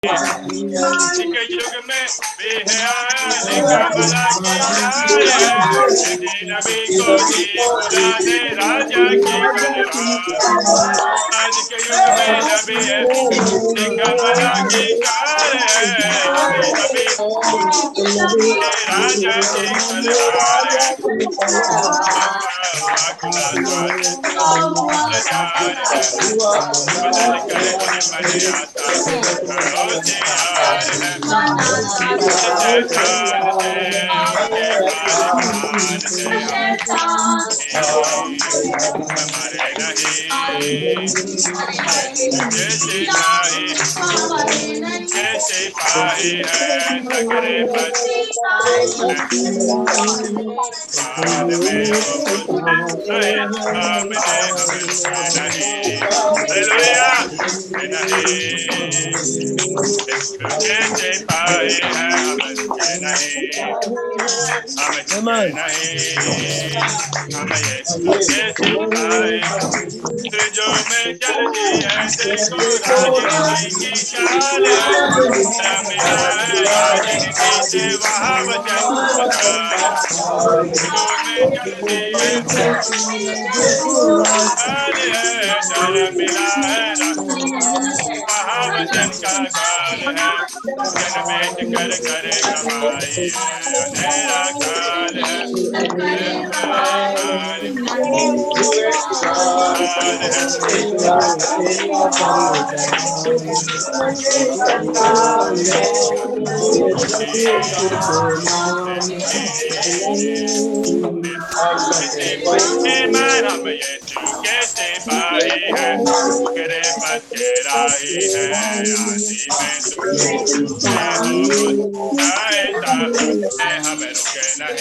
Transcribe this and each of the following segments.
Chica yo मन आता कैसे पाए हैं नगरे कैसे पाए हैं हम नहीं हम नहीं हम कैसे पाए जो में चलती है देखो राजनीति की चाल मिला है राजनीति से वहाँ वचन जो में चलती है चाल है डर मिला है वहाँ वचन का काल है जन बेच कर करे कमाई है अंधेरा काल है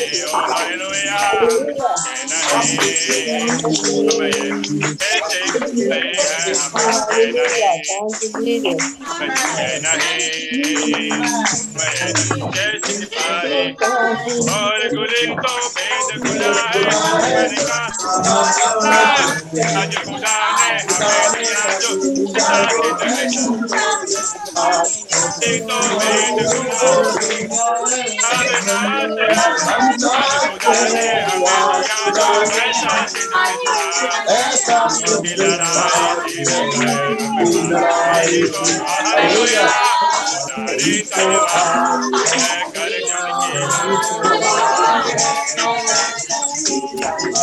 हम यीशु कैसे पाए हैं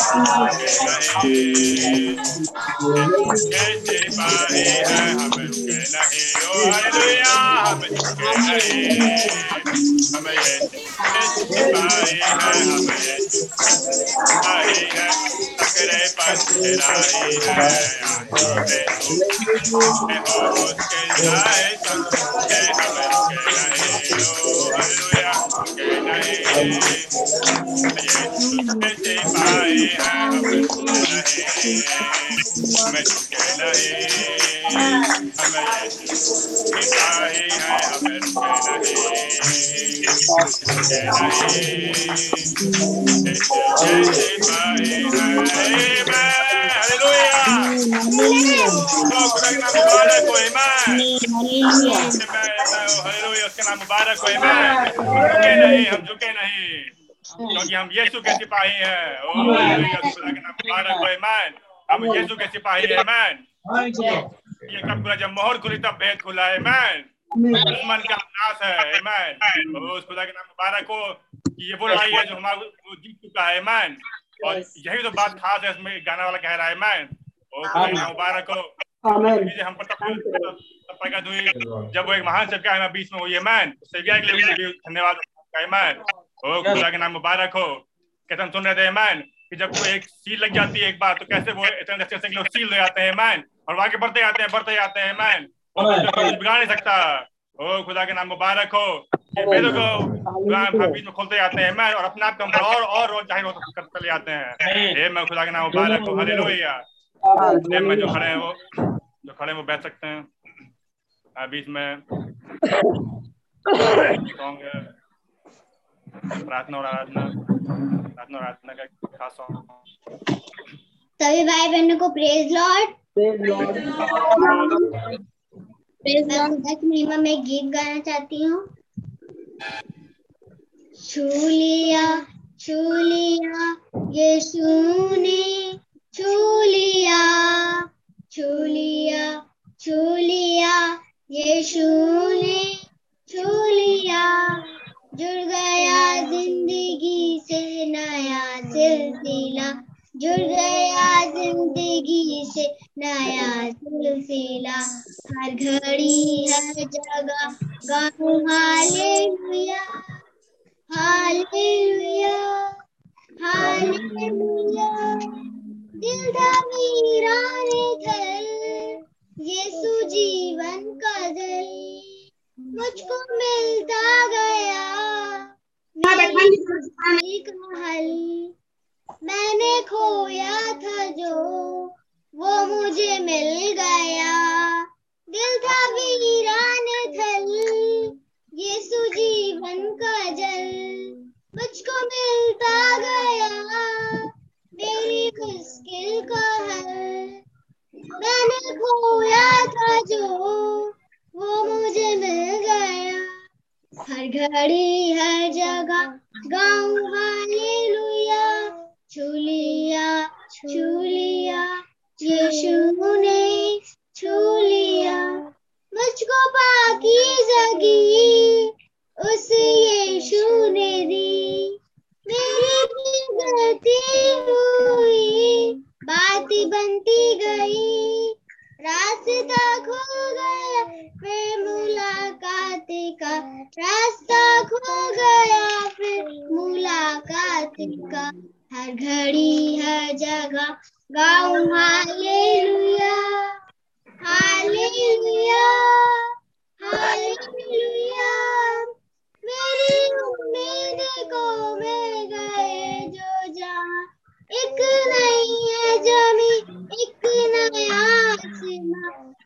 करे पथराई है आदि में हमें रुके नहीं ओ हालेलुया रुके नहीं हमें कैसे पाए हैं हमें रुके नहीं हमें रुके नहीं हमें कैसे पाए और गुलिन को भेद खुला है मैंने कहा आज खुदा ने हमें दिया जो पिता के तरह तो भेद खुला आज नाथ आज खुदा ने हमें दिया जो ऐसा ऐसा लड़ाई जीवन में लड़ाई तो हालेलुया सारी तलवार कर कैसे पाए हैं हम रुके नहीं ओ हालेलुया हम रुके नहीं हमें कैसे पाए हैं हम पाए हैं सकरे पर चढ़ाई है आंखों में हो मुश्किल जाए सब के हम रुके नहीं ओ हालेलुया रुके नहीं कैसे पाए हैं हम रुके नहीं हमें रुके नहीं हमें यीशु पाए हैं हमें रुके नहीं रुके नहीं कैसे पाए हैं हालेलुया खुदा का नाम मुबारक हो ईमान हालेलुया उसका नाम मुबारक हो ईमान झुके नहीं हम झुके नहीं क्योंकि हम यीशु के सिपाही हैं हो हम यीशु के सिपाही हैं ईमान ये कब खुला जब मोहर खुली तब भेद खुला है ईमान दुश्मन का नाश है ईमान उस खुदा के नाम मुबारक हो कि ये वो लड़ाई है जो हमारा जीत चुका है ईमान और यही तो बात खास है इसमें गाना वाला कह रहा है नाम मुबारक हो हम जब वो एक महान सेवका है बीच में हुई है मैन धन्यवाद है मैन ओ खुदा के नाम मुबारक हो। कैसे हम सुन रहे थे मैन कि जब कोई एक सील लग जाती है एक बार तो कैसे वो इतने अच्छे से लोग सील हो जाते हैं मैन और आगे बढ़ते जाते हैं बढ़ते जाते हैं मैन कुछ बिगाड़ नहीं सकता। ओ खुदा के नाम मुबारक हो। वेदों को बीच में खोलते जाते हैं मैं और अपने आप को और और रोज ज़ाहिर होते चले जाते हैं। हे मैं खुदा के नाम मुबारक हो। हालेलुया। हे मैं जो खड़े हैं वो जो खड़े हैं वो बैठ सकते हैं। बीच में। प्रार्थना और आराधना प्रार्थना और आराधना का खास सॉन्ग सभी भाई बहनों को प्रेज लॉर्ड प्रेज लॉर्ड महिमा में गीत गाना चाहती हूँ छू लिया छू लिया यीशु ने छू लिया छू लिया छू लिया यीशु ने छू लिया जुड़ गया ज़िंदगी से नया सिलसिला। जुड़ गया ज़िंदगी से नया सिलसिला। हर घड़ी, हर जगह गाऊं हालेलुया हालेलुया हालेलुया दिल था मेरा थल यीशु जीवन का जल मुझको मिलता गया। मेरी का हल मैंने खोया था जो वो मुझे मिल गया। दिल था वीरान थल यीशु जीवन का जल। मुझको मिलता गया मेरी मुश्किल का हल। मैंने खोया था जो वो मुझे मिल गया। हर घड़ी, हर जगह। गाऊं, हालेलुया। छू लिया छू लिया यीशु ने लिया मुझको पाकी जगी। उस यीशु ने दी। मेरी गलती हुई। बात बनती गई। रास्ता खुल गया, फिर मुलाकात का रास्ता खुल गया, फिर मुलाकात का। हर घड़ी, हर जगह गाऊं हालेलुया हालेलुया हालेलुया। मेरी उम्मीद को मिल गए जो जहाँ, एक नहीं है जमी एक नया आसमां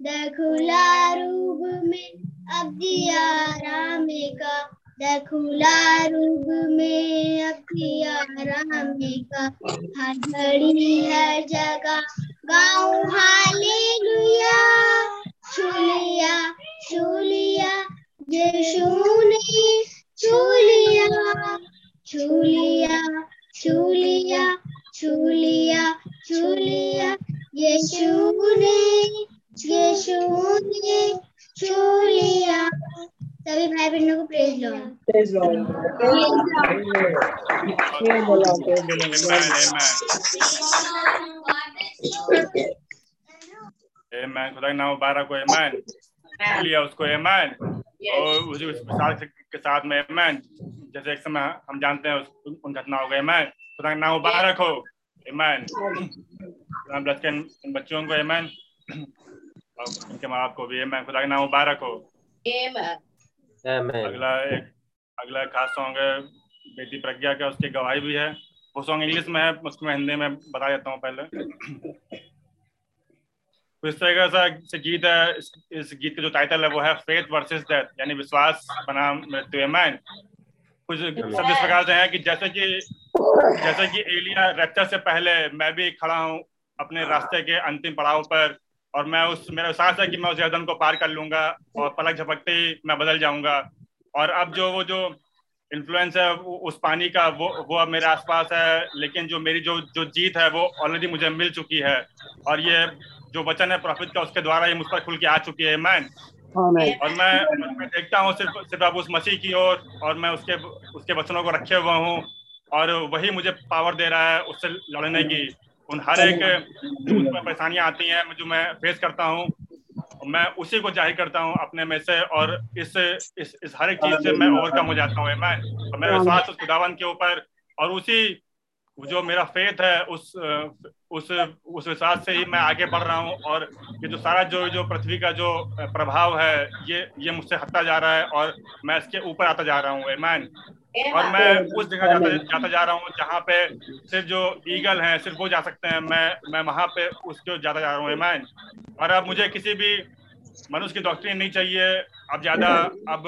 दखुला रूप में अब दिया राम का दखुला रूप में अब दिया राम का हर घड़ी हर जगह, गाँव छू लिया छू लिया यीशु ने छू लिया छू लिया छू छू लिया छू लिया यीशु ने यीशु ने छू सभी भाई बहनों को प्रेज लो Lord. Amen. Amen. खुदा के नाम मुबारक हो Amen. लिया उसको Amen. और उसी उस मिसाल के साथ में Amen. जैसे एक समय हम जानते हैं उस उन घटनाओं को Amen. खुदा के नाम मुबारक हो Amen. खुदा ब्लस के इन बच्चों को Amen. और उनके माँ बाप को भी Amen. खुदा के नाम मुबारक हो Amen. अगला एक अगला खास सॉन्ग है बेटी प्रज्ञा का उसकी गवाही भी है वो सॉन्ग इंग्लिश में है उसको मैं हिंदी में बता देता हूँ पहले इस तरह का से गीत है इस, इस गीत का जो टाइटल है वो है फेथ वर्सेस डेथ यानी विश्वास बनाम मृत्यु मैन कुछ सब इस प्रकार से है कि जैसे कि जैसे कि एलिया रैप्चर से पहले मैं भी खड़ा हूँ अपने रास्ते के अंतिम पड़ाव पर और मैं उस मेरा विश्वास है कि मैं उस गर्दन को पार कर लूँगा और पलक झपकते ही मैं बदल जाऊँगा। और अब जो वो जो इन्फ्लुएंस है उस पानी का वो वो अब मेरे आसपास है लेकिन जो मेरी जो जो जीत है वो ऑलरेडी मुझे मिल चुकी है। और ये जो वचन है प्रॉफिट का उसके द्वारा ये मुझ पर खुल के आ चुकी है। मैन और मैं मैं देखता हूँ सिर्फ़ सिर्फ़ अब उस मसीह की ओर और मैं उसके उसके वचनों को रखे हुआ हूँ। और वही मुझे पावर दे रहा है उससे लड़ने की। उन हर एक उसमें परेशानियाँ आती हैं जो मैं फेस करता हूँ मैं उसी को ज़ाहिर करता हूँ अपने में से और इस इस इस हर एक चीज़ से मैं ओवरकम हो जाता हूँ। मैं और मेरा विश्वास उस खुदावन के ऊपर और उसी जो मेरा फेथ है उस उस उस विश्वास से ही मैं आगे बढ़ रहा हूँ और ये जो सारा जो जो पृथ्वी का जो प्रभाव है ये ये मुझसे हटता जा रहा है और मैं इसके ऊपर आता जा रहा हूँ। मैन और मैं उस जगह जाता जाता जा रहा हूँ जहाँ पे सिर्फ़ जो ईगल हैं सिर्फ़ वो जा सकते हैं। मैं मैं वहाँ पे उसको जाता जा रहा हूँ मैन और अब मुझे किसी भी मनुष्य की डॉक्टरी नहीं चाहिए। अब ज़्यादा अब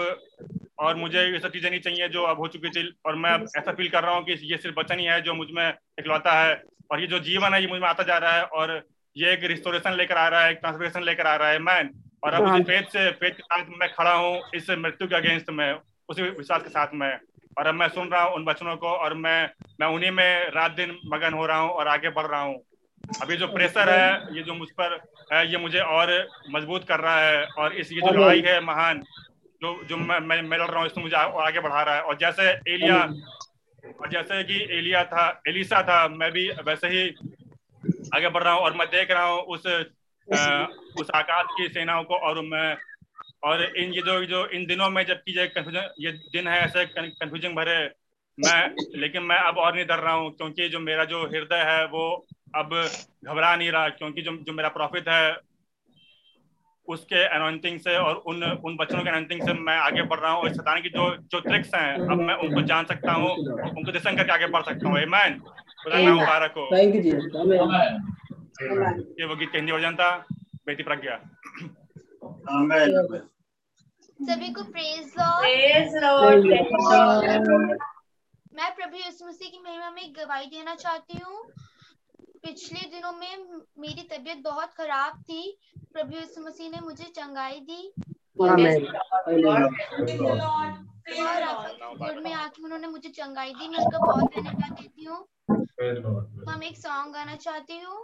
और मुझे ये सब चीज़ें नहीं चाहिए जो अब हो चुकी थी। और मैं अब ऐसा फील कर रहा हूँ कि ये सिर्फ़ वचन ही है जो मुझमें इकलौता है। और ये जो जीवन है ये मुझमें आता जा रहा है। और ये एक रिस्टोरेशन लेकर आ रहा है एक ट्रांसफॉर्मेशन लेकर आ रहा है मैन और अब हाँ। उसी फेथ से फेथ के साथ मैं खड़ा हूँ इस मृत्यु के अगेंस्ट में उसी विश्वास के साथ में। और अब मैं सुन रहा हूँ उन वचनों को और मैं मैं उन्हीं में रात दिन मगन हो रहा हूँ और आगे बढ़ रहा हूँ। अभी जो प्रेशर है ये जो मुझ पर है ये मुझे और मज़बूत कर रहा है और इस ये जो लड़ाई है महान जो जो मैं मैं, मैं लड़ रहा हूँ इसमें मुझे आगे बढ़ा रहा है। और जैसे एलिया और जैसे कि एलिया था एलिसा था मैं भी वैसे ही आगे बढ़ रहा हूँ और मैं देख रहा हूँ उस अ, उस आकाश की सेनाओं को और मैं और इन ये जो जो इन दिनों में जबकि ये कंफ्यूजन ये दिन है ऐसे कंफ्यूजन भरे मैं लेकिन मैं अब और नहीं डर रहा हूँ क्योंकि जो मेरा जो हृदय है वो अब घबरा नहीं रहा क्योंकि जो जो मेरा प्रॉफिट है उसके अनोइंटिंग से और उन उन बच्चों के अनोइंटिंग से मैं आगे बढ़ रहा हूँ और शैतान की जो जो ट्रिक्स हैं अब मैं उनको जान सकता हूँ उनको दिशन करके आगे बढ़ सकता हूँ। आमीन खुदा नाम मुबारक हो। थैंक यू जी ये वो गीत कहने वर्जन था बेटी प्रज्ञा। सभी को प्रेज लॉर्ड. मैं प्रभु यीशु मसीह की महिमा में गवाही देना चाहती हूँ। पिछले दिनों में मेरी तबीयत बहुत खराब थी। प्रभु यीशु मसीह ने मुझे चंगाई दी। और गुड में आके उन्होंने मुझे चंगाई दी। मैं उनका बहुत धन्यवाद देती हूँ। हम एक सॉन्ग गाना चाहती हूँ।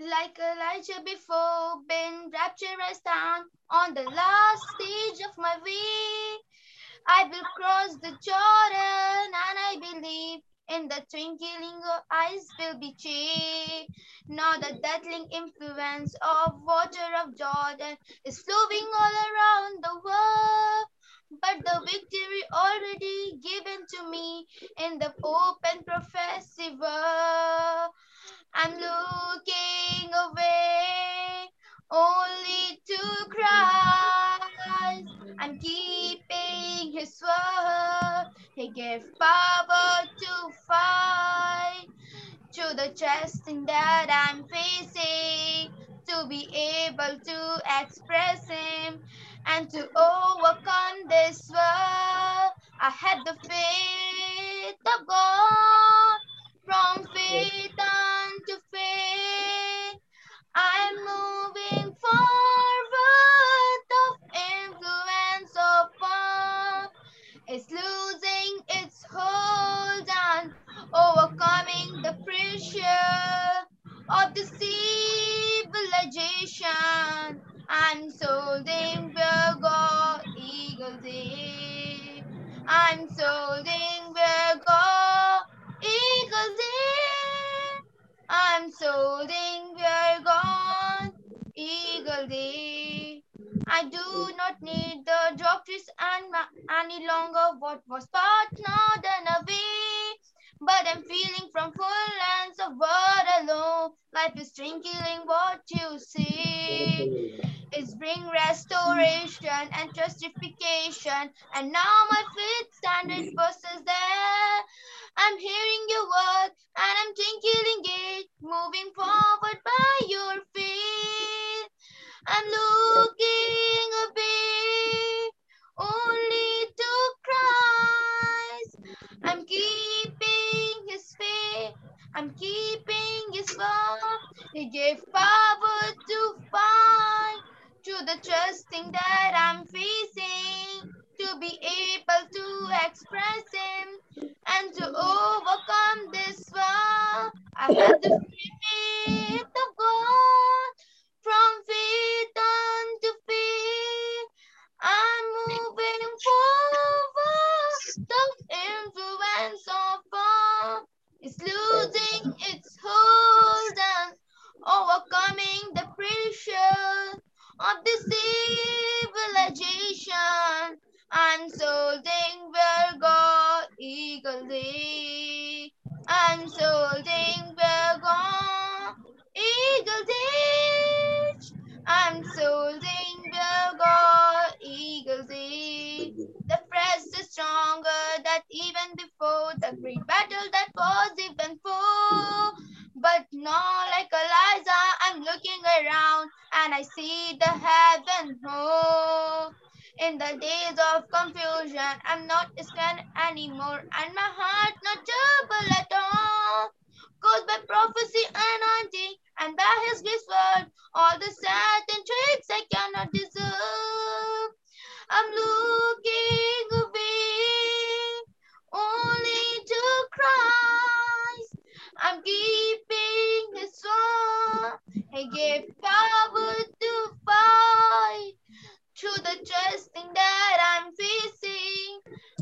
Like Elijah before, been rapturous down on the last stage of my way. I will cross the Jordan and I believe in the twinkling of eyes will be changed. Now the dazzling influence of water of Jordan is flowing all around the world. But the victory already given to me in the open prophecy word. I'm looking away only to Christ. I'm keeping His word. He gave power to fight to the testing that I'm facing to be able to express Him and to overcome this world. I had the faith of God from faith. I'm moving forward. The influence of God is losing its hold and overcoming the pressure of the civilization. I'm solding where God eagles is. I'm solding where I'm solding where God eagles is. I do not need the doctors and any longer what was part now than away. But I'm feeling from full lands of word alone. Life is twinkling what you see is bring restoration and justification. And now my faith standard verses there. I'm hearing your word and I'm twinkling it, moving forward by your faith. I'm looking away only to Christ. I'm keeping his faith. I'm keeping his word. He gave power to fight to the trusting that I'm facing to be able to express him and to overcome this world. I have the faith of God from faith unto faith. I'm moving forward. The influence of God is losing its hold and overcoming the pressure of the civilization. I'm solding where God eagle day. I'm solding where God eagle day. I'm solding where God eagle day. The press is stronger than even before the great battle that was even for. But now, like Eliza, I'm looking around and I see the heaven hope. In the days of confusion, I'm not scared anymore, and my heart not troubled at all. Cause by prophecy and anointing, and by his grace word, all the Satan tricks I cannot deserve. I'm looking away only to Christ. I'm keeping his sword. He gave power to fight through the testing that I'm facing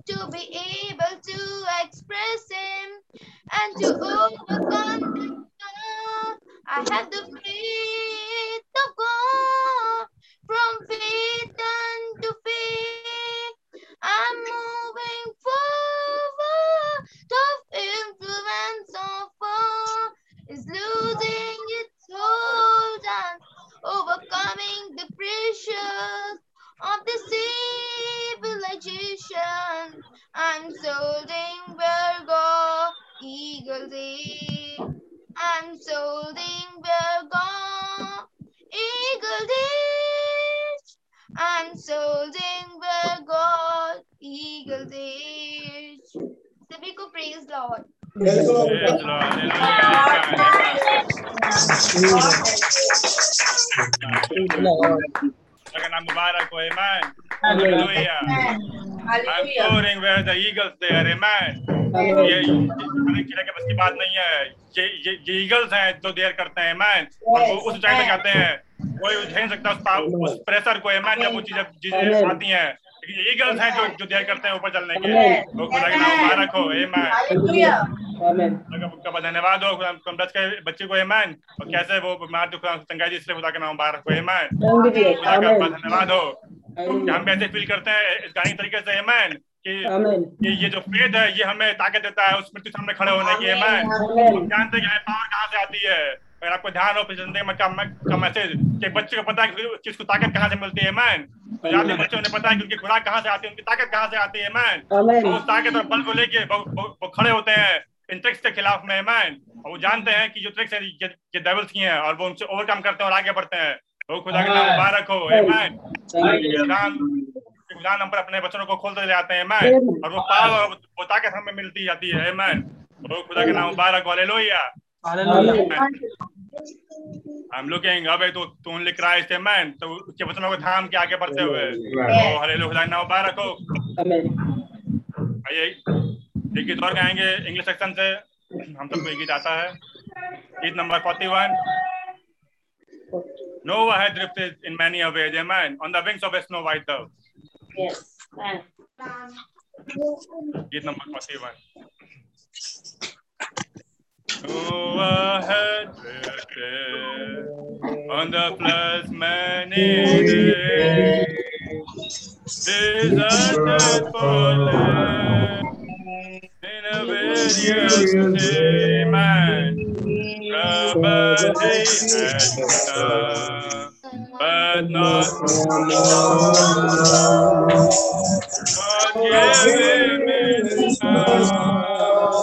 to be able to express him and to overcome. I have the faith of God from faith unto faith. I'm moving forward. The influence of God is losing its hold and overcoming the pressures of the civilization. I'm solding where God eagles is. I'm solding where God eagles is. I'm solding where God eagles is. सभी को praise Lord. Praise the Lord. Hallelujah. का नाम Mubarak, हो amen hallelujah I'm soaring where the eagles they are amen ये के बस की बात नहीं है ये ये ये ईगल्स हैं जो देर करते हैं मैन और वो उस टाइम में जाते हैं कोई नहीं सकता है उस उस प्रेशर को मैन जब वो चीज़ें चीज़ें आती हैं ईगल्स हैं जो जो देर करते हैं ऊपर चलने के वो खुदा के नाम मुबारक हो. का- धन्यवाद हो के बच्चे को amen. और कैसे वो बीमार जो खुदा चंगाई जी इसलिए खुदा के नाम मुबारक हो Thank खुदा का. धन्यवाद हो। हम कैसे फील करते हैं इस गाने तरीके से amen. कि कि ये जो फेद है ये हमें ताकत देता है उस मृत्यु सामने खड़े होने की Amen. हम जानते हैं पावर कहाँ से आती है। अगर आपको ध्यान हो पिछले ज़िंदगी में का, का मैसेज? कि बच्चे को पता है कि उस ताकत कहाँ से मिलती है मैन तो है। बच्चों ने पता है कि उनकी खुराक कहाँ से आती है उनकी ताकत कहाँ से आती है मैन तो उस ताकत और बल को लेके वो, खड़े होते हैं इन ट्रिक्स के खिलाफ में मैन और वो जानते हैं कि जो ट्रिक्स है ये, डेविल्स की हैं और वो उनसे ओवरकम करते हैं और आगे बढ़ते हैं। वो खुदा के नाम मुबारक हो मैन हम पर अपने वचनों को खोलते जाते हैं मैन और वो पावर वो ताकत हमें मिलती जाती है मैन वो खुदा के नाम मुबारक हो हालेलुया Hallelujah. I'm looking अबे तो तू ओनली क्राइस्ट है मैन तो उसके वचनों को थाम के आगे बढ़ते हुए खुदा का नाम मुबारक हो. आइए एक गीत और गाएँगे इंग्लिश सेक्शन से हम सबको एक गीत आता है गीत number 41 Noah had drifted in many a ways, amen, on the wings of a snow white dove. Yes. Amen. Gate number 41. who are headlifted on the flood's many deserted for land in a various demand, property and stuff, but not love. God gave me the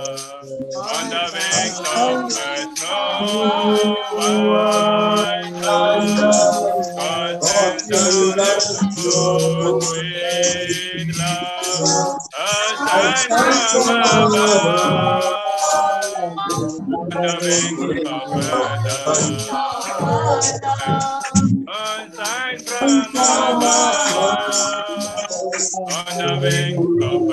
on the victor's no one comes to the good love, a sign from above. A sign from above on the wing of.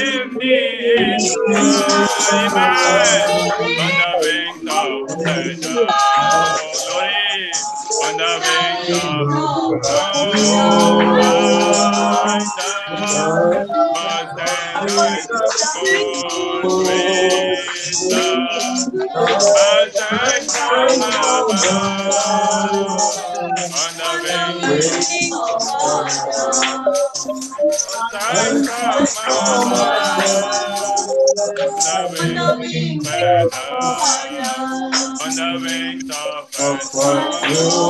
give me when I wake up. Oh, On the wings of the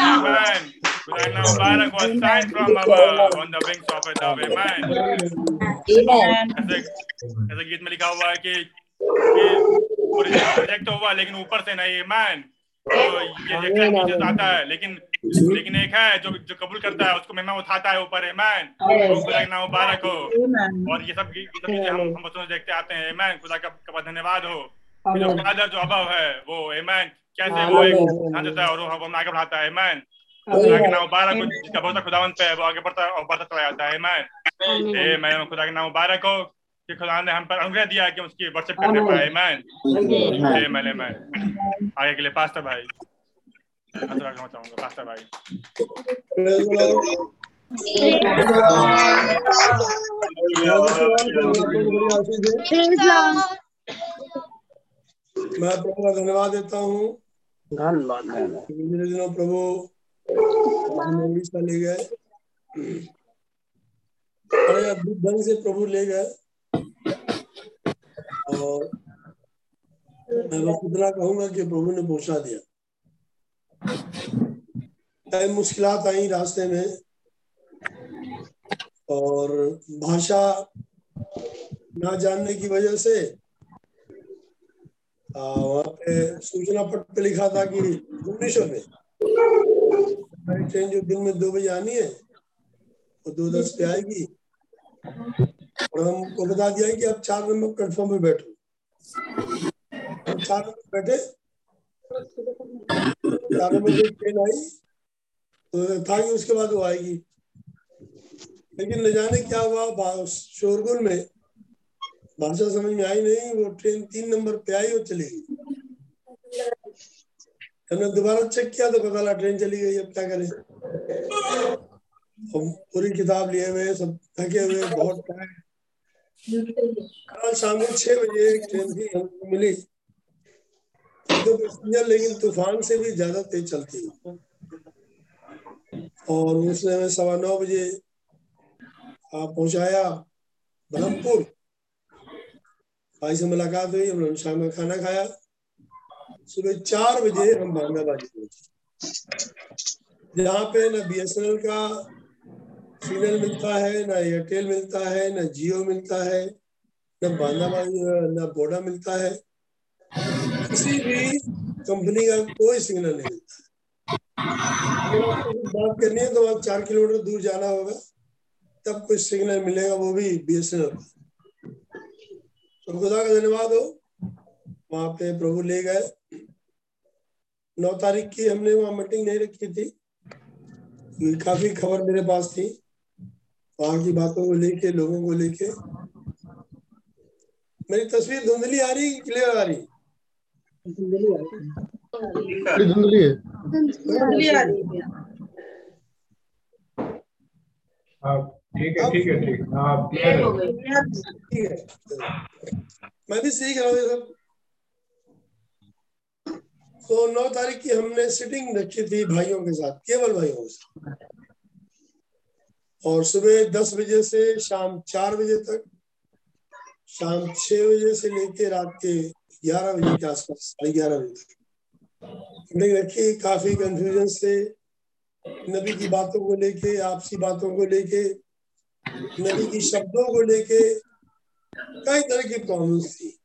Amen. Now, Barak was signed from above on the wings of a dove. Amen. ऐसे गीत में लिखा हुआ है कि project हुआ लेकिन ऊपर से नहीं मैन तो ये एक नीचे आता है लेकिन लेकिन एक है जो जो कबूल करता है उसको महिमा उठाता है ऊपर है मैन खुदा मुबारक हो। और ये सब ये हम हम बच्चों देखते आते हैं मैन खुदा का का धन्यवाद हो। जो फादर जो अबव है वो मैन कैसे वो एक ध्यान देता है और वो हम आगे बढ़ाता है मैन खुदा के नाम मुबारक हो जिसका भरोसा खुदावंत पे है वो आगे बढ़ता और बढ़ता चला जाता है मैन ए खुदा के नाम मुबारक हो कि खुदा ने हम पर अनुग्रह दिया कि उसकी वर्शिप करने पाए मैन ए मैंने मैं आगे के लिए पास्टर भाई। मैं प्रभु का धन्यवाद देता हूँ धन्यवाद दिनों प्रभु ले गए अद्भुत ढंग से प्रभु ले गए और मैं इतना कहूँगा कि प्रभु ने पहुँचा दिया। कई मुश्किलात आई रास्ते में। और भाषा ना जानने की वजह से वहाँ पे सूचना पट पे लिखा था कि भुवनेश्वर में ट्रेन जो दिन में दो बजे आनी है, वो दो दस पे आएगी। और हमको बता दिया कि आप चार नंबर प्लेटफॉर्म पे बैठो। चार नंबर बैठे तो था कि उसके बाद वो आएगी। लेकिन न जाने क्या हुआ शोरगुल में भाषा समझ में आई नहीं, वो ट्रेन तीन नंबर पे आई और चली गई। हमने दोबारा चेक किया तो पता लगा ट्रेन चली गई, अब क्या करें? हम पूरी किताब लिए हुए सब थके हुए बहुत कल शाम को छह बजे एक ट्रेन थी हमको मिली। तो पैसेंजर लेकिन तूफ़ान से भी ज़्यादा तेज चलती है। और उसने हमें सवा नौ बजे पहुँचाया ब्रह्मपुर। भाई से मुलाकात हुई हम लोग शाम में खाना खाया। सुबह चार बजे हम भांगाबाजी पहुँचे। जहाँ पे न बीएसएनएल का सिग्नल मिलता है, ना एयरटेल मिलता है, ना जियो मिलता है, न बांदाबाजी न बोडा मिलता है। किसी भी कंपनी का कोई सिग्नल नहीं। बात करनी है तो आप चार किलोमीटर दूर जाना होगा, तब कुछ सिग्नल मिलेगा, वो भी बीएसएनएल का तो खुदा का धन्यवाद हो, वहाँ पे प्रभु ले गए। नौ तारीख की हमने वहाँ मीटिंग नहीं रखी थी काफ़ी खबर मेरे पास थी, वहाँ की बातों को लेके, लोगों को लेके। मेरी तस्वीर धुंधली आ रही क्लियर आ रही धुंधली है हाँ ठीक है। ठीक ठीक है हाँ है मैं भी रहा हूँ। तो नौ तारीख की हमने सिटिंग रखी थी भाइयों के साथ, केवल भाइयों के साथ। और सुबह दस बजे से शाम चार बजे तक, शाम छह बजे से लेके रात के ग्यारह बजे के आसपास साढ़े ग्यारह बजे तक। हमने रखी काफ़ी कंफ्यूजन से नबी की बातों को लेके आपसी बातों को लेके नबी की शब्दों को लेके कई तरह की प्रॉब्लम्स थी।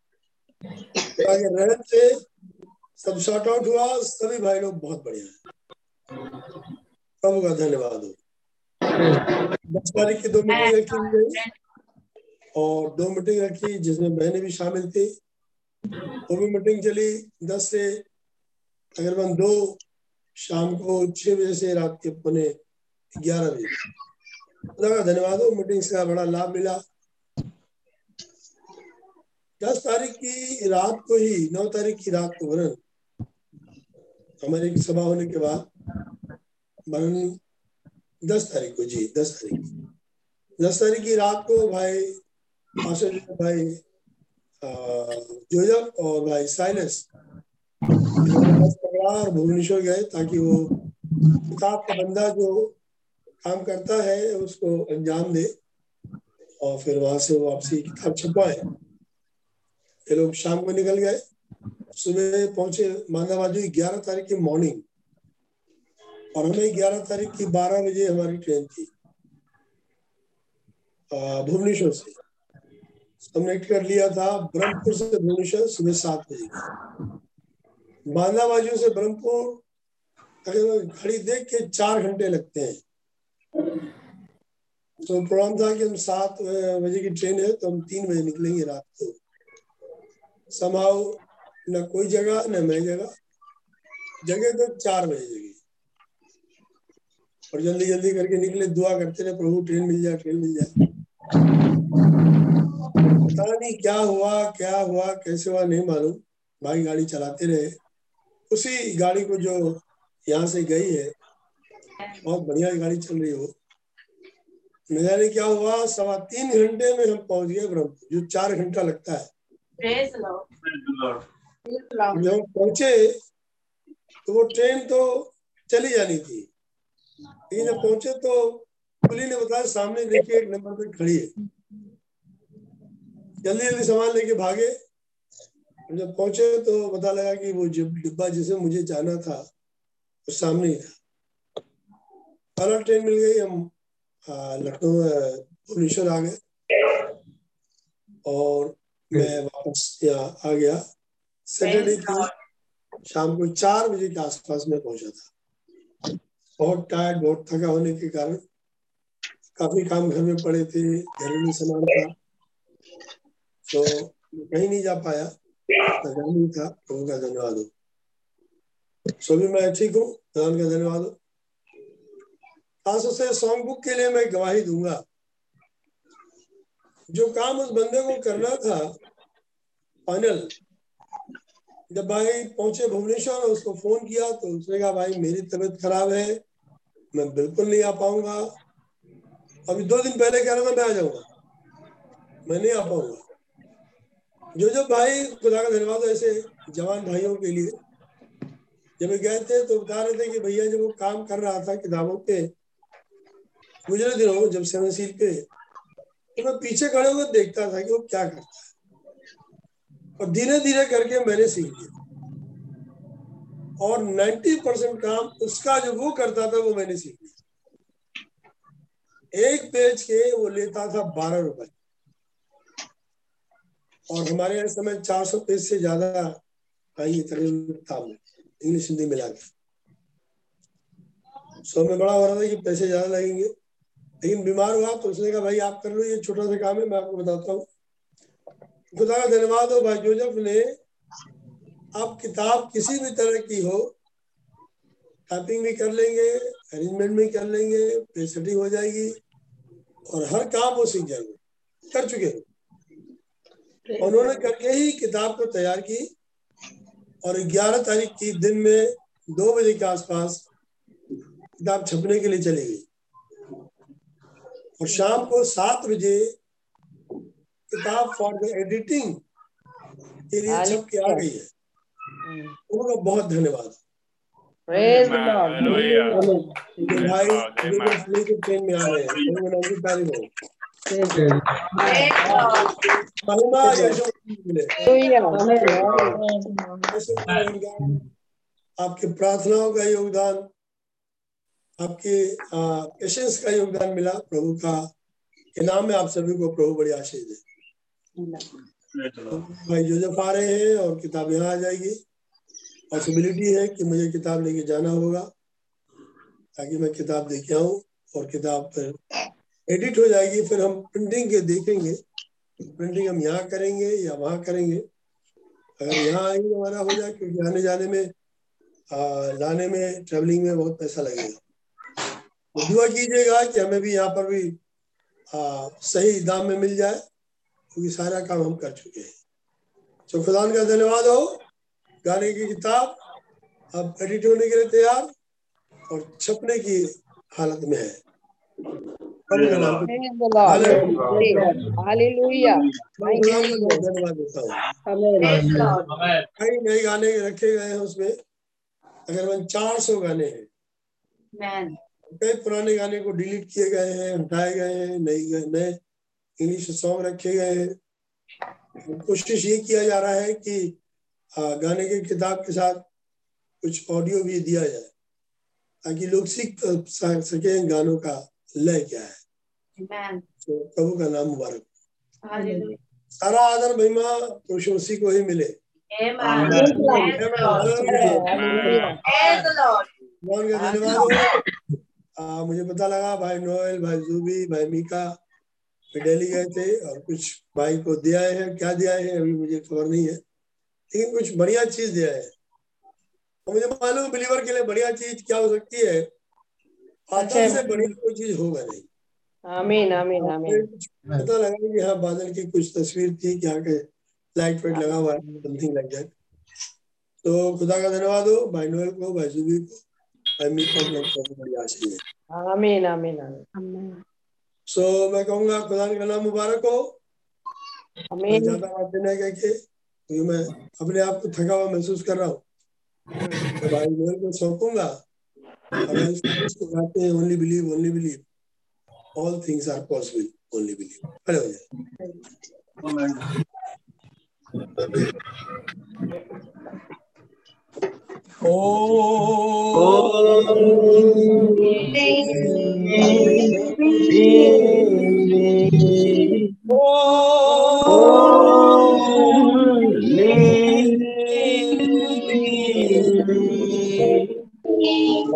रहन से सब शॉर्ट आउट हुआ सभी भाई लोग बहुत बढ़िया है। प्रभु का धन्यवाद हो। दस तारीख की दो मीटिंग रखी और दो मीटिंग रखी जिसमें बहनें भी शामिल थी। वो भी मीटिंग चली दस से तकरीबन दो शाम को छह बजे से रात के पौने ग्यारह बजे। खुदा का धन्यवाद हो मीटिंग्स का बड़ा लाभ मिला। दस तारीख की रात को ही, नौ तारीख की रात को वरन हमारे सभा होने के बाद वरन दस तारीख को, जी, दस तारीख। दस तारीख की रात को भाई भाई जोजफ और भाई साइलस। पकड़ा और भुवनेश्वर गए ताकि वो किताब का बंदा जो काम करता है, उसको अंजाम दे और फिर वहाँ से वापसी किताब छपवाए। ये लोग शाम को निकल गए। सुबह पहुँचे मांदाबाजी ग्यारह तारीख की मॉर्निंग और हमें ग्यारह तारीख की बारह बजे हमारी ट्रेन थी भुवनेश्वर से। हमने कर लिया था ब्रह्मपुर से भुवनेश्वर सुबह सात बजे। बांदाबाजू से ब्रह्मपुर घड़ी देख के चार घंटे लगते हैं। तो प्रोग्राम था कि हम सात बजे की ट्रेन है तो हम तीन बजे निकलेंगे रात को। समाओ न कोई जगह, न मैं जगह। जगह तो चार बजे जगह। और जल्दी जल्दी करके निकले, दुआ करते रहे, प्रभु, ट्रेन मिल जाए, ट्रेन मिल जाए। पता नहीं क्या हुआ क्या हुआ कैसे हुआ नहीं मालूम। भाई गाड़ी चलाते रहे। उसी गाड़ी को जो यहाँ से गई है बहुत बढ़िया गाड़ी चल रही हो। न जाने क्या हुआ? सवा तीन घंटे में हम पहुँच गए ब्रह्मपुर जो चार घंटा लगता है। जब हम पहुँचे तो वो ट्रेन तो चली जानी थी। लेकिन जब पहुँचे तो पुलिस ने बताया सामने देखिए एक नंबर पे खड़ी है। जल्दी जल्दी सामान लेके भागे। जब पहुँचे तो पता लगा कि वो डिब्बा जिसे मुझे जाना था वो सामने ही था। पहला ट्रेन मिल गई हम लखनऊ भुवनेश्वर आ गए। और मैं वापस यहाँ आ गया। सैटरडे की शाम को चार बजे के आसपास में पहुँचा था। बहुत टायर्ड बहुत थका होने के कारण काफ़ी काम घर में पड़े थे घरेलू सामान था। तो कहीं नहीं जा पाया। नहीं था धन्यवाद हो। सभी मैं ठीक हूँ? भगवान का धन्यवाद हो। खास से सॉन्ग बुक के लिए मैं गवाही दूँगा। जो काम उस बंदे को करना था फाइनल जब भाई पहुँचे भुवनेश्वर और उसको फ़ोन किया तो उसने कहा, भाई, मेरी तबीयत खराब है, मैं बिल्कुल नहीं आ पाऊँगा। अभी दो दिन पहले कह रहा था, मैं आ जाऊँगा। मैं नहीं आ पाऊँगा। जो जो भाई, खुदा का धन्यवाद ऐसे जवान भाइयों के लिए। जब गए थे तो बता रहे थे कि भैया जब वो काम कर रहा था किताबों पे, गुजरे दिनों जब सेवन सील पे तो मैं पीछे खड़े हुए देखता था कि वो क्या करता है। और धीरे धीरे करके मैंने सीख लिया। और 90 परसेंट काम उसका जो वो करता था, वो मैंने सीख लिया। एक पेज के वो लेता था बारह रुपए। और हमारे यहाँ समय 400 पेज से ज़्यादा आई तकरीबन इंग्लिश हिंदी मिला के। सो में बड़ा हो रहा था कि पैसे ज़्यादा लगेंगे, लेकिन बीमार हुआ तो उसने कहा, भाई, आप कर लो, ये छोटा सा काम है, मैं आपको बताता हूँ। खुदा का धन्यवाद हो, भाई जोजफ ने आप किताब किसी भी तरह की हो, टाइपिंग भी कर लेंगे, अरेंजमेंट भी कर लेंगे प्ले सेटिंग हो जाएगी, और हर काम वो सीख जाएँगे कर चुके हैं। उन्होंने करके ही किताब को तैयार की और 11 तारीख की दिन में दो बजे के आसपास किताब छपने के लिए चली गई। और शाम को सात बजे किताब फॉर द एडिटिंग के लिए छप के आ गई है। उनको बहुत धन्यवाद। भाई ट्रेन में आ रहे हैं। आपके प्रार्थनाओं का योगदान, आपके पेशेंस का योगदान मिला प्रभु का। के नाम में आप सभी को प्रभु बड़ी आशीष दे। भाई जोजफ आ रहे हैं और किताब यहाँ आ जाएगी। पॉसिबिलिटी है कि मुझे किताब लेके जाना होगा, ताकि मैं किताब लेके आऊँ और किताब फिर एडिट हो जाएगी फिर हम प्रिंटिंग के देखेंगे। प्रिंटिंग हम यहाँ करेंगे या वहाँ करेंगे। अगर यहाँ आएँगे हमारा हो जाए क्योंकि आने जाने में आ, लाने में ट्रेवलिंग में बहुत पैसा लगेगा। तो दुआ कीजिएगा कि हमें भी यहाँ पर भी आ, सही दाम में मिल जाए क्योंकि सारा काम हम कर चुके हैं। तो खुदा का धन्यवाद हो। गाने की किताब अब एडिट होने के लिए तैयार और छपने की हालत में है। कई नए गाने रखे गए हैं उसमें तकरीबन चार सौ गाने हैं कई पुराने गाने को डिलीट किए गए हैं हटाए गए हैं नए नए इंग्लिश सॉन्ग रखे गए हैं कोशिश ये किया जा रहा है कि गाने की किताब के साथ कुछ ऑडियो भी दिया जाए, ताकि लोग सीख सके गानों का लय क्या है। प्रभु का नाम मुबारक सारा आदर महिमा पुरुष उसी को ही मिले भगवान का धन्यवाद हो मुझे पता लगा भाई नोएल भाई जूबी भाई मीका दिल्ली गए थे और कुछ भाई को दिया है क्या दिया है अभी मुझे खबर नहीं है लेकिन कुछ बढ़िया चीज़ दिया है और मुझे मालूम बिलीवर के लिए बढ़िया चीज़ क्या हो सकती है आदर से बढ़िया कोई चीज़ होगा नहीं Amen. Amen. Amen. कुछ पता लगा कि हाँ बादल की कुछ तस्वीर थी क्या के लाइट फाइट लगा हुआ है समथिंग लाइक दैट तो खुदा का धन्यवाद हो भाई नोएल को भाई जुबी को भाई मीका को बहुत बड़ी आशीष है Amen. Amen. Amen. सो मैं कहूँगा खुदा का नाम मुबारक हो Amen. ज़्यादा बात देना कह के क्योंकि मैं अपने आप को थका हुआ महसूस कर रहा हूँ तो भाई नोएल को सौंपूँगा ओनली को हैं only believe all things are possible only with you. Hello. Oh. Oh. oh.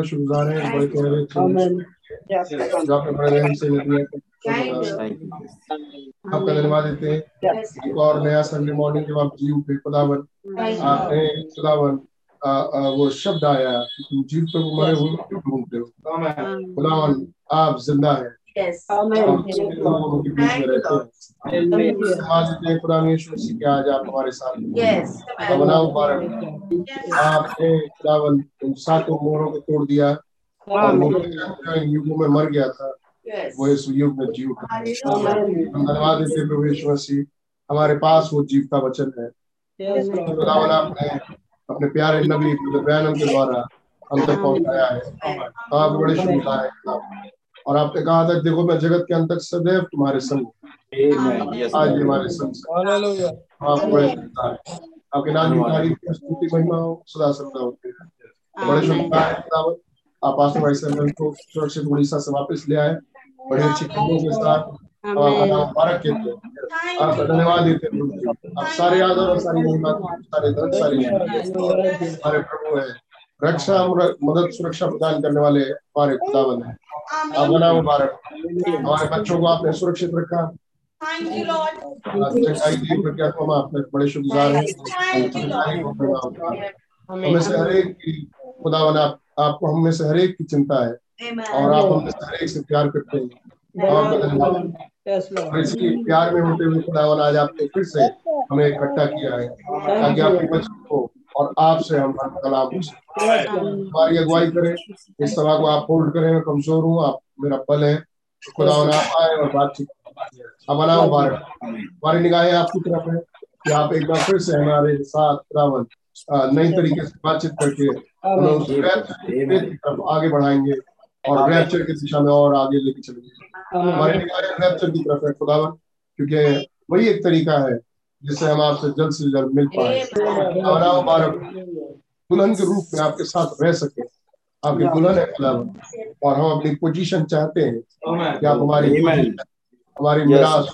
आपके शुक्रगुजार हैं बड़े प्यारे जो आपने बड़े रहम से आपका धन्यवाद देते हैं। एक और नया संडे मॉर्निंग जब आप जी उठे खुदावन आपने खुदावन वो शब्द आया कि तुम जीवितों को मरे हुए क्यों ढूंढते हो? खुदावन आप ज़िंदा है। आप के हैं हैं पुराने यीशु मसीह के आज आप हमारे साथ हैं। Yes. खुदावन मुबारक आपने खुदावन सातों मोहरों को तोड़ दिया और वो जो युगों में मर गया था। वो इस युग में जीव उठा धन्यवाद देते प्रभु यीशु मसीह। हमारे पास वो जीव का वचन है। खुदावन आपने अपने प्यारे नबी बयानों के द्वारा हम तक पहुँचाया है। तो आप बड़े शुभता है। और आपने कहा था देखो मैं जगत के अंत तक सदैव तुम्हारे संग हूँ। आज हमारे संग आपके नाम की तारीफ़ स्तुति महिमा हो सदा सदा होती है बड़े है आप आसमान भाई सैमुअल को सुरक्षित उड़ीसा से वापस ले आए। बड़े अच्छी खबरों के साथ मुबारक कहते हैं आपका धन्यवाद देते हैं आप सारे आदर और सारी महिमा सारे धन सारी हमारे प्रभु है। रक्षा मदद सुरक्षा प्रदान करने वाले हमारे खुदावन है। नाम मुबारक हमारे बच्चों को आपने सुरक्षित रखा। को हम आपने बड़े शुक्रगुजार हैं। हमें से हर एक की खुदावन आप आपको हम में से हर एक की चिंता है। और आप हमें में से हर एक से प्यार करते हैं। और आपका धन्यवाद और इसी प्यार में होते हुए खुदावन आज आपने फिर से हमें इकट्ठा किया है। ताकि आपके बच्चों को और आपसे हम कलाम हमारी अगुवाई करें। इस सभा को आप होल्ड करें मैं कमज़ोर हूँ आप मेरा बल है। खुदावन आप आए और बातचीत हमारा मुबारक। हमारी निगाहें आपकी तरफ़ है कि आप एक बार फिर से हमारे साथ अ, नई तरीके से बातचीत करके तरफ़ आगे बढ़ाएँगे और रैप्चर की दिशा में और आगे लेके चलेंगे। हमारी निगाहें रैप्चर की तरफ़ है खुदावन क्योंकि वही एक तरीका है जिससे हम आपसे जल्द से जल्द मिल पाए। हमारा मुबारक दुल्हन के रूप में आपके साथ रह सके। आपके दुल्हन है खुदावन और हम अपनी पोजीशन चाहते हैं कि आप हमारी हमारी मिराज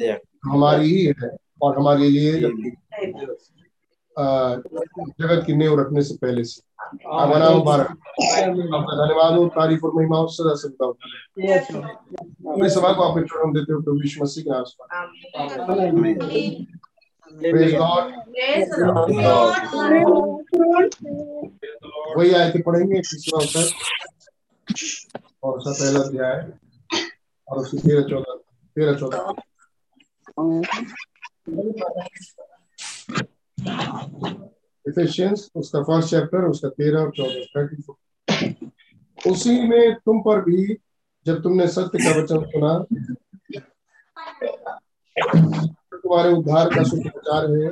दें हमारी ही है और हमारे लिए जगत की नींव रखने से पहले से। आपका धन्यवाद। हो तारीफ़ और महिमा सदा हो अपनी सभा को चुनाव देते हो प्रभु यीशु मसीह के नाम से Praise God. Praise the Lord. वही पढ़ेंगे तीसरा अवसर और उसका पहला अध्याय। और उसकी तेरह चौदह तेरह चौदह। इफिशियंस उसका फ़र्स्ट चैप्टर उसका तेरह और चौदह थर्टी उसी में तुम पर भी जब तुमने सत्य का वचन सुना तुम्हारे उद्धार का सुप्रचार है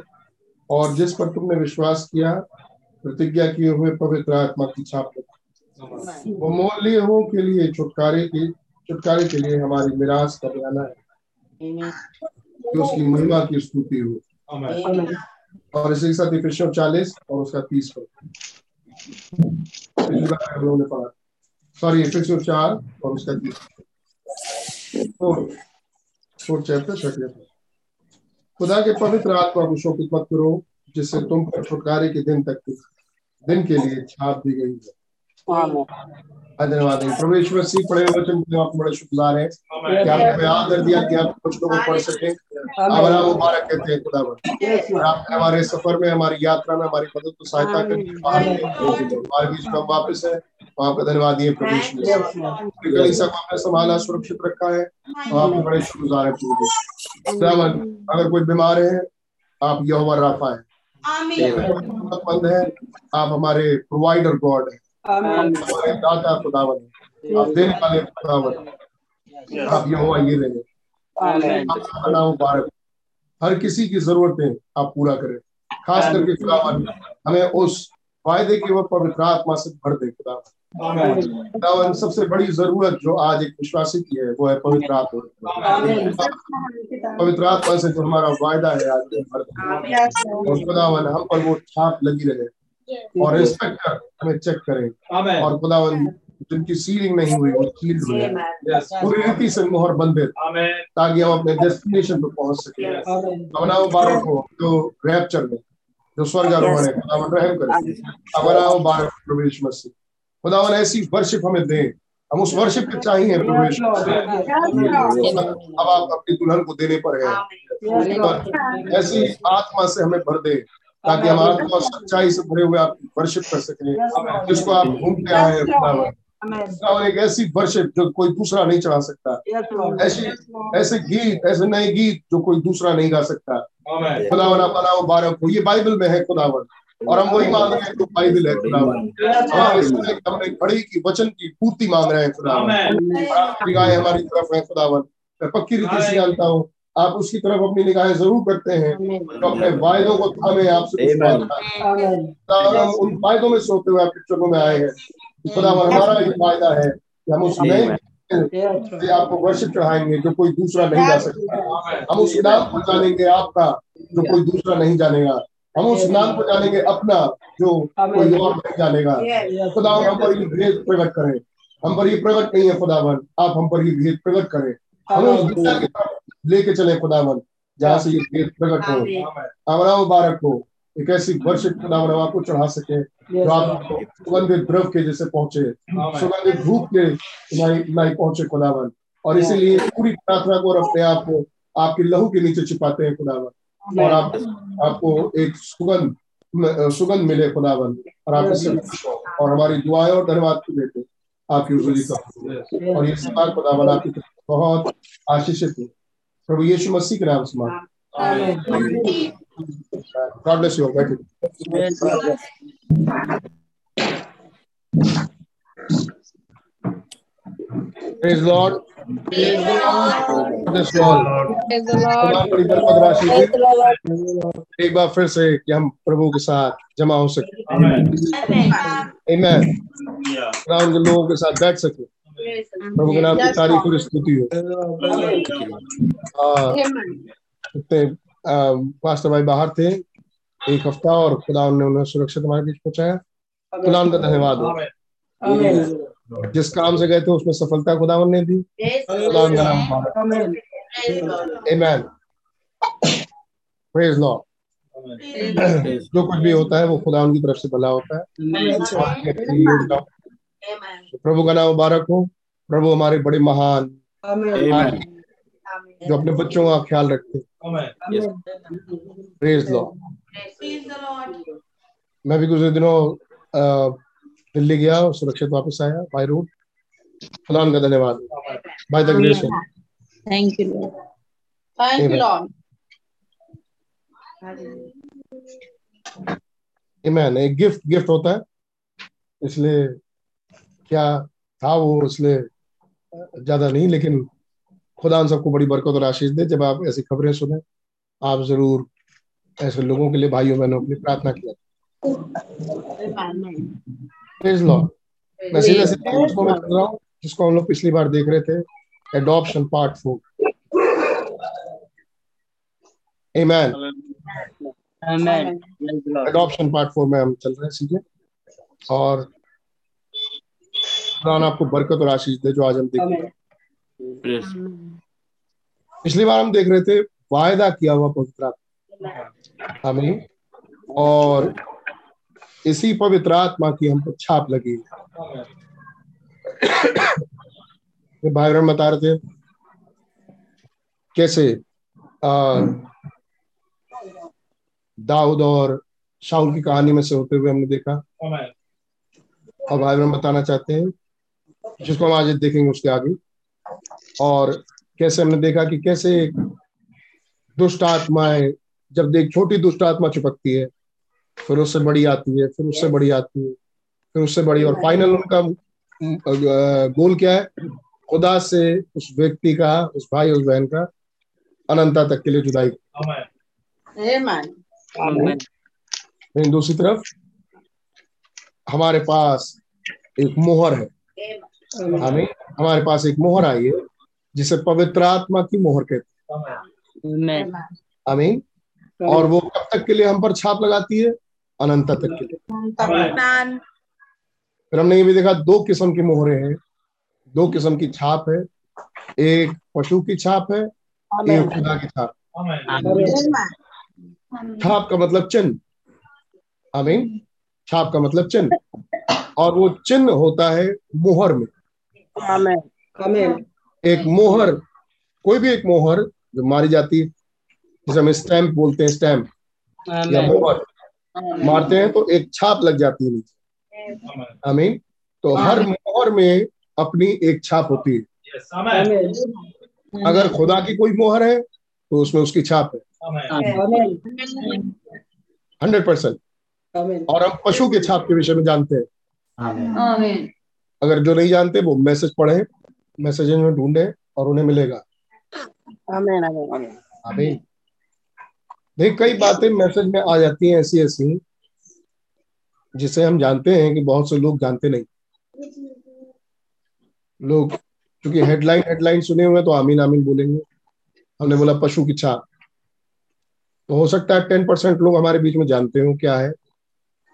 और जिस पर तुमने विश्वास किया प्रतिज्ञा किए हुए पवित्र आत्मा की छाप वो मूल्य हो के लिए छुटकारे की छुटकारे के लिए हमारी मिराज का बयाना है। कि उसकी महिमा की स्तुति हो। और इसी के साथ इफिसियों चालीस और उसका तीस पर सॉरी इफिसियों चार और उसका तीस। फोर फोर चैप्टर थर्टी खुदा के पवित्र आत्मा को शोकित मत करो, जिससे तुम पर छुटकारे के दिन तक दिन के लिए छाप दी गई है। धन्यवाद। है। प्रभु यीशु मसीह पढ़े हुए वचन के आप बड़े शुक्रगुजार हैं कि आपने हमें आदर दिया कि आप कुछ लोगों को पढ़ सके। हमारा मुबारक कहते हैं खुदा और आपने हमारे सफ़र में हमारी यात्रा में हमारी मदद को सहायता करके बाहर बीच में हम वापस है तो आपका धन्यवाद दिए प्रभु यीशु मसीह। पूरी कलीसिया को आपने संभाला सुरक्षित रखा है और आपके बड़े शुक्रगुजार है जी। अगर कोई बीमार है आप यहोवा राफा है आप हमारे प्रोवाइडर गॉड है। दाता खुदावन आप देने वाले खुदावन। आप ये रहे मुबारक हो। हर किसी की जरूरतें आप पूरा करें। खास करके खुदावन हमें उस वायदे की वह पवित्र आत्मा से भर दे खुदावन खुदावन सबसे बड़ी ज़रूरत जो आज एक विश्वासी की है वो है पवित्र आत्मा। पवित्र आत्मा से जो हमारा वायदा है आज भर दे। और खुदावन हम पर वो छाप लगी रहे। और इंस्पेक्टर हमें चेक करें। और खुदावन जिनकी सीलिंग नहीं हुई वो सील हुई पूरी रीति से मोहर बंधित ताकि हम अपने डेस्टिनेशन पे पहुँच सके। हमारा मुबारक हो जो रैप्चर में जो स्वर्ग आरोहण है खुदावन रहम करे। यीशु मसीह। खुदावन ऐसी वर्शिप हमें दे। हम उस वर्शिप के चाहिए प्रवेश अब आप अपनी दुल्हन को देने पर है। ऐसी आत्मा से हमें भर दे। ताकि हम आत्मा और सच्चाई से भरे हुए आप वर्शिप कर सकें जिसको आप घूमते आए हैं खुदावन एक ऐसी वर्शिप जो कोई दूसरा नहीं चढ़ा सकता। ऐसी ऐसे गीत ऐसे नए गीत जो कोई दूसरा नहीं गा सकता। खुदावन आप बनाओ बारह को। ये बाइबल में है खुदावन। और हम वही मांग रहे हैं जो बाइबल है खुदावन। हमने घड़ी की वचन की पूर्ति मांग रहे हैं खुदावन। निगाहें हमारी तरफ़ है खुदावन। मैं पक्की रीति से जानता हूँ आप उसकी तरफ़ अपनी निगाहें ज़रूर करते हैं। तो अपने वायदों को थामे आपसे। खुदावन हम उन वायदों में सोते हुए आपके चरणों में आए हैं कि खुदावन हमारा ये वायदा है कि हम उस नए से आपको वर्षिप चढ़ाएँगे जो कोई दूसरा नहीं जा सकता। हम उस नाम को जानेंगे आपका जो कोई दूसरा नहीं जानेगा। हम उस नाम को जानेंगे अपना जो कोई और नहीं जानेगा। खुदावन हम पर ये भेद प्रकट करें। हम पर ये प्रकट नहीं है खुदावन। आप हम पर ये भेद प्रकट करें। हमें उस दिशा की तरफ़ लेके चले खुदावन जहाँ से ये भेद प्रकट हो। हमारा मुबारक हो एक ऐसी वर्षिप खुदावन हम आपको चढ़ा सके जो आप सुगंधित द्रव के जैसे पहुँचे सुगंधित धूप के नहीं नहीं पहुँचे खुदावन। और इसीलिए पूरी प्रार्थना को और अपने आप को आपके लहू के नीचे छिपाते हैं खुदावन। और आप आपको एक सुगंध सुगंध मिले खुदावन। और आप इससे और हमारी दुआएँ और धन्यवाद की देते आपकी उजली का। और ये समाज खुदावन आपकी बहुत आशीषित हो। प्रभु यीशु मसीह के नाम से मांग। गॉड ब्लेस यू बैठिए Praise Lord. Praise Lord. Praise the Lord. खुदा बड़ी बरकत राशि एक बार फिर से कि हम प्रभु के साथ जमा हो सके। Amen. खुदा उनके लोगों के साथ बैठ सके। प्रभु के नाम की तारीफ़ और स्तुति हो। पास्टर भाई बाहर थे एक हफ़्ता और खुदा ने उन्हें सुरक्षित हमारे बीच पहुँचाया। खुदा उनका धन्यवाद हो। जिस काम से गए थे उसमें सफलता खुदा ने दी। खुदा उनका नाम Amen. Praise Lord. जो कुछ भी होता है वो खुदा उनकी तरफ़ से भला होता है। प्रभु का नाम मुबारक हो। प्रभु हमारे बड़े महान। जो अपने बच्चों का ख्याल रखते। प्रेज मैं भी कुछ दिनों दिल्ली गया और सुरक्षित वापस आया बाय रूट खुदा उनका धन्यवाद। By the grace Thank you, Lord. Thank you, Amen. Lord. मैन एक गिफ्ट गिफ्ट होता है। इसलिए क्या था वो इसलिए ज़्यादा नहीं लेकिन खुदा उन सबको बड़ी बरकत और आशीष दे। जब आप ऐसी खबरें सुने आप ज़रूर ऐसे लोगों के लिए भाइयों बहनों के लिए प्रार्थना किया हूँ जिसको हम लोग पिछली बार देख रहे थे adoption part four Amen. Amen. Adoption part four में हम चल रहे हैं सीधे। और खुदा आपको बरकत और आशीष दे जो आज हम देख रहे हैं पिछली बार हम देख रहे थे वायदा किया हुआ पवित्र आत्मा। हमें और इसी पवित्र आत्मा की हम पर छाप लगी। है। भाई बहन बता रहे थे कैसे आ, दाऊद और शाहुल की कहानी में से होते हुए हमने देखा। और भाई बहन बताना चाहते हैं जिसको हम आज देखेंगे उसके आगे। और कैसे हमने देखा कि कैसे दुष्ट आत्माएँ जब देख छोटी दुष्ट आत्मा चिपकती है फिर उससे बड़ी आती है फिर उससे बड़ी आती है फिर उससे बड़ी और फाइनल उनका गोल क्या है? खुदा से उस व्यक्ति का उस भाई उस बहन का अनंता तक के लिए जुदाई. लेकिन दूसरी तरफ़ हमारे पास एक मोहर है। हमें हमारे पास एक मोहर आई है जिसे पवित्र आत्मा की मोहर कहते. हैं। आमीन। और वो कब तक के लिए हम पर छाप लगाती है? अनंता तक के लिए। फिर हमने ये भी देखा दो किस्म की मोहरे हैं। दो किस्म की छाप है। एक पशु की छाप है एक खुदा की छाप। छाप का मतलब चिन्ह। आमीन। छाप का मतलब चिन्ह। और वो चिन्ह होता है मोहर में। एक मोहर कोई भी एक मोहर जो मारी जाती है जिसे हम स्टैम्प बोलते हैं स्टैम्प या मोहर मारते हैं तो एक छाप लग जाती है नीचे। आमीन तो हर मोहर में अपनी एक छाप होती है। Yes. Amen. Amen. अगर खुदा की कोई मोहर है तो उसमें उसकी छाप है. हंड्रेड परसेंट और हम पशु के छाप के विषय में जानते हैं. अगर जो नहीं जानते वो मैसेज पढ़े मैसेज में ढूंढे और उन्हें मिलेगा. आमीन देख कई बातें मैसेज में आ जाती हैं ऐसी ऐसी जिसे हम जानते हैं कि बहुत से लोग जानते नहीं। लोग क्योंकि हेडलाइन हेडलाइन सुने हुए हैं, तो आमीन आमीन बोलेंगे। हमने बोला पशु की छाप। तो हो सकता है टेन परसेंट लोग हमारे बीच में जानते हो क्या है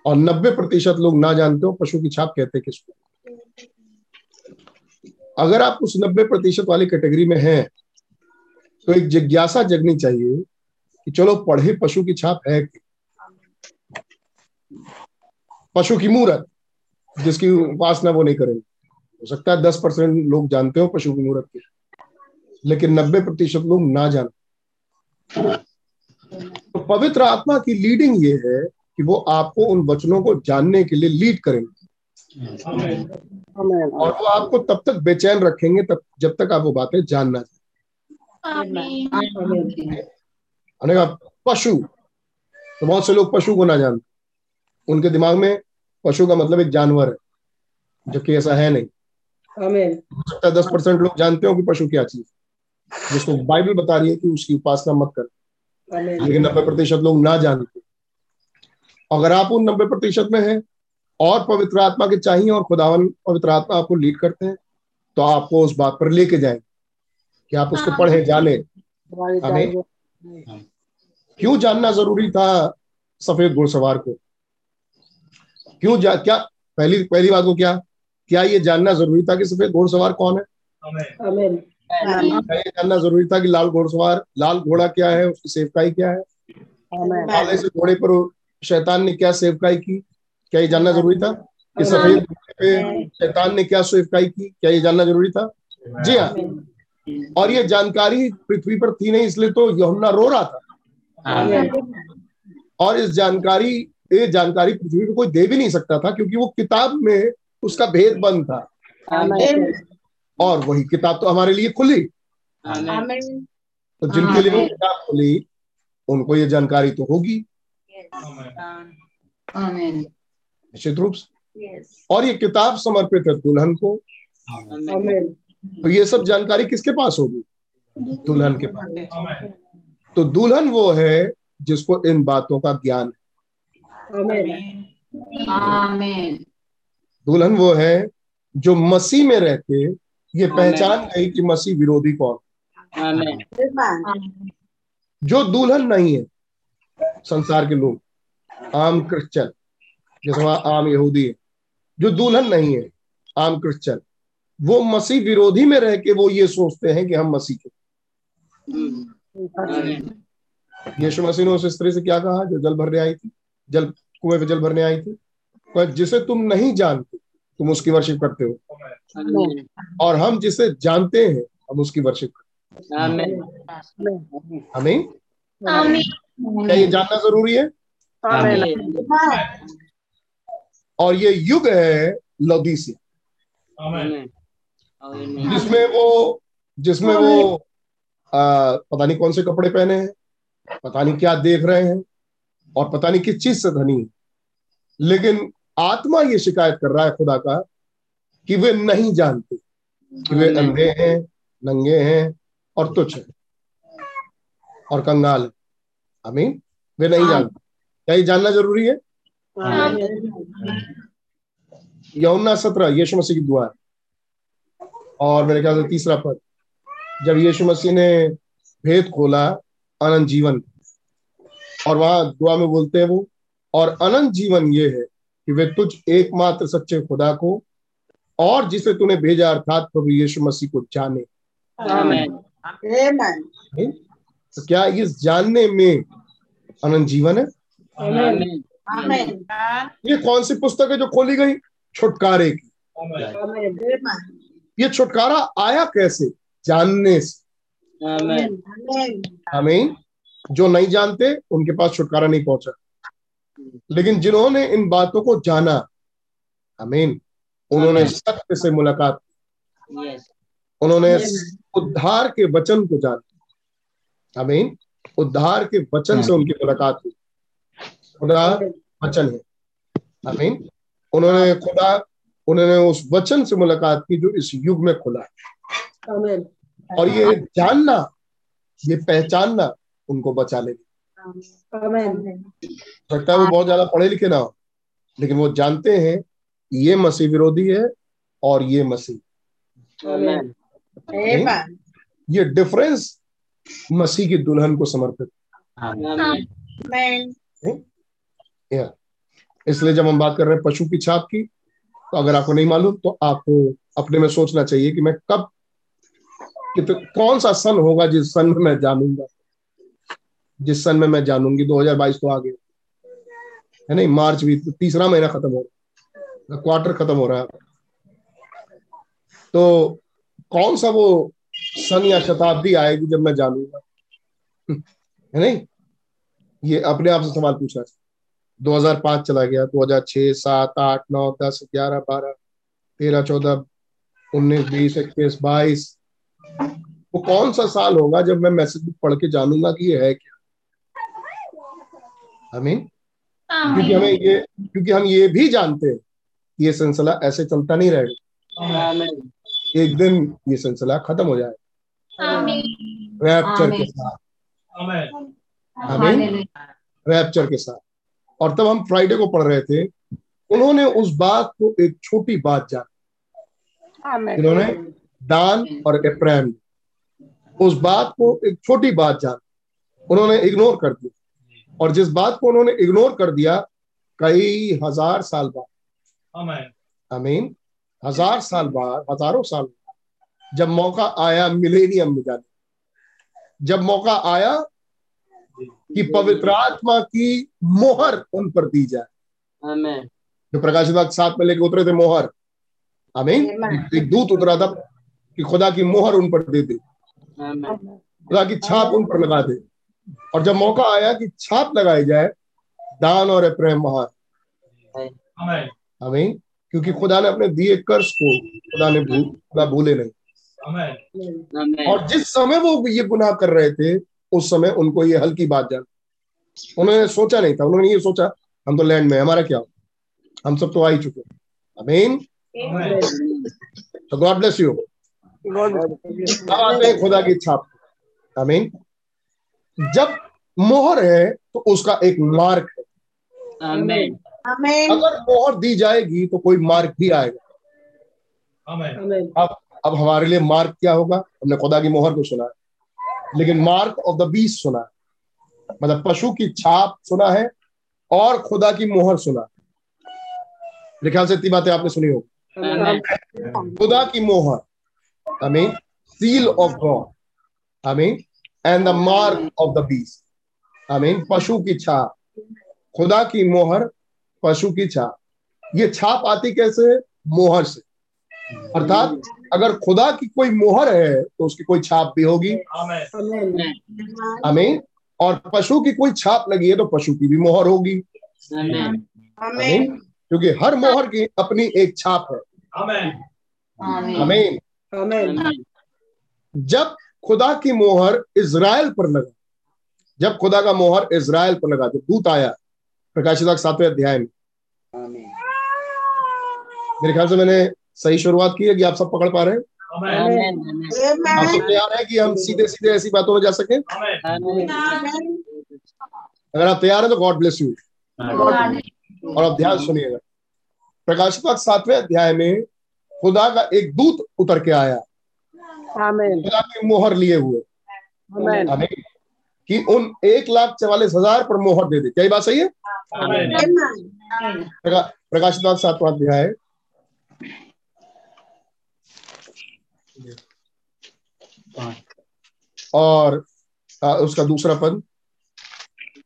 और नब्बे प्रतिशत लोग ना जानते हो पशु की छाप कहते किसको। अगर आप उस नब्बे प्रतिशत वाली कैटेगरी में हैं तो एक जिज्ञासा जगनी चाहिए कि चलो पढ़े पशु की छाप है पशु की मूरत, जिसकी उपासना वो नहीं करेंगे। हो सकता है दस परसेंट लोग जानते हो पशु की मूरत की, लेकिन नब्बे प्रतिशत लोग ना जानते तो पवित्र आत्मा की लीडिंग ये है कि वो आपको उन वचनों को जानने के लिए लीड करेंगे. और वो आपको तब तक बेचैन रखेंगे तब जब तक आप वो बातें जानना चाहें Amen. Amen. हमने कहा पशु। तो बहुत से लोग पशु को ना जानते उनके दिमाग में पशु का मतलब एक जानवर है जबकि ऐसा है नहीं. सकता दस परसेंट लोग जानते हो कि पशु क्या चीज़ है, जिसको बाइबल बता रही है कि उसकी उपासना मत कर। लेकिन नब्बे प्रतिशत लोग ना जानते। अगर आप उन नब्बे प्रतिशत में हैं और पवित्र आत्मा के चाहिए और खुदावन पवित्र आत्मा आपको लीड करते हैं तो आपको उस बात पर लेके जाएँगे कि आप उसको पढ़े जाने। हमें। क्यों जानना ज़रूरी था सफ़ेद घुड़सवार को? क्यों जा क्या पहली पहली बात को क्या क्या ये जानना ज़रूरी था कि सफ़ेद घोड़सवार कौन है. क्या ये जानना ज़रूरी था कि लाल घोड़सवार लाल घोड़ा क्या है उसकी सेवकाई क्या है? काले से घोड़े पर शैतान ने क्या सेवकाई की? क्या ये जानना ज़रूरी था? कि सफ़ेद पे शैतान ने क्या सेवकाई की? क्या ये जानना ज़रूरी था? जी हाँ। और ये जानकारी पृथ्वी पर थी नहीं इसलिए तो यमुना रो रहा था। और इस जानकारी ये जानकारी पृथ्वी पर कोई दे भी नहीं सकता था क्योंकि वो किताब में उसका भेद बंद था और वही किताब तो हमारे लिए खुली। तो जिनके लिए वो किताब खुली उनको ये जानकारी तो होगी। Amen. Amen. निश्चित रूप से। और ये किताब समर्पित है दुल्हन को। Amen. तो ये सब जानकारी किसके पास होगी? दुल्हन के पास। तो दुल्हन वो है जिसको इन बातों का ज्ञान है। Amen. Amen. दुल्हन वो है जो मसीह में रहते ये पहचान गई कि मसीह विरोधी कौन. जो दुल्हन नहीं है संसार के लोग आम क्रिश्चियन जैसे वहाँ आम यहूदी है जो दुल्हन नहीं है आम क्रिश्चियन। वो मसीह विरोधी में रह के वो ये सोचते हैं कि हम मसीह के। यीशु मसीह ने उस स्त्री से क्या कहा? जो जल भरने आई थी जल कुएँ पे जल भरने आई थी। कहा, जिसे तुम नहीं जानते तुम उसकी वर्शिप करते हो। और हम जिसे जानते हैं हम उसकी वर्शिप करते हमें क्या ये जानना ज़रूरी है. और ये युग है लौदीसिया. जिसमें वो जिसमें वो आ, पता नहीं कौन से कपड़े पहने हैं पता नहीं क्या देख रहे हैं और पता नहीं किस चीज़ से धनी है। लेकिन आत्मा ये शिकायत कर रहा है खुदा का कि वे नहीं जानते कि वे अंधे हैं नंगे हैं और तुच्छ हैं और कंगाल है। आमीन? वे नहीं जानते। क्या ये जानना ज़रूरी है? यमुना सत्रह यीशु मसीह की दुआ है और मेरे ख्याल से तीसरा पद जब यीशु मसीह ने भेद खोला अनंत जीवन और वहाँ दुआ में बोलते हैं वो और अनंत जीवन ये है कि वे तुझ एकमात्र सच्चे खुदा को और जिसे तूने भेजा अर्थात प्रभु यीशु मसीह को जाने. तो क्या इस जानने में अनंत जीवन है. ये कौन सी पुस्तक है जो खोली गई? छुटकारे की। Amen. Amen. ये छुटकारा आया कैसे? जानने से. हमें जो नहीं जानते उनके पास छुटकारा नहीं पहुँचा। लेकिन जिन्होंने इन बातों को जाना अमीन उन्होंने सत्य से मुलाकात की। उन्होंने उद्धार के वचन को जाना। अमीन उद्धार के वचन से उनकी मुलाकात हुई। खुदा वचन है। अमीन उन्होंने खुदा उन्होंने उस वचन से मुलाकात की जो इस युग में खुला है। आमेन। और ये जानना ये पहचानना उनको बचा लेगी। सकता है वो बहुत ज़्यादा पढ़े लिखे ना हो लेकिन वो जानते हैं ये मसीह विरोधी है और ये मसीह। ये डिफरेंस मसीह की दुल्हन को समर्पित। आमेन इसलिए जब हम बात कर रहे हैं पशु की छाप की तो अगर आपको नहीं मालूम तो आपको अपने में सोचना चाहिए कि मैं कब कि तो कौन सा सन होगा जिस सन में मैं जानूँगा? जिस सन में मैं जानूँगी? 2022 तो आ गया है नहीं? मार्च भी तीसरा महीना खत्म हो रहा है। क्वार्टर खत्म हो रहा है। तो कौन सा वो सन या शताब्दी आएगी जब मैं जानूँगा? है नहीं? ये अपने आप से सवाल पूछा चाहिए। 2005 चला गया 2006 7 8 9 10 11 12 13 14 19 20 21 22 वो कौन सा साल होगा जब मैं मैसेज बुक पढ़ के जानूँगा कि ये है क्या? आमीन क्योंकि हमें ये क्योंकि हम ये भी जानते हैं ये सिलसिला ऐसे चलता नहीं रहेगा। एक दिन ये सिलसिला खत्म हो जाएगा। रैप्चर के साथ। आमीन। रैप्चर के साथ। और तब हम फ्राइडे को पढ़ रहे थे। उन्होंने उस बात को एक छोटी बात जानी। इन्होंने दान और एप्राम उस बात को एक छोटी बात जानी। उन्होंने इग्नोर कर दिया। और जिस बात को उन्होंने इग्नोर कर दिया कई हज़ार साल बाद। अमीन हज़ार साल बाद हज़ारों साल बाद जब मौका आया मिलेनियम में जाने। जब मौका आया कि पवित्र आत्मा की मोहर उन पर दी जाए। आमेन जो प्रकाशित वाक्य साथ में लेके उतरे थे मोहर। आमीन। एक दूत उतरा था कि खुदा की मोहर उन पर दे दे। खुदा की छाप उन पर लगा दे। और जब मौका आया कि छाप लगाई जाए दान और प्रेम महान आमीन। क्योंकि खुदा ने अपने दिए कर्ज को खुदा ने भूल खुदा भूले नहीं। और जिस समय वो ये गुनाह कर रहे थे उस समय उनको ये हल्की बात जान। उन्होंने सोचा नहीं था। उन्होंने ये सोचा हम तो लैंड में हमारा क्या हो? हम सब तो आ ही चुके अमीन तो गॉड ब्लेस यू अब आते हैं खुदा की छाप अमीन जब मोहर है तो उसका एक मार्क है। आमेन Amen. अगर मोहर दी जाएगी तो कोई मार्क भी आएगा। आमेन अब अब हमारे लिए मार्क क्या होगा? हमने खुदा की मोहर को सुना है। लेकिन मार्क ऑफ़ द बीस सुना है। मतलब पशु की छाप सुना है और खुदा की मोहर सुना है। मेरे ख्याल से इतनी बातें आपने सुनी आमेन खुदा की मोहर I mean seal of God I mean and the mark of the beast I mean पशु की छाप, खुदा की मोहर, पशु की छाप। ये छाप आती कैसे? है? मोहर से। अर्थात अगर खुदा की कोई मोहर है तो उसकी कोई छाप भी होगी। आमेन। आमीन और पशु की कोई छाप लगी है तो पशु की भी मोहर होगी। आमेन। आमीन। क्योंकि हर मोहर की अपनी एक छाप है। आमीन। आमेन। जब खुदा की मोहर इज़राइल पर लगा जब खुदा का मोहर इज़राइल पर लगा जब दूत आया प्रकाशित सातवें अध्याय में। मेरे ख्याल से मैंने सही शुरुआत की है कि आप सब पकड़ पा रहे हैं? आप. सब तैयार है कि हम सीधे सीधे ऐसी बातों में जा सकें. अगर आप तैयार हैं तो गॉड ब्लेस यू और आप ध्यान सुनिएगा। प्रकाशित वाक्य सातवें अध्याय में खुदा का एक दूत उतर के आया। खुदा की मोहर लिए हुए। आमेन कि उन एक लाख चवालीस हज़ार पर मोहर दे दे। क्या बात सही है? Amen. प्रका- प्रकाशित वाक्य सातवां अध्याय। और आ, उसका दूसरा पद?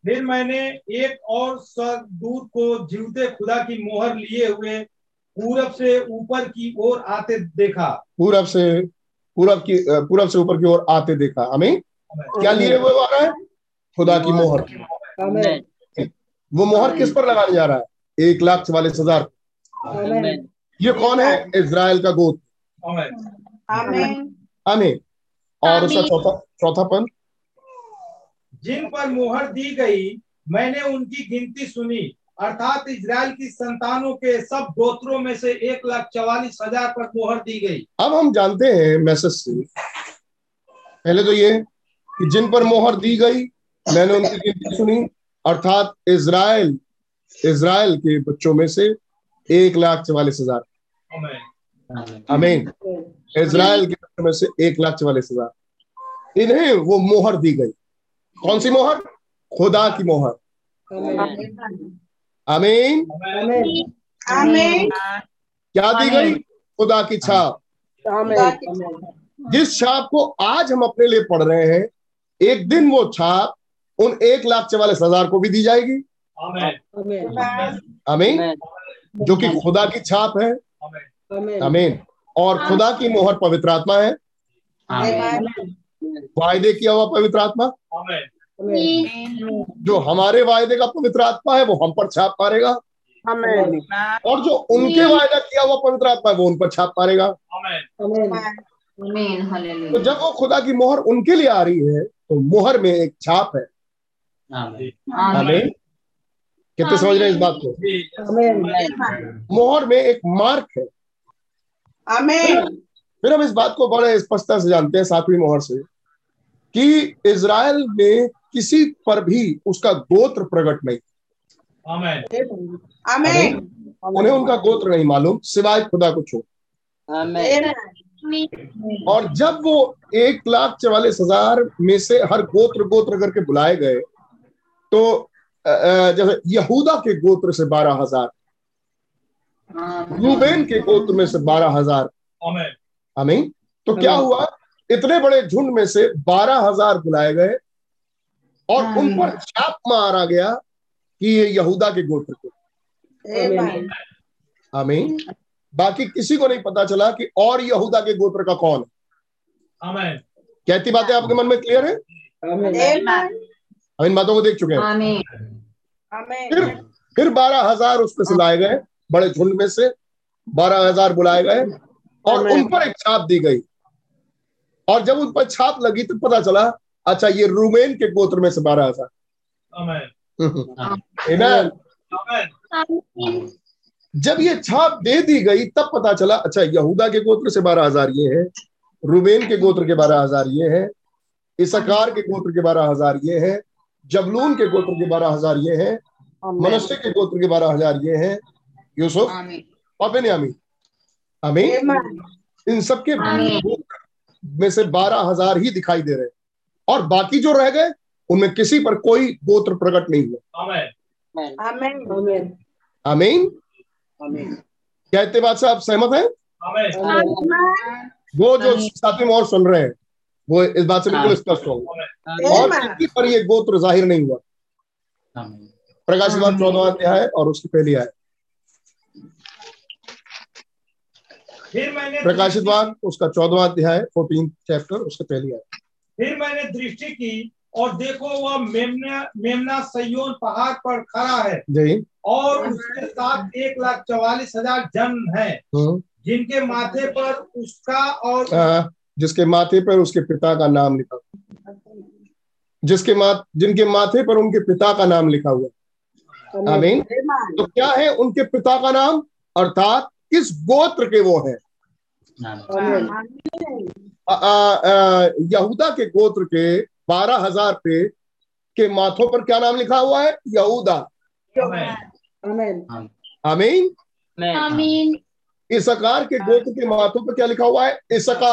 फिर मैंने एक और स्वर्गदूत को जीवते खुदा की मोहर लिए हुए पूरब से ऊपर की ओर आते देखा। पूरब से पूरब की पूरब से ऊपर की ओर आते देखा। हमें क्या लिए हुए आ रहा है? खुदा की मोहर। वो मोहर किस पर लगाने जा रहा है? एक लाख चवालीस हज़ार। ये कौन है? इज़राइल का आमीन आमीन। और उसका चौथा चौथा पद? जिन पर मोहर दी गई मैंने उनकी गिनती सुनी। अर्थात इज़राइल की संतानों के सब गोत्रों में से एक लाख चवालीस हज़ार पर मोहर दी गई। अब हम जानते हैं मैसेज से। पहले तो ये कि जिन पर मोहर दी गई मैंने उनकी गिनती सुनी। अर्थात इज़राइल इज़राइल के बच्चों में से एक लाख चवालीस हज़ार। आमेन। अमीन इज़राइल के में से एक लाख चवालीस हज़ार। इन्हें वो मोहर दी गई। कौन सी मोहर? खुदा की मोहर। अमीन आमेन। आमीन। क्या दी गई? खुदा की छाप। जिस छाप को आज हम अपने लिए पढ़ रहे हैं एक दिन वो छाप उन एक लाख चवालीस हज़ार को भी दी जाएगी। अमीन जो कि खुदा की छाप है। अमीन और खुदा की मोहर पवित्र आत्मा है। वायदे किया हुआ पवित्र आत्मा? जो हमारे वायदे का पवित्र आत्मा है वो हम पर छाप मारेगा। और जो उनके वायदा किया हुआ पवित्र आत्मा है वो उन पर छाप मारेगा। तो जब वो खुदा की मोहर उनके लिए आ रही है तो मोहर में एक छाप है। आमेन। कितने समझ रहे हैं इस बात को? मोहर में एक मार्क है। फिर हम इस बात को बड़े स्पष्टता से जानते हैं सातवीं मोहर से कि इज़राइल में किसी पर भी उसका गोत्र प्रकट नहीं। आमेन आमीन उन्हें उनका गोत्र नहीं मालूम सिवाय खुदा को छोड़। और जब वो एक लाख चवालीस हज़ार में से हर गोत्र गोत्र करके बुलाए गए तो जैसे यहूदा के गोत्र से बारह हज़ार रूबेन के गोत्र में से बारह हज़ार। आमेन। अमीन तो क्या हुआ? इतने बड़े झुंड में से बारह हज़ार बुलाए गए और उन पर छाप मारा गया कि ये यहूदा के गोत्र के आमीन। अमीन बाकी किसी को नहीं पता चला कि और यहूदा के गोत्र का कौन है। आमेन कहती बातें आपके मन में क्लियर है? हम इन बातों को देख चुके हैं। फिर फिर बारह हज़ार उसमें से लाए गए। बड़े झुंड में से बारह हज़ार बुलाए गए और उन पर एक छाप दी गई। और जब उन पर छाप लगी तो पता चला अच्छा ये रूमेन के गोत्र में से बारह हज़ार। आमेन जब ये छाप दे दी गई तब पता चला अच्छा यहूदा के गोत्र से बारह हज़ार ये है रूबेन के गोत्र के बारह हज़ार ये है इसकार के गोत्र के बारह हज़ार ये है जबलून के गोत्र के बारह हज़ार ये है मनुष्य के गोत्र के बारह हज़ार ये है यूसुफ? और बेन्यामीन अमीन आमीन। इन सबके में से बारह हज़ार ही दिखाई दे रहे और बाकी जो रह गए उनमें किसी पर कोई गोत्र प्रकट नहीं हुआ। आमीन। क्या इतने बात से आप सहमत हैं? वो जो सातवीं मोहर सुन रहे हैं वो इस बात से बिल्कुल स्पष्ट होंगे। और किसी पर ये गोत्र ज़ाहिर नहीं हुआ। प्रकाश बात चौदह अध्याय है और उसकी पहली आय फिर मैंने प्रकाशित बात उसका चौदवा अध्याय फोर्टीन चैप्टर उसके पहली आय। फिर मैंने दृष्टि की और देखो वह मेमना मेमना सयोन पहाड़ पर खड़ा है। जय और उसके साथ एक लाख चौवालीस हज़ार जन है। हम्म, जिनके माथे पर उसका और आ, जिसके माथे पर उसके पिता का नाम लिखा हुआ। जिसके मा जिनके माथे पर उनके पिता का नाम लिखा हुआ। आमीन। तो क्या है उनके पिता का नाम? अर्थात किस गोत्र के वो हैं? यहूदा के गोत्र के बारह हज़ार पे के माथों पर क्या नाम लिखा हुआ है? यहूदा। आमेन। आमीन। आमीन? आमीन। इसकार के गोत्र के माथों पर क्या लिखा हुआ है? इसकार।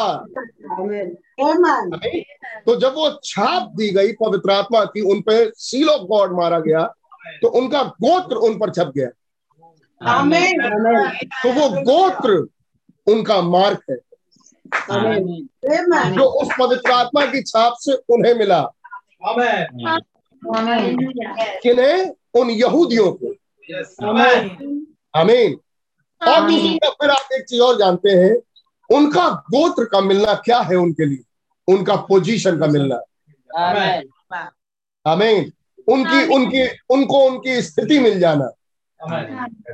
आमीन। आमीन आमीन। तो जब वो छाप दी गई पवित्र आत्मा की उन पे सील ऑफ़ गॉड मारा गया तो उनका गोत्र उन पर छप गया। आमीन। आमीन। तो वो गोत्र उनका मार्ग है। जो उस पवित्र आत्मा की छाप से उन्हें मिला। आमेन। आमीन। किन्हें? उन यहूदियों को। आमेन। आमीन। और दूसरी तरफ़ फिर आप एक चीज़ और जानते हैं। उनका गोत्र का मिलना क्या है उनके लिए? उनका पोजीशन का मिलना। आमीन। आमीन। उनकी उनकी उनको उनकी स्थिति मिल जाना।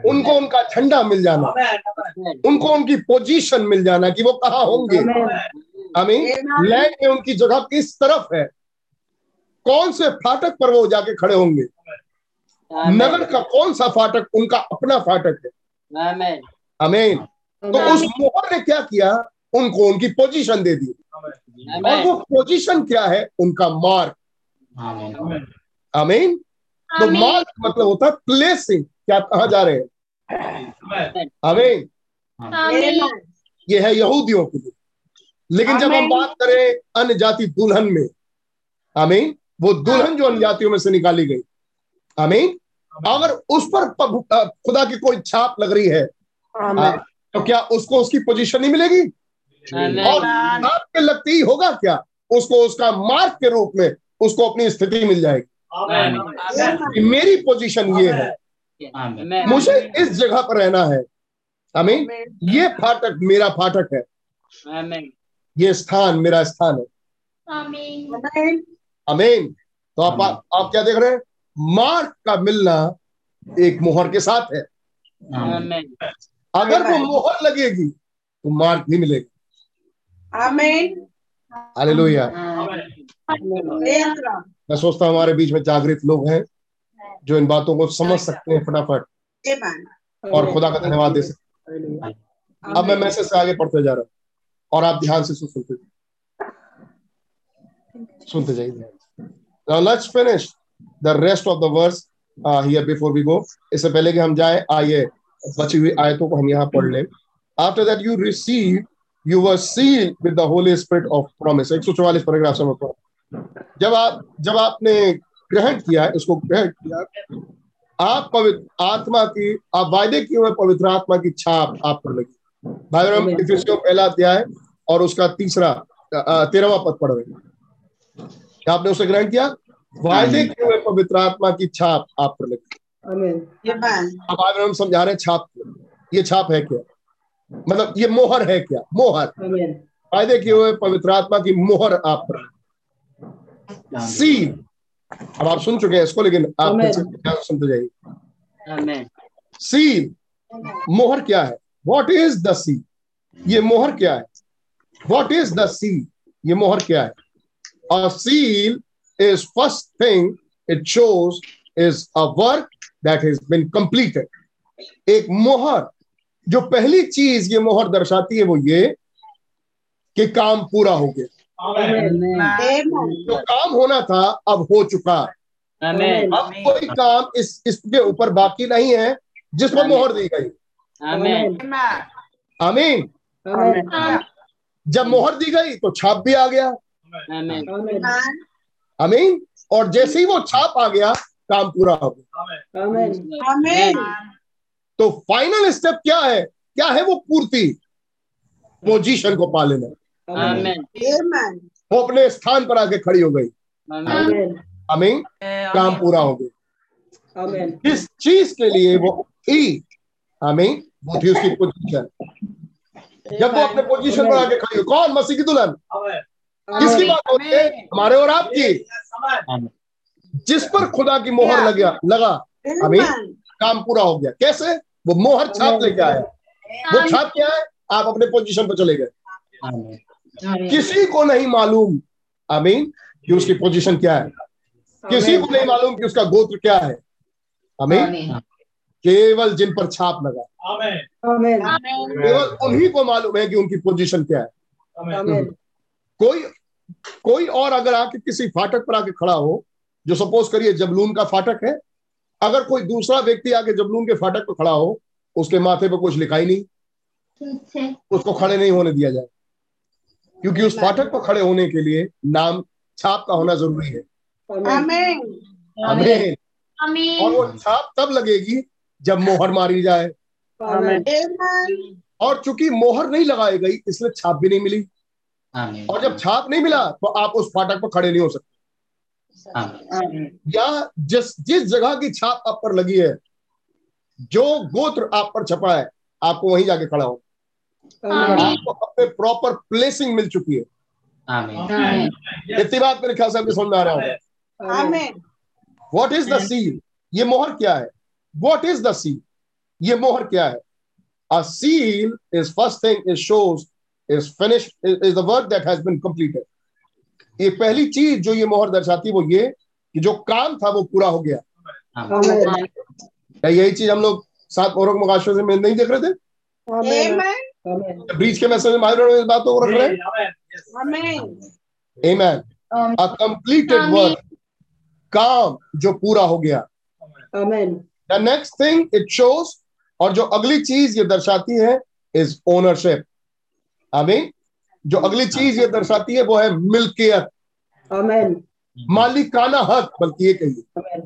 उनको उनका झंडा मिल जाना। उनको उनकी पोजीशन मिल जाना कि वो कहा होंगे। आमीन। लैंड में उनकी जगह किस तरफ़ है? कौन से फाटक पर वो जाके खड़े होंगे? नगर का कौन सा फाटक? उनका अपना फाटक है। आमेन आमीन। तो उस मोहर ने क्या किया? उनको उनकी पोजीशन दे दी। और वो पोजीशन क्या है? उनका मार्क आमेन। आमीन। तो। मार्क मतलब होता है प्लेसिंग कि आप कहाँ जा रहे हैं? आमीन। आमीन। ये है यहूदियों के लिए। लेकिन जब हम बात करें अन्य जाति दुल्हन में आमीन वो दुल्हन जो अन्य जातियों में से निकाली गई। आमीन। अगर उस पर खुदा की कोई छाप लग रही है आ, तो क्या उसको उसकी पोजीशन नहीं मिलेगी? और आपके लगती ही होगा क्या? उसको उसका मार्क के रूप में उसको अपनी स्थिति मिल जाएगी। मेरी पोजीशन ये है मुझे इस जगह पर रहना है। आमीन। ये फाटक मेरा फाटक है। ये स्थान मेरा स्थान है। अमीन तो आप आप क्या देख रहे हैं? मार्क का मिलना एक मोहर के साथ है। आमेन। अगर वो मोहर लगेगी तो मार्क भी मिलेगी। आमीन। हालेलुया. मैं सोचता हूँ हमारे बीच में जागृत लोग हैं। जो इन बातों को समझ सकते हैं फटाफट। और खुदा का धन्यवाद दे सकते हैं। अब मैं मैसेज से आगे पढ़ते जा रहा हूँ और आप ध्यान से सुनते सुनते जाइए Now let's finish the rest of the verse uh, here before we go. इससे पहले कि हम जाए आइए बची हुई आयतों को हम यहाँ पढ़ लें। After that you receive, you were sealed with the Holy Spirit of promise. 144 paragraph से मैं जब आप जब आपने ग्रहण किया है इसको ग्रहण किया आप पवित्र आत्मा की आप वायदे किए हुए पवित्र आत्मा की छाप आप पर लगी। भाई हम इफिसियों पहला अध्याय और उसका तीसरा तेरहवा पद पढ़ रहे हैं। क्या आपने उसे ग्रहण किया? वायदे किए हुए पवित्र आत्मा की छाप आप पर लगी. अब हम समझा रहे हैं छाप ये छाप है क्या? मतलब ये मोहर है क्या? मोहर। वायदे किए हुए पवित्र आत्मा की मोहर आप पर सील अब आप सुन चुके हैं इसको लेकिन आप सुनते जाइए। सील मोहर क्या है? वॉट इज़ द सी ये मोहर क्या है? वॉट इज़ द सी ये मोहर क्या है? A seal is first thing it shows is a work that has been completed. एक मोहर जो पहली चीज़ ये मोहर दर्शाती है वो ये कि काम पूरा हो गया. जो काम होना था अब हो चुका। आमेन अब कोई काम इस इसके ऊपर बाकी नहीं है जिस पर मोहर दी गई। आमेन। आमीन जब मोहर दी गई तो छाप भी आ गया। आमेन. आमीन। और जैसे ही वो छाप आ गया काम पूरा हो गया। तो फाइनल स्टेप क्या है? क्या है वो पूर्ति? पोजीशन को पा लेना. वो अपने स्थान पर आके खड़ी हो गई। आमेन। आमीन। काम पूरा हो गया। किस चीज़ के लिए वो थी। आमीन। वो थी उसकी पोजीशन जब वो अपने पोजीशन पर आके खड़ी हो। कौन? मसीह की दुल्हन। किसकी बात होती है? हमारे और आपकी। जिस पर खुदा की मोहर लग गया लगा। Amen. काम पूरा हो गया। कैसे? वो मोहर छाप लेके आया। वो छाप क्या है? आप अपने पोजीशन पर चले गए। आमेन। किसी को नहीं मालूम आमीन कि उसकी पोजीशन क्या है। किसी को नहीं मालूम कि उसका गोत्र क्या है। आमीन। केवल जिन पर छाप लगा। केवल उन्हीं को मालूम है कि उनकी पोजीशन क्या है। कोई कोई और अगर आके किसी फाटक पर आके खड़ा हो जो सपोज़ करिए जबलून का फाटक है अगर कोई दूसरा व्यक्ति आके जबलून के फाटक पर खड़ा हो उसके माथे पर कुछ लिखा ही। नहीं उसको खड़े नहीं होने दिया जाए। क्योंकि उस फाटक पर खड़े होने के लिए नाम छाप का होना ज़रूरी है। Amen. आमीन और वो छाप तब लगेगी जब मोहर मारी जाए। और चूँकि मोहर नहीं लगाई गई इसलिए छाप भी नहीं मिली। और जब छाप नहीं मिला तो आप उस फाटक पर खड़े नहीं हो सकते। या जिस जिस जगह की छाप आप पर लगी है जो गोत्र आप पर छपा है आपको वहीं जाके खड़ा हो। आपको प्रॉपर प्लेसिंग मिल चुकी है। आमेन। इतनी बात मेरे ख्याल से आपको समझ में आ रहा Amen. What is the seal ये मोहर क्या है? व्हाट इज़ द सील ये मोहर क्या है? A seal is first thing is shows is finish is the work that has been completed ये पहली चीज़ जो ये मोहर दर्शाती है वो ये कि जो काम था वो पूरा हो गया। क्या यही चीज़ हम लोग सात मोहरों मुकाशे में नहीं देख रहे थे? Amen. ब्रीच के मैसेज में इस बात को रख रहे हैं? Amen. Amen. A completed work. काम जो पूरा हो गया। The next thing it shows और जो अगली चीज़ ये दर्शाती है इज़ ओनरशिप आमीन जो अगली चीज़ ये दर्शाती है वो है मिल्कियत। मालिकाना हक बल्कि ये कहिए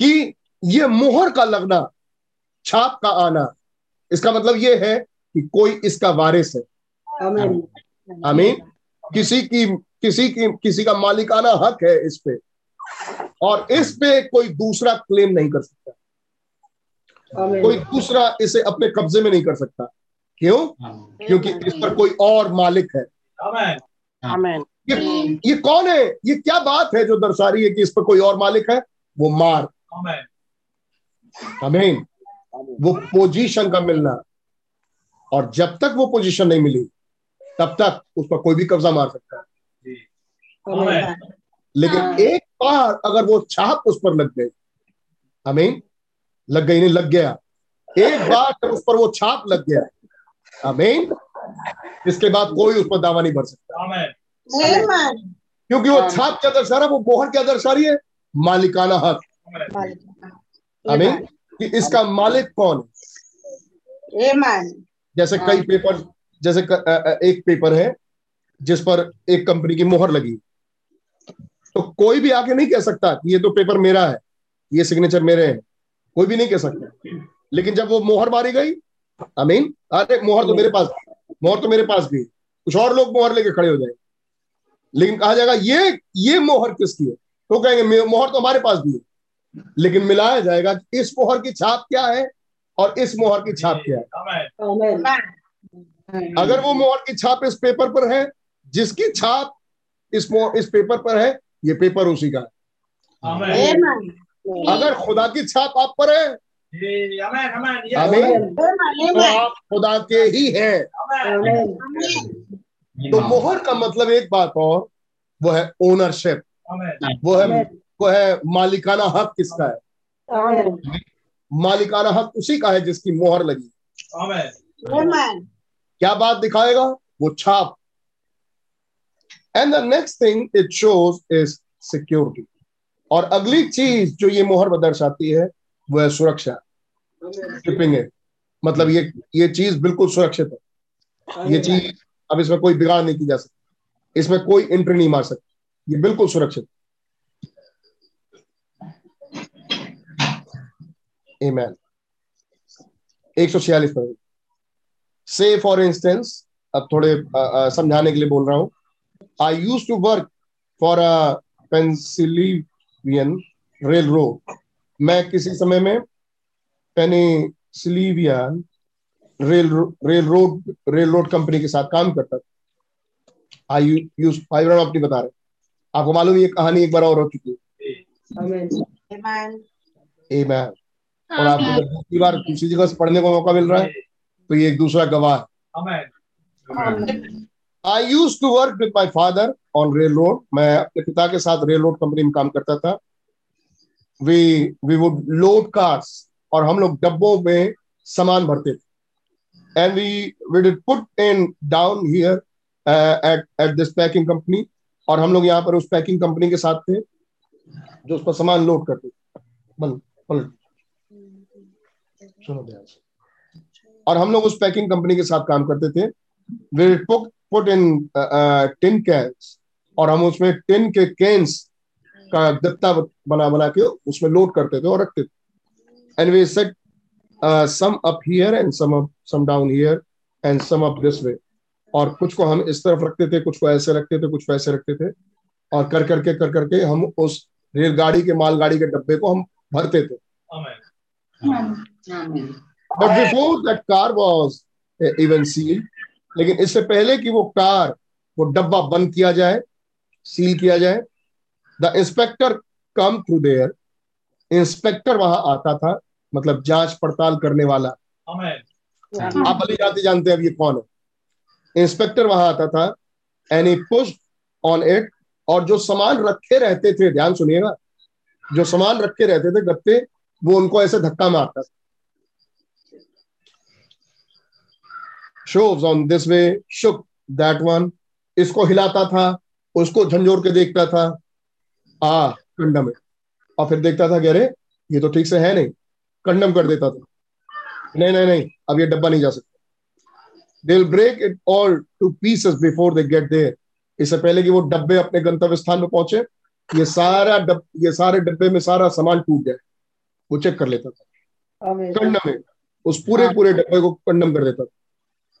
कि ये मोहर का लगना छाप का आना। इसका मतलब ये है कि कोई इसका वारिस है। आमीन। किसी की किसी की किसी का मालिकाना हक है इस पे। और इस पे कोई दूसरा क्लेम नहीं कर सकता। कोई दूसरा इसे अपने कब्जे में नहीं कर सकता। क्यों? क्योंकि इस पर कोई और मालिक है। Amen. ये ये कौन है? ये क्या बात है जो दर्शा रही है कि इस पर कोई और मालिक है? वो मार। अमीन वो पोजीशन का मिलना। और जब तक वो पोजीशन नहीं मिली तब तक उस पर कोई भी कब्जा मार सकता है। लेकिन एक बार अगर वो छाप उस पर लग गई अमीन लग गई नहीं लग गया। एक बार जब उस पर वो छाप लग गया अमीन इसके बाद कोई उस पर दावा नहीं भर सकता। क्योंकि वो छाप क्या दर्शा रहा है वो मोहर क्या दर्शा रही है मालिकाना हक। अमीन कि इसका मालिक कौन है? Amen. जैसे कई पेपर जैसे क- एक पेपर है जिस पर एक कंपनी की मोहर लगी। तो कोई भी आके नहीं कह सकता कि ये तो पेपर मेरा है ये सिग्नेचर मेरे हैं। कोई भी नहीं कह सकता। लेकिन जब वो मोहर मारी गई अमीन अरे मोहर तो मेरे पास मोहर तो मेरे पास भी। है। कुछ और लोग मोहर लेके खड़े हो जाए। लेकिन कहा जाएगा ये ये मोहर किसकी है? तो कहेंगे मोहर तो हमारे पास भी है। लेकिन मिलाया जाएगा कि इस मोहर की छाप क्या है? और इस मोहर की छाप क्या। है अगर वो मोहर की छाप इस पेपर पर है जिसकी छाप इस मोहर इस पेपर पर है ये पेपर उसी का है। अगर खुदा की छाप आप पर है आमीन। तो आप खुदा के ही हैं। तो मोहर का मतलब एक बात और वो है ओनरशिप वो है वो है मालिकाना हक किसका है? मालिकाना हक उसी का है जिसकी मोहर लगी। क्या बात दिखाएगा? वो छाप। And the next thing it shows is security और अगली चीज़ जो ये मोहर दर्शाती है वो है सुरक्षा। कीपिंग है। मतलब ये ये चीज़ बिल्कुल सुरक्षित है। ये चीज़ अब इसमें कोई बिगाड़ नहीं की जा सकती। इसमें कोई एंट्री नहीं मार सकती। ये बिल्कुल सुरक्षित Amen. 146 पर से फॉर इंस्टेंस अब थोड़े समझाने के लिए बोल रहा हूँ। I used to work for a Pennsylvanian railroad मैं किसी समय में Pennsylvanian rail railroad railroad company के साथ काम करता था। आई यूज़ फाइवर अपनी बता रहे। आपको मालूम ये कहानी एक बार और हो चुकी है। Amen. Amen. और आपको जब दूसरी बार दूसरी जगह से पढ़ने का मौका मिल रहा है तो ये एक दूसरा गवाह है। I used to work with my father on railroad मैं अपने पिता के साथ रेल रोड कंपनी में काम करता था। We we would load cars और हम लोग डब्बों में सामान भरते थे। And we we did put in down here at at this packing company और हम लोग यहाँ पर उस पैकिंग कंपनी के साथ थे जो उस पर सामान लोड करते थे। पलट। सुनो ध्यान से और हम लोग उस पैकिंग कंपनी के साथ काम करते थे। We put put in tin cans और हम उसमें टिन के कैंस का गत्ता बना बना के उसमें लोड करते थे और रखते थे। And we set some up here and some up some down here and some up this way और कुछ को हम इस तरफ़ रखते थे कुछ को ऐसे रखते थे कुछ को ऐसे रखते थे। और कर करके कर करके हम उस रेलगाड़ी के मालगाड़ी के डब्बे को हम भरते थे। But before that car was even seal लेकिन इससे पहले कि वो कार वो डब्बा बंद किया जाए सील किया जाए the inspector come through there inspector वहाँ आता था मतलब जाँच पड़ताल करने वाला। आप भली जाते जानते हैं अब ये कौन है। इंस्पेक्टर वहाँ आता था and he push on it और जो सामान रखे रहते थे ध्यान सुनिएगा जो सामान रखे रहते थे गत्ते वो उनको ऐसे धक्का मारता था। Shows on this way shook that one इसको हिलाता था उसको झंझोर के देखता था आ कंडम है। और फिर देखता था कि अरे ये तो ठीक से है नहीं कंडम कर देता था। नहीं नहीं नहीं अब ये डब्बा नहीं जा सकता। They break it all to pieces before they get there इससे पहले कि वो डब्बे अपने गंतव्य स्थान पे पहुँचे ये सारा डब ये सारे डब्बे में सारा सामान टूट जाए वो चेक कर लेता था। कंडम है। उस पूरे पूरे डब्बे को कंडम कर देता था।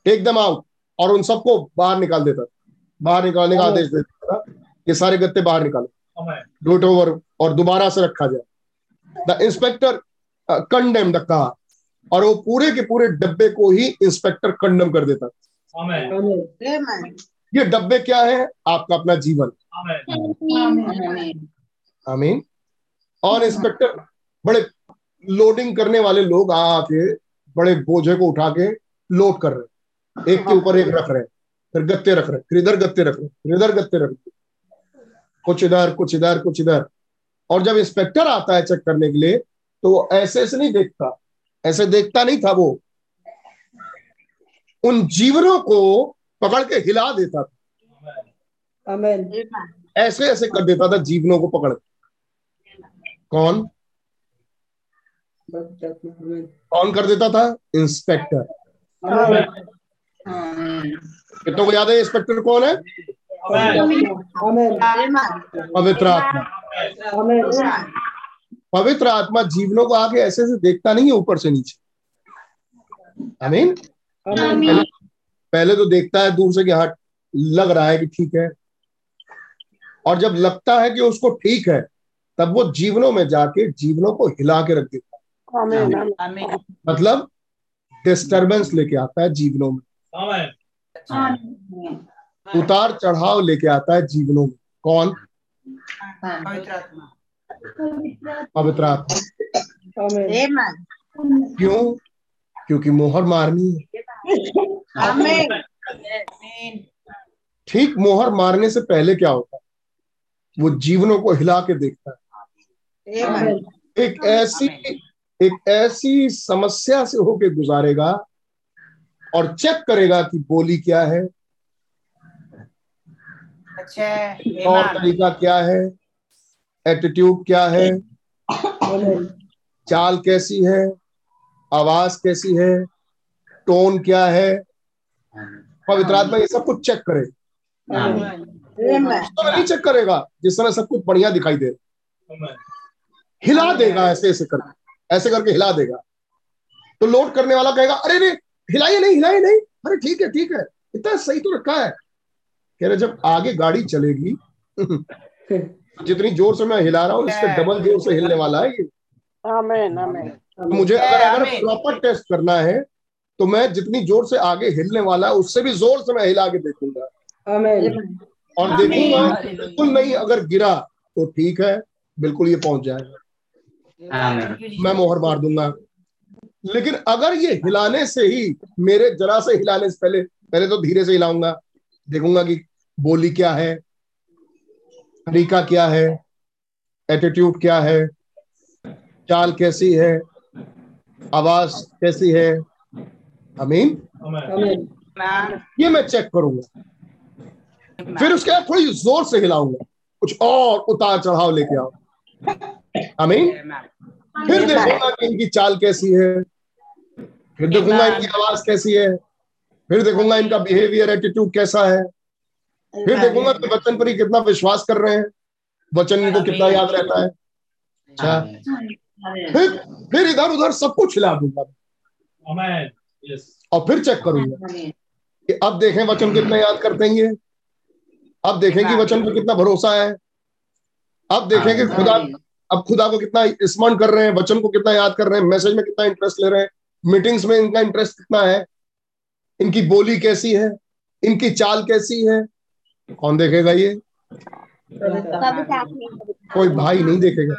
टेक दम आउट और उन सबको बाहर निकाल देता। था बाहर निकालने का आदेश देता था ये सारे गत्ते बाहर निकालो। आमेन डू इट ओवर और दोबारा से रखा जाए। The inspector condemn the car और वो पूरे के पूरे डब्बे को ही इंस्पेक्टर कंडम कर देता. ये डब्बे क्या है? आपका अपना जीवन। आमेन आमीन और इंस्पेक्टर बड़े लोडिंग करने वाले लोग आके बड़े बोझे को उठा के लोड कर रहे एक के ऊपर एक रख रहे हैं। फिर गत्ते रख रहे हैं। फिर इधर गत्ते रख रहे हैं। फिर इधर गत्ते रख रहे हैं। कुछ इधर कुछ इधर कुछ इधर। और जब इंस्पेक्टर आता है चेक करने के लिए तो वो ऐसे ऐसे नहीं देखता। ऐसे देखता नहीं था वो। उन जीवनों को पकड़ के हिला देता था. ऐसे ऐसे कर देता था जीवनों को पकड़ के। कौन? कौन कर देता था? इंस्पेक्टर कितनों को याद है इंस्पेक्टर कौन है? पवित्र आत्मा। पवित्र आत्मा जीवनों को आके ऐसे ऐसे देखता नहीं है ऊपर से नीचे। आमीन। आमीन। पहले तो देखता है दूर से कि हाँ लग रहा है कि ठीक है। और जब लगता है कि उसको ठीक है तब वो जीवनों में जाके जीवनों को हिला के रख देता है। मतलब डिस्टरबेंस लेके आता है जीवनों में। उतार चढ़ाव लेके आता है जीवनों में। कौन? पवित्र आत्मा। क्यों? क्योंकि मोहर मारनी है। ठीक मोहर मारने से पहले क्या होता है? वो जीवनों को हिला के देखता है। एक ऐसी एक ऐसी समस्या से होके गुजारेगा और चेक करेगा कि बोली क्या है। और तरीका क्या है। एटीट्यूड क्या है। चाल कैसी है। आवाज़ कैसी है। टोन क्या है। पवित्र आत्मा ये सब कुछ चेक करे। समय नहीं चेक करेगा जिस तरह सब कुछ बढ़िया दिखाई दे। हिला देगा ऐसे ऐसे करके। ऐसे करके हिला देगा। तो लोड करने वाला कहेगा अरे नहीं हिलाइए नहीं हिलाइए नहीं। अरे ठीक है ठीक है। इतना सही तो रखा है। कह रहे जब आगे गाड़ी चलेगी जितनी ज़ोर से मैं हिला रहा हूँ इससे डबल ज़ोर से हिलने वाला है ये। Amen. Amen. तो मुझे अगर अगर प्रॉपर टेस्ट करना है तो मैं जितनी ज़ोर से आगे हिलने वाला है उससे भी ज़ोर से मैं हिला के देखूँगा। आमीन और देखूँगा बिल्कुल नहीं अगर गिरा तो ठीक है बिल्कुल ये पहुँच जाएगा। मैं मोहर मार दूँगा। लेकिन अगर ये हिलाने से ही मेरे जरा से हिलाने से पहले पहले तो धीरे से हिलाऊँगा। देखूँगा कि बोली क्या है तरीका क्या है एटीट्यूड क्या है चाल कैसी है आवाज़ कैसी है। अमीन ये मैं चेक करूँगा। फिर उसके बाद थोड़ी ज़ोर से हिलाऊँगा। कुछ और उतार चढ़ाव लेके आओ। अमीन फिर देखूँगा कि इनकी चाल कैसी है। फिर देखूँगा इनकी आवाज़ कैसी है। फिर देखूँगा इनका बिहेवियर एटीट्यूड कैसा है। फिर देखूँगा कि वचन पर ही कितना विश्वास कर रहे हैं। वचन इनको कितना याद रहता है। अच्छा। फिर फिर इधर उधर सब कुछ हिला दूँगा। और फिर चेक करूँगा कि अब देखें वचन कितना याद करते हैं ये अब देखें कि वचन पर कितना भरोसा है। अब देखें कि खुदा अब खुदा को कितना स्मरण कर रहे हैं। वचन को कितना याद कर रहे हैं। मैसेज में कितना इंटरेस्ट ले रहे हैं। मीटिंग्स में इनका इंटरेस्ट कितना है? इनकी बोली कैसी है? इनकी चाल कैसी है? कौन देखेगा ये? कोई भाई नहीं देखेगा।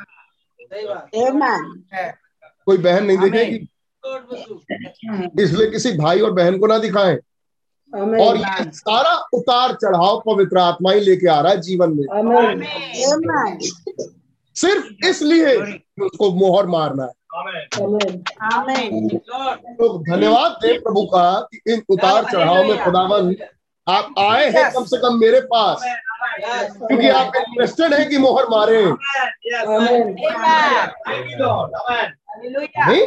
कोई बहन नहीं देखेगी? इसलिए किसी भाई और बहन को ना दिखाएँ। और ये सारा उतार चढ़ाव पवित्र आत्मा ही लेके आ रहा है जीवन में. सिर्फ़ इसलिए उसको मोहर मारना है। तो धन्यवाद दे प्रभु का कि इन उतार चढ़ाव में खुदावन आप आए हैं कम से कम मेरे पास। क्योंकि आप इंटरेस्टेड है कि मोहर मारे। नहीं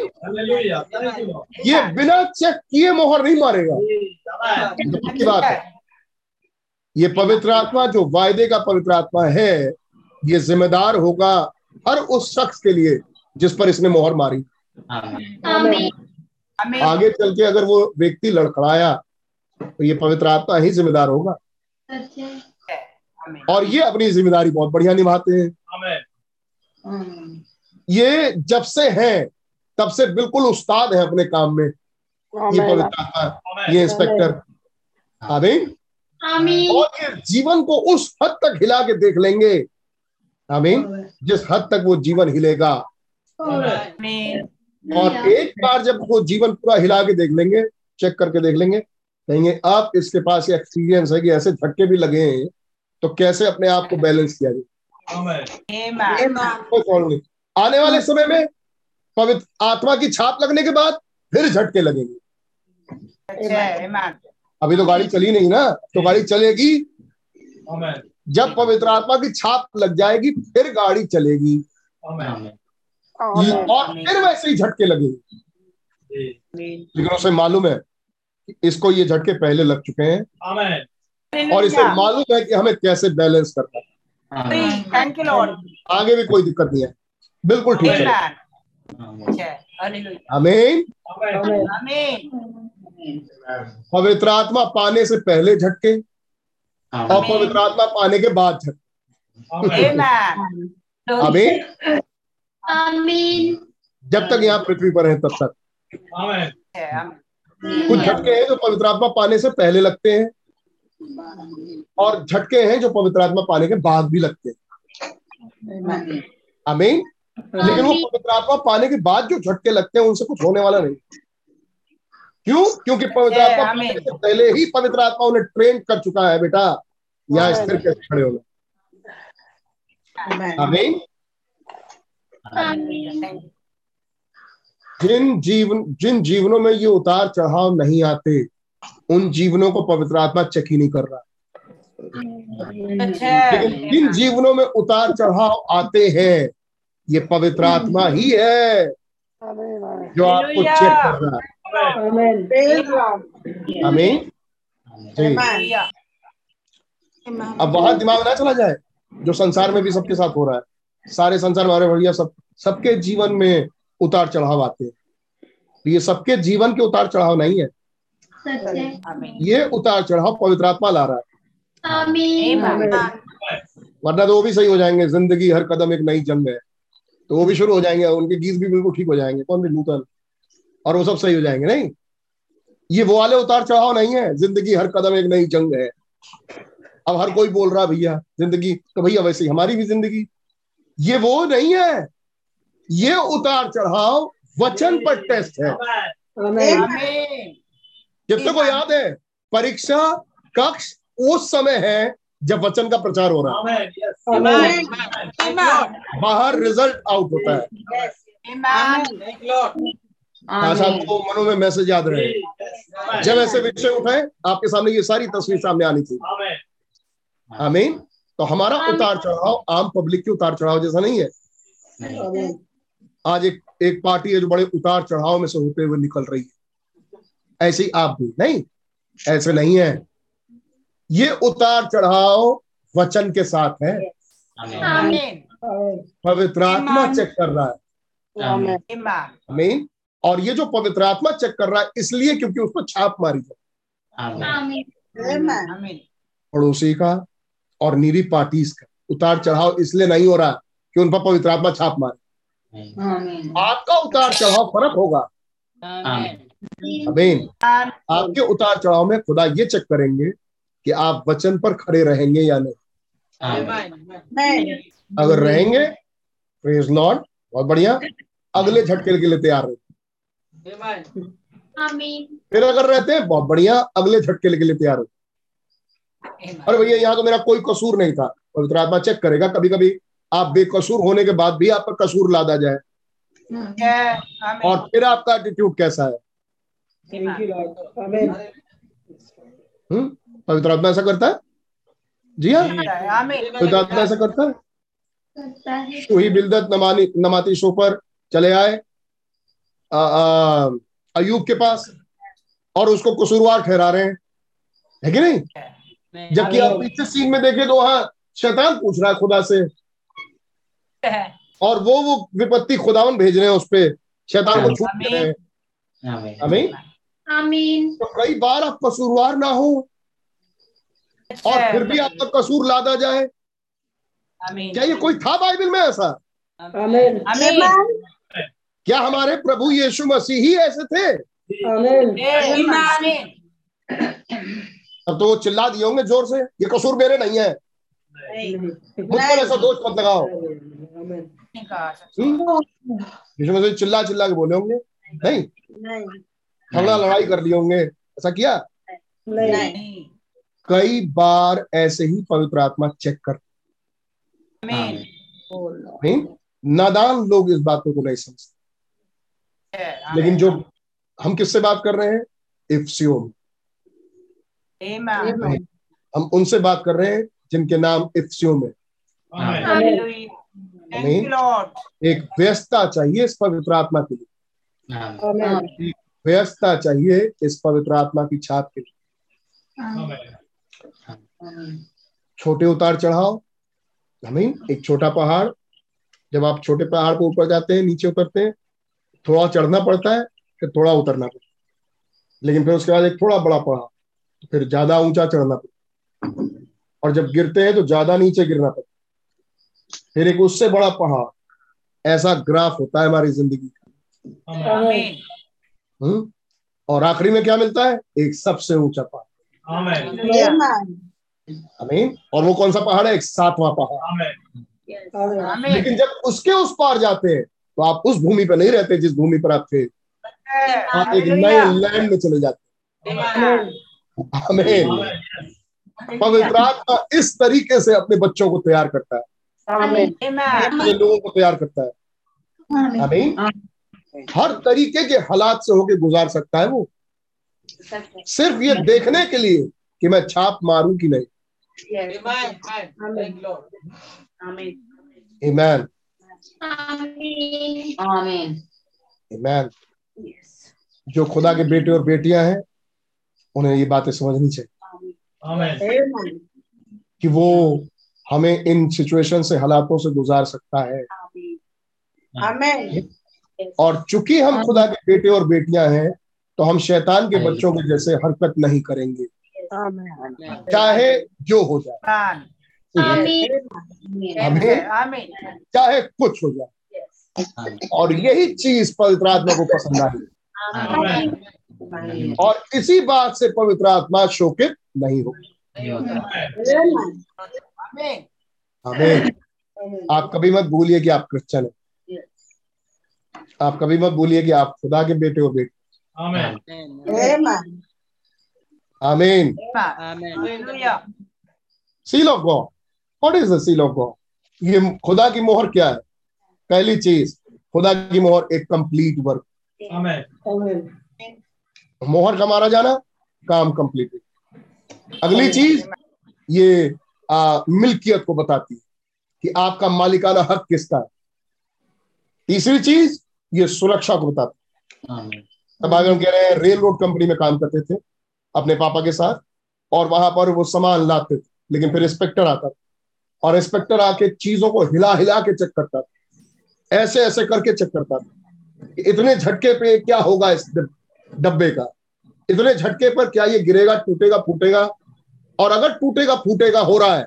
ये बिना चेक किए मोहर नहीं मारेगा। की बात है ये पवित्र आत्मा जो वायदे का पवित्र आत्मा है ये जिम्मेदार होगा हर उस शख्स के लिए जिस पर इसने मोहर मारी। आगे चल के अगर वो व्यक्ति लड़खड़ाया तो ये पवित्र आत्मा ही जिम्मेदार होगा। और ये अपनी ज़िम्मेदारी बहुत बढ़िया निभाते हैं। ये जब से हैं तब से बिल्कुल उस्ताद है अपने काम में। ये पवित्र आत्मा ये इंस्पेक्टर। आमीन। और ये जीवन को उस हद तक हिला के देख लेंगे। आमीन। जिस हद तक वो जीवन हिलेगा। और एक बार जब वो जीवन पूरा हिला के देख लेंगे चेक करके देख लेंगे कहेंगे आप इसके पास ये एक्सपीरियंस है कि ऐसे झटके भी लगे हैं तो कैसे अपने आप को बैलेंस किया जाए? आने वाले समय में पवित्र आत्मा की छाप लगने के बाद फिर झटके लगेंगे। अभी तो गाड़ी चली नहीं ना तो गाड़ी चलेगी। जब पवित्र आत्मा की छाप लग जाएगी फिर गाड़ी चलेगी। और फिर वैसे ही झटके लगेंगे लेकिन उसे मालूम है कि इसको ये झटके पहले लग चुके हैं। और इसे मालूम है कि हमें कैसे बैलेंस करना है। Thank you, Lord. आगे भी कोई दिक्कत नहीं है। बिल्कुल ठीक है। आमीन। पवित्र आत्मा पाने से पहले झटके। और पवित्र आत्मा पाने के बाद झटके आमीन। जब तक यहाँ पृथ्वी पर है तब तक। कुछ झटके हैं जो पवित्र आत्मा पाने से पहले लगते हैं और झटके हैं जो पवित्र आत्मा पाने के बाद भी लगते हैं। आमीन। लेकिन वो पवित्र आत्मा पाने के बाद जो झटके लगते हैं उनसे कुछ होने वाला नहीं। क्यों? क्योंकि पवित्र आत्मा पहले ही पवित्र आत्मा उन्हें ट्रेन कर चुका है बेटा। यहाँ स्थिर कैसे खड़े होना आमीन। जिन जीवन जिन जीवनों में ये उतार चढ़ाव नहीं आते उन जीवनों को पवित्र आत्मा चेक ही नहीं कर रहा। लेकिन जिन जीवनों में उतार चढ़ाव आते हैं ये पवित्र आत्मा ही है। जो आपको चेक कर रहा है. आमीन जी अब वहाँ दिमाग ना चला जाए जो संसार में भी सबके साथ हो रहा है। सारे संसार में हमारे भैया सब सबके जीवन में उतार चढ़ाव आते हैं। तो ये सबके जीवन के उतार चढ़ाव नहीं है। ये उतार चढ़ाव पवित्र आत्मा ला रहा है। वरना तो वो भी सही हो जाएँगे ज़िंदगी हर कदम एक नई जंग है। तो वो भी शुरू हो जाएँगे उनके गीत भी बिल्कुल ठीक हो जाएँगे। कौन भी नूतन और वो सब सही हो जाएँगे नहीं? ये वो वाले उतार चढ़ाव नहीं है। ज़िंदगी हर कदम एक नई जंग है। अब हर कोई बोल रहा भैया ज़िंदगी तो भैया वैसे ही हमारी भी ज़िंदगी। ये वो नहीं है। ये उतार चढ़ाव वचन पर टेस्ट है। कितने को याद है परीक्षा कक्ष उस समय है जब वचन का प्रचार हो रहा है। बाहर रिज़ल्ट आउट होता है। आज आपको मनो में मैसेज याद रहे। जब ऐसे विषय उठाए आपके सामने ये सारी तस्वीर सामने आनी थी। आमीन। तो हमारा उतार चढ़ाव आम पब्लिक के उतार चढ़ाव जैसा नहीं है। आज एक एक पार्टी है जो बड़े उतार चढ़ाव में से होते हुए निकल रही है। ऐसे ही आप भी नहीं? ऐसे नहीं है। ये उतार चढ़ाव वचन के साथ है। पवित्र आत्मा चेक कर रहा है। आमीन। और ये जो पवित्र आत्मा चेक कर रहा है इसलिए क्योंकि उसको छाप मारी है पड़ोसी का और नीरी पार्टीज़ का उतार चढ़ाव इसलिए नहीं हो रहा कि उन पर पवित्र आत्मा छाप मारे। आपका उतार चढ़ाव फ़र्क होगा। अमीन आपके उतार चढ़ाव में खुदा ये चेक करेंगे कि आप वचन पर खड़े रहेंगे या नहीं। अगर रहेंगे प्रेज लॉर्ड बहुत बढ़िया। अगले झटके के लिए तैयार रहे आमीन फिर अगर रहते हैं बहुत बढ़िया अगले झटके के लिए तैयार हो। अरे भैया यहाँ तो मेरा कोई कसूर नहीं था। पवित्र आत्मा चेक करेगा कभी कभी आप बेकसूर होने के बाद भी आप पर कसूर लादा जाए। और फिर आपका एटीट्यूड कैसा है. हम्म पवित्र आत्मा ऐसा करता है? जी हाँ। पवित्र आत्मा ऐसा करता है? तो ही। बिलदत नमानी नमाती शो पर चले आए। अयूब के पास और उसको कसूरवार ठहरा रहे हैं। है कि नहीं? जबकि आप पीछे सीन में देखें तो वहाँ शैतान पूछ रहा है खुदा से। और वो वो विपत्ति खुदावन भेज रहे हैं उस पे। शैतान को छूट दे रहे हैं। आमीन। हमें आमीन। तो कई बार आप कसूरवार ना हो और फिर भी आपका कसूर लादा जाए। क्या ये कोई था बाइबल में ऐसा? Amen. क्या हमारे प्रभु यीशु मसीह ही ऐसे थे? अब तो वो चिल्ला दिए होंगे ज़ोर से ये कसूर मेरे नहीं है। मुझ पर ऐसा दोष मत लगाओ। हम्म? यीशु मसीह चिल्ला चिल्ला के बोले होंगे? नहीं? झगड़ा लड़ाई कर लिए होंगे। ऐसा किया? नहीं। कई बार ऐसे ही पवित्र आत्मा चेक कर। नादान लोग इस बातों को नहीं समझते। लेकिन जो हम किससे बात कर रहे हैं? इफ्सियों में हम उनसे बात कर रहे हैं जिनके नाम इफ्सियों में हमें एक व्यस्तता चाहिए इस पवित्र आत्मा के लिए. व्यस्तता चाहिए इस पवित्र आत्मा की छाप के लिए। छोटे उतार चढ़ाव। हमें एक छोटा पहाड़। जब आप छोटे पहाड़ को ऊपर जाते हैं नीचे उतरते हैं थोड़ा चढ़ना पड़ता है फिर थोड़ा उतरना पड़ता है। लेकिन फिर उसके बाद एक थोड़ा बड़ा पहाड़ तो फिर ज़्यादा ऊँचा चढ़ना पड़ता है। और जब गिरते हैं तो ज़्यादा नीचे गिरना पड़ता है। फिर एक उससे बड़ा पहाड़ ऐसा ग्राफ होता है हमारी ज़िंदगी का। हम्म? और आखिरी में क्या मिलता है? एक सबसे ऊँचा पहाड़। और वो कौन सा पहाड़ है? एक सातवां पहाड़। लेकिन जब उसके उस पार जाते हैं तो आप उस भूमि पर नहीं रहते जिस भूमि पर आप थे। आप एक नए लैंड में चले जाते हमें पवित्र आत्मा इस तरीके से अपने बच्चों को तैयार करता है। अपने लोगों को तैयार करता है। हमें हर तरीके के हालात से होके गुजार सकता है वो। सिर्फ़ ये देखने के लिए कि मैं छाप मारूं कि नहीं। ईमान आमीन। जो खुदा के बेटे और बेटियाँ हैं उन्हें ये बातें समझनी चाहिए। कि वो हमें इन सिचुएशन से हालातों से गुजार सकता है। और चूँकि हम खुदा के बेटे और बेटियाँ हैं तो हम शैतान के बच्चों के जैसे हरकत नहीं करेंगे। चाहे जो हो जाए। आमीन। चाहे कुछ हो जाए। और यही चीज़ पवित्र आत्मा को पसंद आई। और इसी बात से पवित्र आत्मा शोकित नहीं हो। हमें आप कभी मत भूलिए कि आप क्रिश्चन हैं। आप कभी मत भूलिए कि आप खुदा के बेटे हो बेटे। आमीन। Seal of God what is the seal of God ये खुदा की मोहर क्या है? पहली चीज़ खुदा की मोहर एक कंप्लीट वर्क मोहर का मारा जाना काम कंप्लीट अगली चीज़ ये आ, मिल्कियत को बताती है कि आपका मालिकाना हक किसका है। तीसरी चीज़ ये सुरक्षा को बताती है। तब आगे हम कह रहे हैं रेल रोड कंपनी में काम करते थे अपने पापा के साथ और वहाँ पर वो सामान लाते थे लेकिन फिर इंस्पेक्टर आता था। और इंस्पेक्टर आके चीज़ों को हिला हिला के चेक करता था। ऐसे ऐसे करके चेक करता था। इतने झटके पे क्या होगा इस डब्बे का? इतने झटके पर क्या ये गिरेगा टूटेगा फूटेगा? और अगर टूटेगा फूटेगा हो रहा है।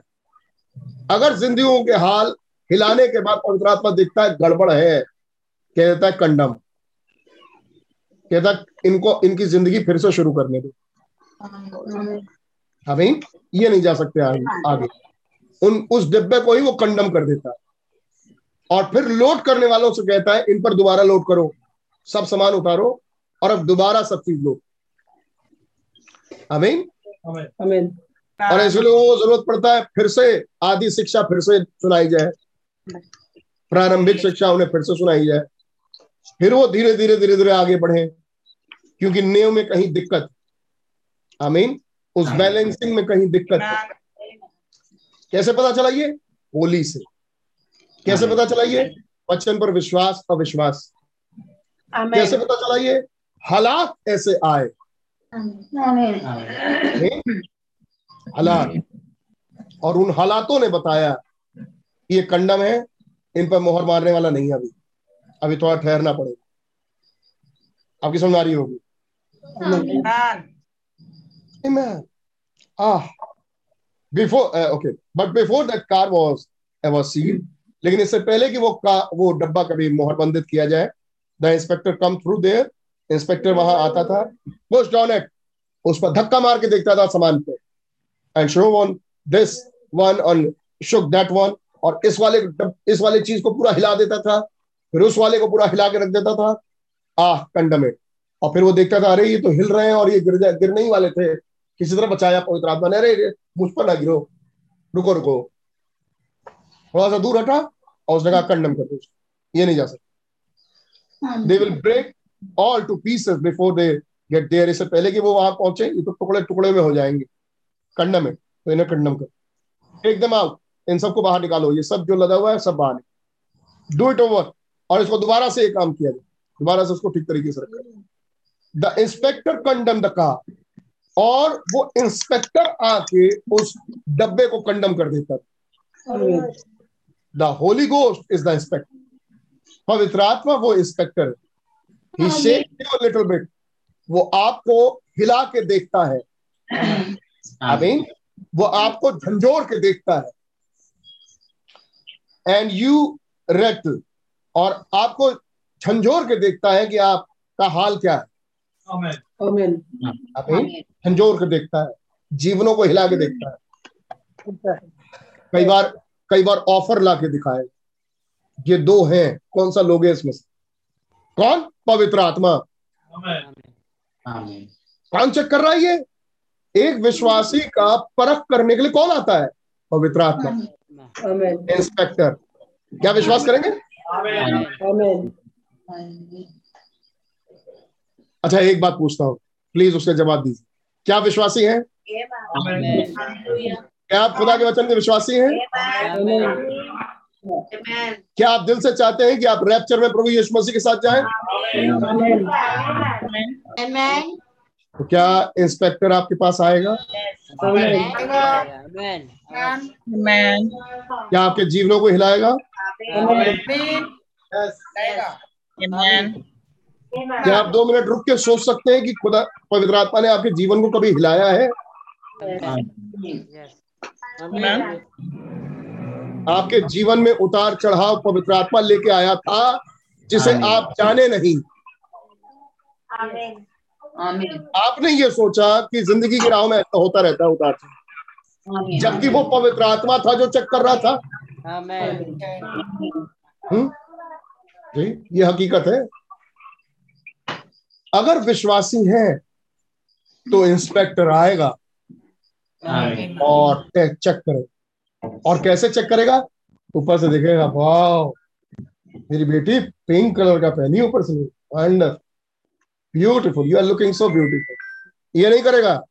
अगर जिंदगियों के हाल हिलाने के बाद पवित्र आत्मा दिखता है गड़बड़ है कह देता है कंडम। कहता है, इनको इनकी ज़िंदगी फिर से शुरू करने दो। हमें ये नहीं जा सकते आगे आगे। उन उस डिब्बे को ही वो कंडम कर देता है। और फिर लोड करने वालों से कहता है इन पर दोबारा लोड करो सब सामान उतारो और अब दोबारा सब चीज़ लो। अमीन आमीन और ऐसे लोगों को ज़रूरत पड़ता है फिर से आदि शिक्षा फिर से सुनाई जाए। प्रारंभिक शिक्षा उन्हें फिर से सुनाई जाए। फिर वो धीरे धीरे धीरे धीरे आगे बढ़े क्योंकि नेव में कहीं दिक्कत। आमीन उस बैलेंसिंग में कहीं दिक्कत। है कैसे पता चला ये? होली से। कैसे पता चला ये? वचन पर विश्वास अविश्वास। आमीन। कैसे पता चला ये? हालात ऐसे आए। हालात। और उन हालातों ने बताया कि ये कंडम है इन पर मोहर मारने वाला नहीं है अभी। अभी थोड़ा ठहरना पड़ेगा। आपकी समझ आ रही होगी? Amen. Uh, okay, but before that car was ever sealed, लेकिन इससे पहले कि वो का वो डब्बा कभी मोहरबंदित किया जाए the inspector come through there inspector वहाँ आता था पुश डाउन इट उस पर धक्का मार के देखता था सामान पे and show one this one on shook that one और इस वाले इस वाले चीज़ को पूरा हिला देता था फिर उस वाले को पूरा हिला के रख देता था आह कंडमेट और फिर वो देखता था अरे ये तो हिल रहे हैं और ये गिर गिरने ही वाले थे। किसी तरह बचाया पवित्र आत्मा ने अरे मुझ पर ना गिरो। रुको रुको। थोड़ा सा दूर हटा और उसने कहा कंडम कर दो ये नहीं जा सकता। They will break all to pieces before they get there इससे पहले कि वो वहाँ पहुँचे ये तो टुकड़े टुकड़े में हो जाएँगे। कंडम है तो इन्हें कंडम कर। टेक देम आउट इन सबको बाहर निकालो। ये सब जो लदा हुआ है सब बाहर डू इट ओवर और इसको दोबारा से ये काम किया जाए। दोबारा से उसको ठीक तरीके से रखा the inspector condemn the car और वो इंस्पेक्टर आके उस डब्बे को कंडम कर देता था the holy ghost is the inspector पवित्र आत्मा वो इंस्पेक्टर ही। शेक लिटिल बिट वो आपको हिला के देखता है। आई मीन वो आपको झंझोर के देखता है। एंड यू रेट और आपको झंझोर के देखता है कि आपका हाल क्या है। झंझोर के देखता है जीवनों को हिला के देखता है। कई बार कई बार ऑफ़र ला के दिखाए। ये दो हैं कौन सा लोग है इसमें से? कौन? पवित्र आत्मा। कौन चेक कर रहा है ये? एक विश्वासी का परख करने के लिए कौन आता है? पवित्र आत्मा। इंस्पेक्टर क्या विश्वास करेंगे? आमेन। आमीन। अच्छा एक बात पूछता हूँ। प्लीज़ उसका जवाब दीजिए। क्या विश्वासी हैं? क्या आप खुदा के वचन के विश्वासी हैं? क्या आप दिल से चाहते हैं कि आप रैप्चर में प्रभु यीशु मसीह के साथ जाएँ? तो क्या इंस्पेक्टर आपके पास आएगा? क्या आपके जीवनों को हिलाएगा? क्या आप दो मिनट रुक के सोच सकते हैं कि खुदा पवित्र आत्मा ने आपके जीवन को कभी हिलाया है? आपके जीवन में उतार चढ़ाव पवित्र आत्मा लेके आया था जिसे आप जाने नहीं। आपने ये सोचा कि ज़िंदगी की राह में ऐसा होता रहता है उतार चढ़ाव। जबकि वो पवित्र आत्मा था जो चेक कर रहा था। हम्म? जी ये हकीकत है। अगर विश्वासी है तो इंस्पेक्टर आएगा और चेक करेगा। और कैसे चेक करेगा? ऊपर से देखेगा वाह मेरी बेटी पिंक कलर का पहनी ऊपर से। Wonder beautiful. You are looking so beautiful. ये नहीं करेगा।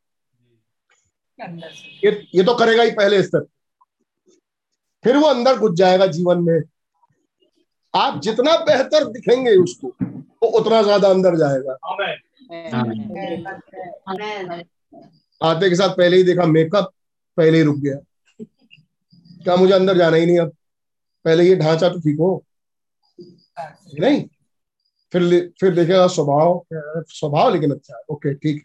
ये ये तो करेगा ही पहले स्तर फिर वो अंदर घुस जाएगा जीवन में। आप जितना बेहतर दिखेंगे उसको वो उतना ज़्यादा अंदर जाएगा। आते के साथ पहले ही देखा मेकअप पहले ही रुक गया। क्या मुझे अंदर जाना ही नहीं अब? पहले ये ढांचा तो ठीक हो। नहीं। फिर फिर देखेगा स्वभाव स्वभाव लेकिन अच्छा है। ओके ठीक।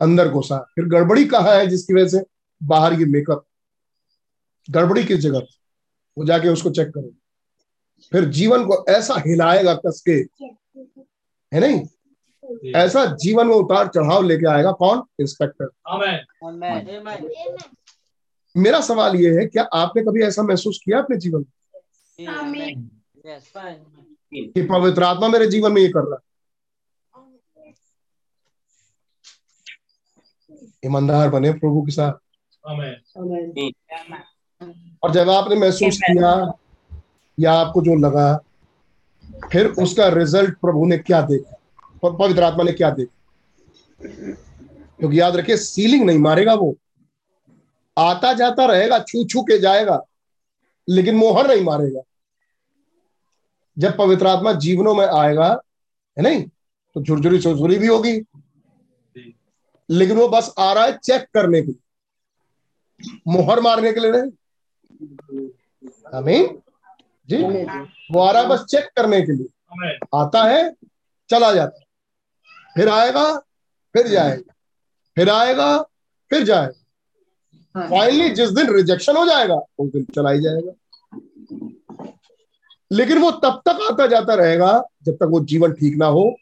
अंदर घुसा। फिर गड़बड़ी कहाँ है जिसकी वजह से बाहर ये मेकअप गड़बड़ी किस जगह वो जाके उसको चेक करो। फिर जीवन को ऐसा हिलाएगा कस के है नहीं? ऐसा जीवन में उतार चढ़ाव लेके आएगा कौन? इंस्पेक्टर मेरा सवाल ये है क्या आपने कभी ऐसा महसूस किया अपने जीवन में. कि पवित्र आत्मा मेरे जीवन में ये कर रहा है। ईमानदार बने प्रभु के साथ। आमेन आमेन और जब आपने महसूस किया या आपको जो लगा फिर उसका रिज़ल्ट प्रभु ने क्या देखा? पवित्र आत्मा ने क्या देखा? क्योंकि याद रखिए सीलिंग नहीं मारेगा वो। आता जाता रहेगा छू छू के जाएगा, लेकिन मोहर नहीं मारेगा। जब पवित्र आत्मा जीवनों में आएगा, है नहीं? तो झुरझुरी छुरझुरी भी होगी। लेकिन वो बस आ रहा है चेक करने के मोहर मारने के लिए नहीं। आमीन जी। वो आ रहा है बस चेक करने के लिए। आता है चला जाता है। फिर आएगा फिर जाएगा। फिर आएगा फिर जाएगा। फाइनली जिस दिन रिजेक्शन हो जाएगा उस दिन चला ही जाएगा। लेकिन वो तब तक आता जाता रहेगा जब तक वो जीवन ठीक ना हो।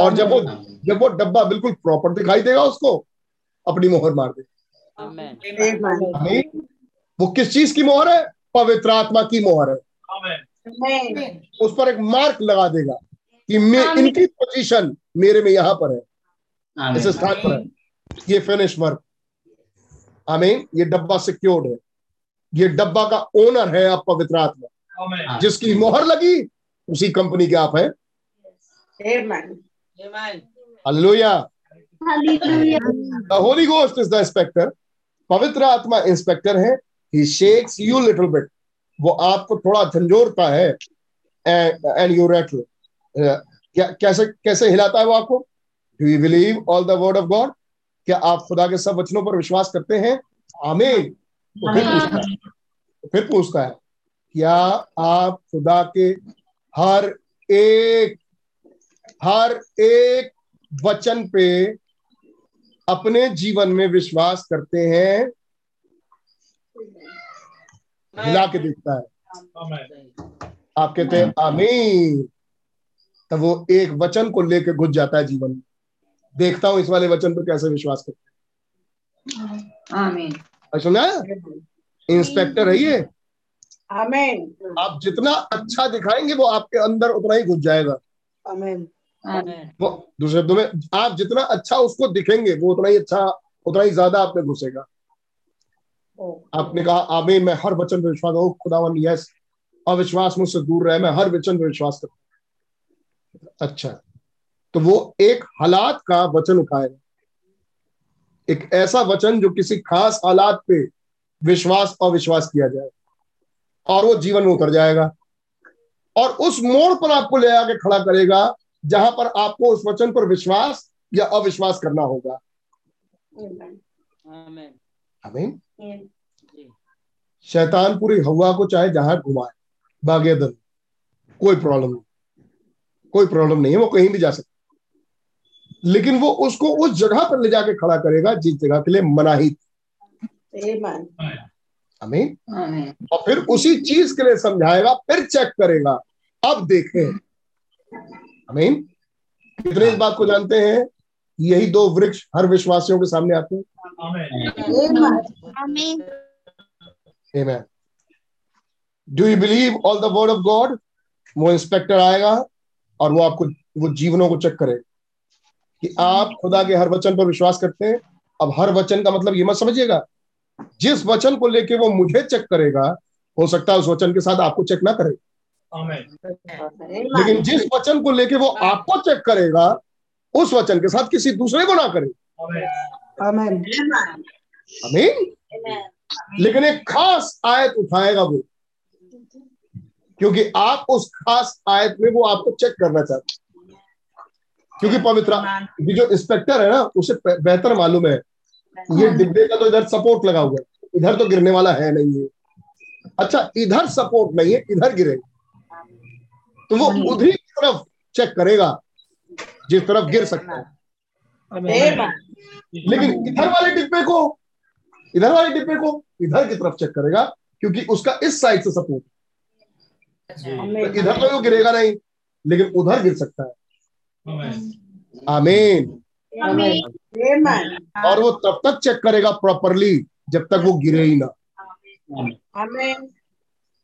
और जब वो जब वो डब्बा बिल्कुल प्रॉपर दिखाई देगा उसको अपनी मोहर मार दे Amen. आमीन। वो किस चीज़ की मोहर है? पवित्र आत्मा की मोहर है। उस पर एक मार्क लगा देगा कि मैं इनकी पोजीशन मेरे में यहाँ पर है। इस स्थान पर है। ये फिनिश वर्क आमीन ये डब्बा सिक्योर्ड है। ये डब्बा का ओनर है आप पवित्र आत्मा। जिसकी मोहर लगी उसी कंपनी के आप हैं. Hallelujah the holy ghost is the inspector पवित्र आत्मा इंस्पेक्टर है। He shakes you little bit वो आपको थोड़ा झंझोरता है एंड यू रेटल कैसे कैसे हिलाता है वो आपको? Do you believe all the word of God क्या आप खुदा के सब वचनों पर विश्वास करते हैं? आमीन। तो फिर पूछता है। फिर पूछता है क्या आप खुदा के हर एक हर एक वचन पे अपने जीवन में विश्वास करते हैं? हिला के देखता है। आप कहते हैं आमीन. तब वो एक वचन को लेकर घुस जाता है जीवन में। देखता हूँ इस वाले वचन पर कैसे विश्वास करते आमीन हैं सुना इंस्पेक्टर है ये। Amen. आप जितना अच्छा दिखाएँगे वो आपके अंदर उतना ही घुस जाएगा। आमेन Amen. वो दूसरे शब्दों में आप जितना अच्छा उसको दिखेंगे वो उतना ही अच्छा उतना ही ज़्यादा आप में घुसेगा। आपने कहा आमीन मैं हर वचन पर विश्वास करूँ खुदावन यस अविश्वास मुझसे दूर रहे मैं हर वचन पर विश्वास करता हूँ। अच्छा तो वो एक हालात का वचन उठाएगा एक ऐसा वचन जो किसी खास हालात पे विश्वास अविश्वास किया जाए और वो जीवन में उतर जाएगा और उस मोड़ पर आपको ले आके खड़ा करेगा जहाँ पर आपको उस वचन पर विश्वास या अविश्वास करना होगा Amen. आमीन. शैतान पूरी हवा को चाहे जहाँ घुमाए बागेदन कोई प्रॉब्लम नहीं। कोई प्रॉब्लम नहीं है वो कहीं भी जा सकता लेकिन वो उसको उस जगह पर ले जाके खड़ा करेगा जिस जगह के लिए मनाही थी। आमीन और फिर उसी चीज़ के लिए समझाएगा फिर चेक करेगा। अब देखें। अमीन कितने इस बात को जानते हैं? यही दो वृक्ष हर विश्वासियों के सामने आते हैं। Amen. Amen. Do you believe all the word of God? वो इंस्पेक्टर आएगा और वो आपको वो जीवनों को चेक करेगा कि आप खुदा के हर वचन पर विश्वास करते हैं। अब हर वचन का मतलब ये मत समझिएगा। जिस वचन को लेके वो मुझे चेक करेगा हो सकता है उस वचन के साथ आपको चेक ना करे। लेकिन जिस वचन को लेके वो आपको चेक करेगा उस वचन के साथ किसी दूसरे को ना करे। आमेन आमेन अमीन लेकिन एक खास आयत उठाएगा वो। क्योंकि आप उस खास आयत में वो आपको चेक करना चाहते हैं। क्योंकि पवित्र ये जो इंस्पेक्टर है ना उसे बेहतर मालूम है। ये डिब्बे का तो इधर सपोर्ट लगा हुआ है। इधर तो गिरने वाला है नहीं है अच्छा इधर सपोर्ट नहीं है इधर गिरेगा तो वो उधरी की तरफ़ चेक करेगा जिस तरफ़ गिर सकता है। लेकिन इधर वाले डिब्बे को इधर वाले डिब्बे को इधर की तरफ़ चेक करेगा क्योंकि उसका इस साइड से सपोर्ट Amen. इधर तो गिरेगा नहीं लेकिन उधर गिर सकता है। आमीन आमीन और वो तब तक चेक करेगा प्रॉपरली जब तक वो गिरे ही ना.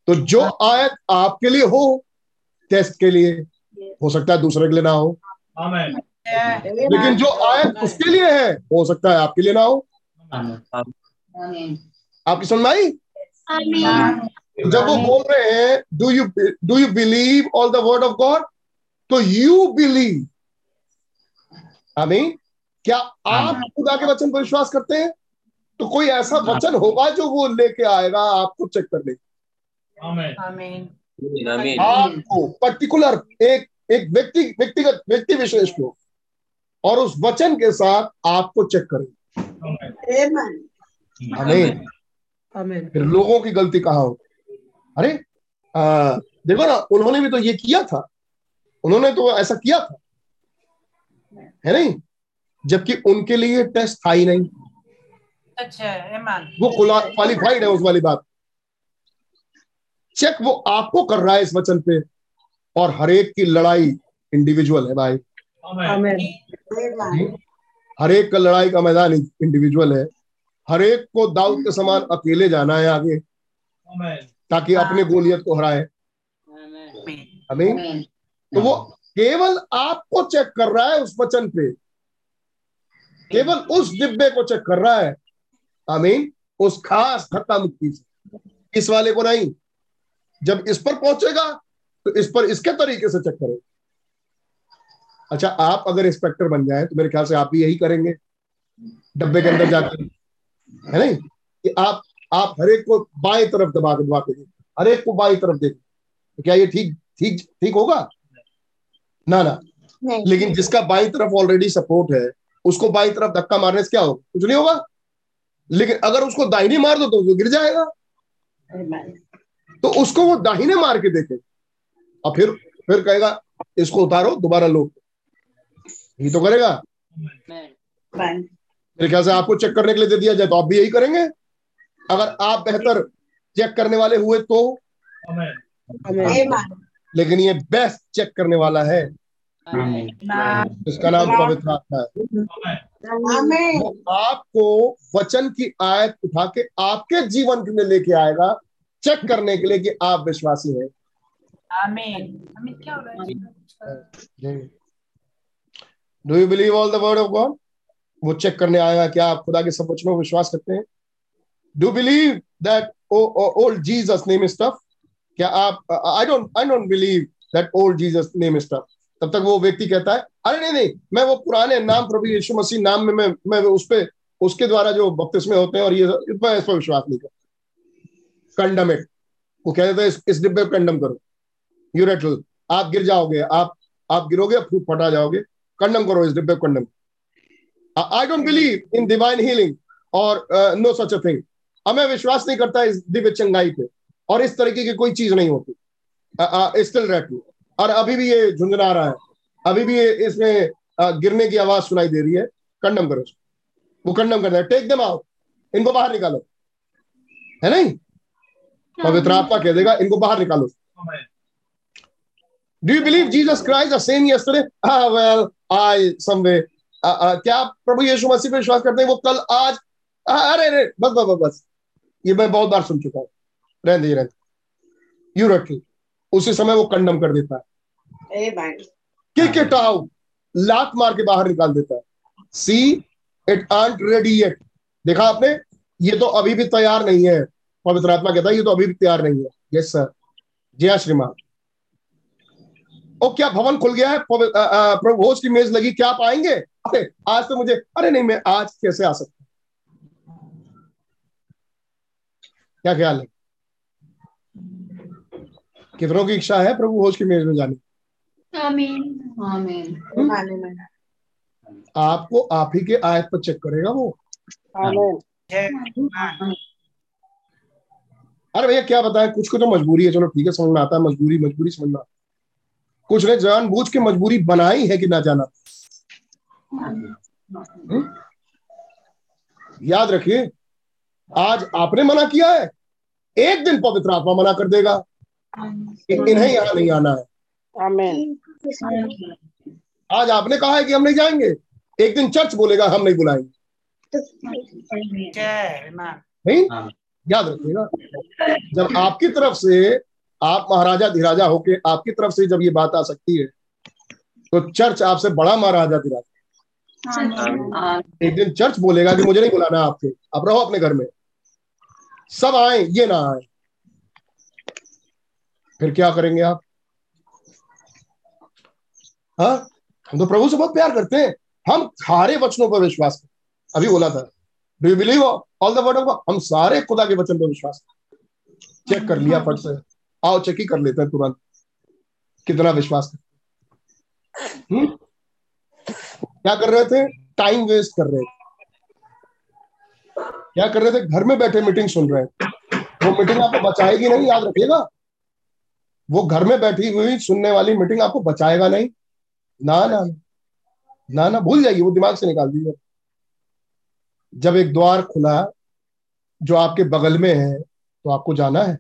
तो जो आयत आपके लिए हो टेस्ट के लिए हो सकता है दूसरे के लिए ना हो। आमेन लेकिन जो आयत उसके लिए है हो सकता है आपके लिए ना हो। आपकी समझ में आई जब वो बोल रहे हैं do you do you believe all the word of God तो यू बिलीव आमीन। क्या आप खुदा के वचन पर विश्वास करते हैं? तो कोई ऐसा वचन होगा जो वो लेके आएगा आपको चेक करने। आमेन। आपको पर्टिकुलर एक एक व्यक्ति व्यक्तिगत व्यक्ति विशेष को। और उस वचन के साथ आपको चेक करें आमेन। आमीन। आमीन फिर लोगों की गलती कहा हो अरे आ, देखो ना उन्होंने भी तो ये किया था। उन्होंने तो ऐसा किया था। है नहीं? जबकि उनके लिए टेस्ट था ही नहीं। अच्छा वो क्वालिफाइड है उस वाली बात। चेक वो आपको कर रहा है इस वचन पे। और हर एक की लड़ाई इंडिविजुअल है भाई। आमेन। आमीन हर एक का लड़ाई का मैदान इंडिविजुअल है। हर एक को दाऊद के समान अकेले जाना है आगे ताकि अपने गोलियत को हराए। अमीन तो वो केवल आपको चेक कर रहा है उस वचन पे। केवल उस डिब्बे को चेक कर रहा है। आमीन उस खास धक्का मुक्ति से इस वाले को नहीं। जब इस पर पहुंचेगा तो इस पर इसके तरीके से चेक करें अच्छा आप अगर इंस्पेक्टर बन जाए तो मेरे ख्याल से आप भी यही करेंगे। डब्बे के अंदर जाकर है नहीं? कि आप आप हर एक को बाएँ तरफ़ दबा के दबा के हर एक को बाएँ तरफ़ देखें। तो क्या ये ठीक ठीक ठीक होगा? ना ना। नहीं। लेकिन जिसका बाई तरफ़ ऑलरेडी सपोर्ट है उसको बाई तरफ़ धक्का मारने से क्या होगा? कुछ नहीं होगा। लेकिन अगर उसको दाहिने मार दो तो वो गिर जाएगा। तो उसको वो दाहिने मार के देखे। और फिर फिर कहेगा इसको उतारो दोबारा लो। ये तो करेगा। मेरे ख्याल से आपको चेक करने के लिए दे दिया जाए तो आप भी यही करेंगे? अगर आप बेहतर चेक करने वाले हुए तो? लेकिन ये बेस्ट चेक करने वाला है। इसका नाम पवित्र आत्मा है। आपको वचन की आयत उठा के आपके जीवन के लिए लेके आएगा चेक करने के लिए कि आप विश्वासी आमीन आमीन क्या रहा है do you believe all the word of God वो चेक करने आया क्या आप खुदा के सब वचनों पर विश्वास करते हैं। Do believe that old Jesus name is tough क्या आप I don't I don't believe that old Jesus name is tough तब तक वो व्यक्ति कहता है अरे नहीं नहीं मैं वो पुराने नाम प्रभु यीशु मसीह नाम में मैं मैं उस पे उसके द्वारा जो बपतिस्मे होते हैं और ये मैं इस पर विश्वास नहीं करता। कंडम इट वो कह देते हैं इस, इस डिब्बे कंडम करो। यू रेटल आप गिर जाओगे आप आप गिरोगे फूट फटा जाओगे। कंडम करो इस डिब्बे condemn I don't believe in divine healing और नो सच अ थिंग अब मैं विश्वास नहीं करता इस दिव्य चंगाई पे और इस तरीके की कोई चीज़ नहीं होती। स्टिल रेट और अभी भी ये झुंझुना रहा है। अभी भी ये इसमें गिरने की आवाज़ सुनाई दे रही है। कंडम करो वो कंडम करता है। टेक देम आउट इनको बाहर निकालो। है नहीं? पवित्र आत्मा कह देगा इनको बाहर निकालो। Do you believe Jesus Christ same yesterday well i some uh, uh, क्या आप प्रभु यीशु मसीह पर विश्वास करते हैं? वो कल आज अरे अरे बस बस बस ये मैं बहुत बार सुन चुका हूँ। रहने दे रहने यू रखी उसी समय वो कंडम कर देता है। किक इट आउट लात मार के बाहर निकाल देता है। See it ain't ready yet देखा आपने? ये तो अभी भी तैयार नहीं है। पवित्र आत्मा कहता है ये तो अभी भी तैयार नहीं है। यस सर जय श्रीमान। ओ क्या भवन खुल गया है? प्रभु भोज की मेज लगी। क्या आप आएँगे? अरे आज तो मुझे अरे नहीं मैं आज कैसे आ सकता क्या ख्याल है? कितनों की इच्छा है प्रभु होश की मेज में जाने आमीन। आमीन। आपको आप ही के आयत पर चेक करेगा वो? अरे भैया क्या बताएँ? कुछ को तो मजबूरी है। चलो ठीक है समझ में आता है। मजबूरी मजबूरी समझ में आता कुछ ने जान जानबूझ के मजबूरी बनाई है कि ना जाना? हम्म? याद रखिए आज आपने मना किया है। एक दिन पवित्र आत्मा मना कर देगा कि इन्हें यहाँ नहीं आना है। आज आपने कहा है कि हम नहीं जाएँगे। एक दिन चर्च बोलेगा हम नहीं बुलाएँगे। नहीं? याद रखिएगा जब आपकी तरफ़ से आप महाराजा धीराजा होके आपकी तरफ़ से जब ये बात आ सकती है तो चर्च आपसे बड़ा महाराजा धीराजा। एक दिन चर्च बोलेगा कि मुझे नहीं बुलाना आपके। आप रहो अपने घर में। सब आए ये ना आए। फिर क्या करेंगे आप? हाँ? हम तो प्रभु से बहुत प्यार करते हैं। हम सारे वचनों पर विश्वास करते अभी बोला था। Do you believe all the word of हम सारे खुदा के वचन पर विश्वास करते चेक कर लिया फट से। आओ चेक ही कर लेते हैं तुरंत। कितना विश्वास करते हम्म? क्या कर रहे थे? टाइम वेस्ट कर रहे थे। क्या कर रहे थे? घर में बैठे मीटिंग सुन रहे हैं। वो मीटिंग आपको बचाएगी नहीं याद रखिएगा। वो घर में बैठी हुई सुनने वाली मीटिंग आपको बचाएगा नहीं। ना ना ना ना भूल जाइए वो दिमाग से निकाल दीजिए। जब एक द्वार खुला जो आपके बगल में है तो आपको जाना है।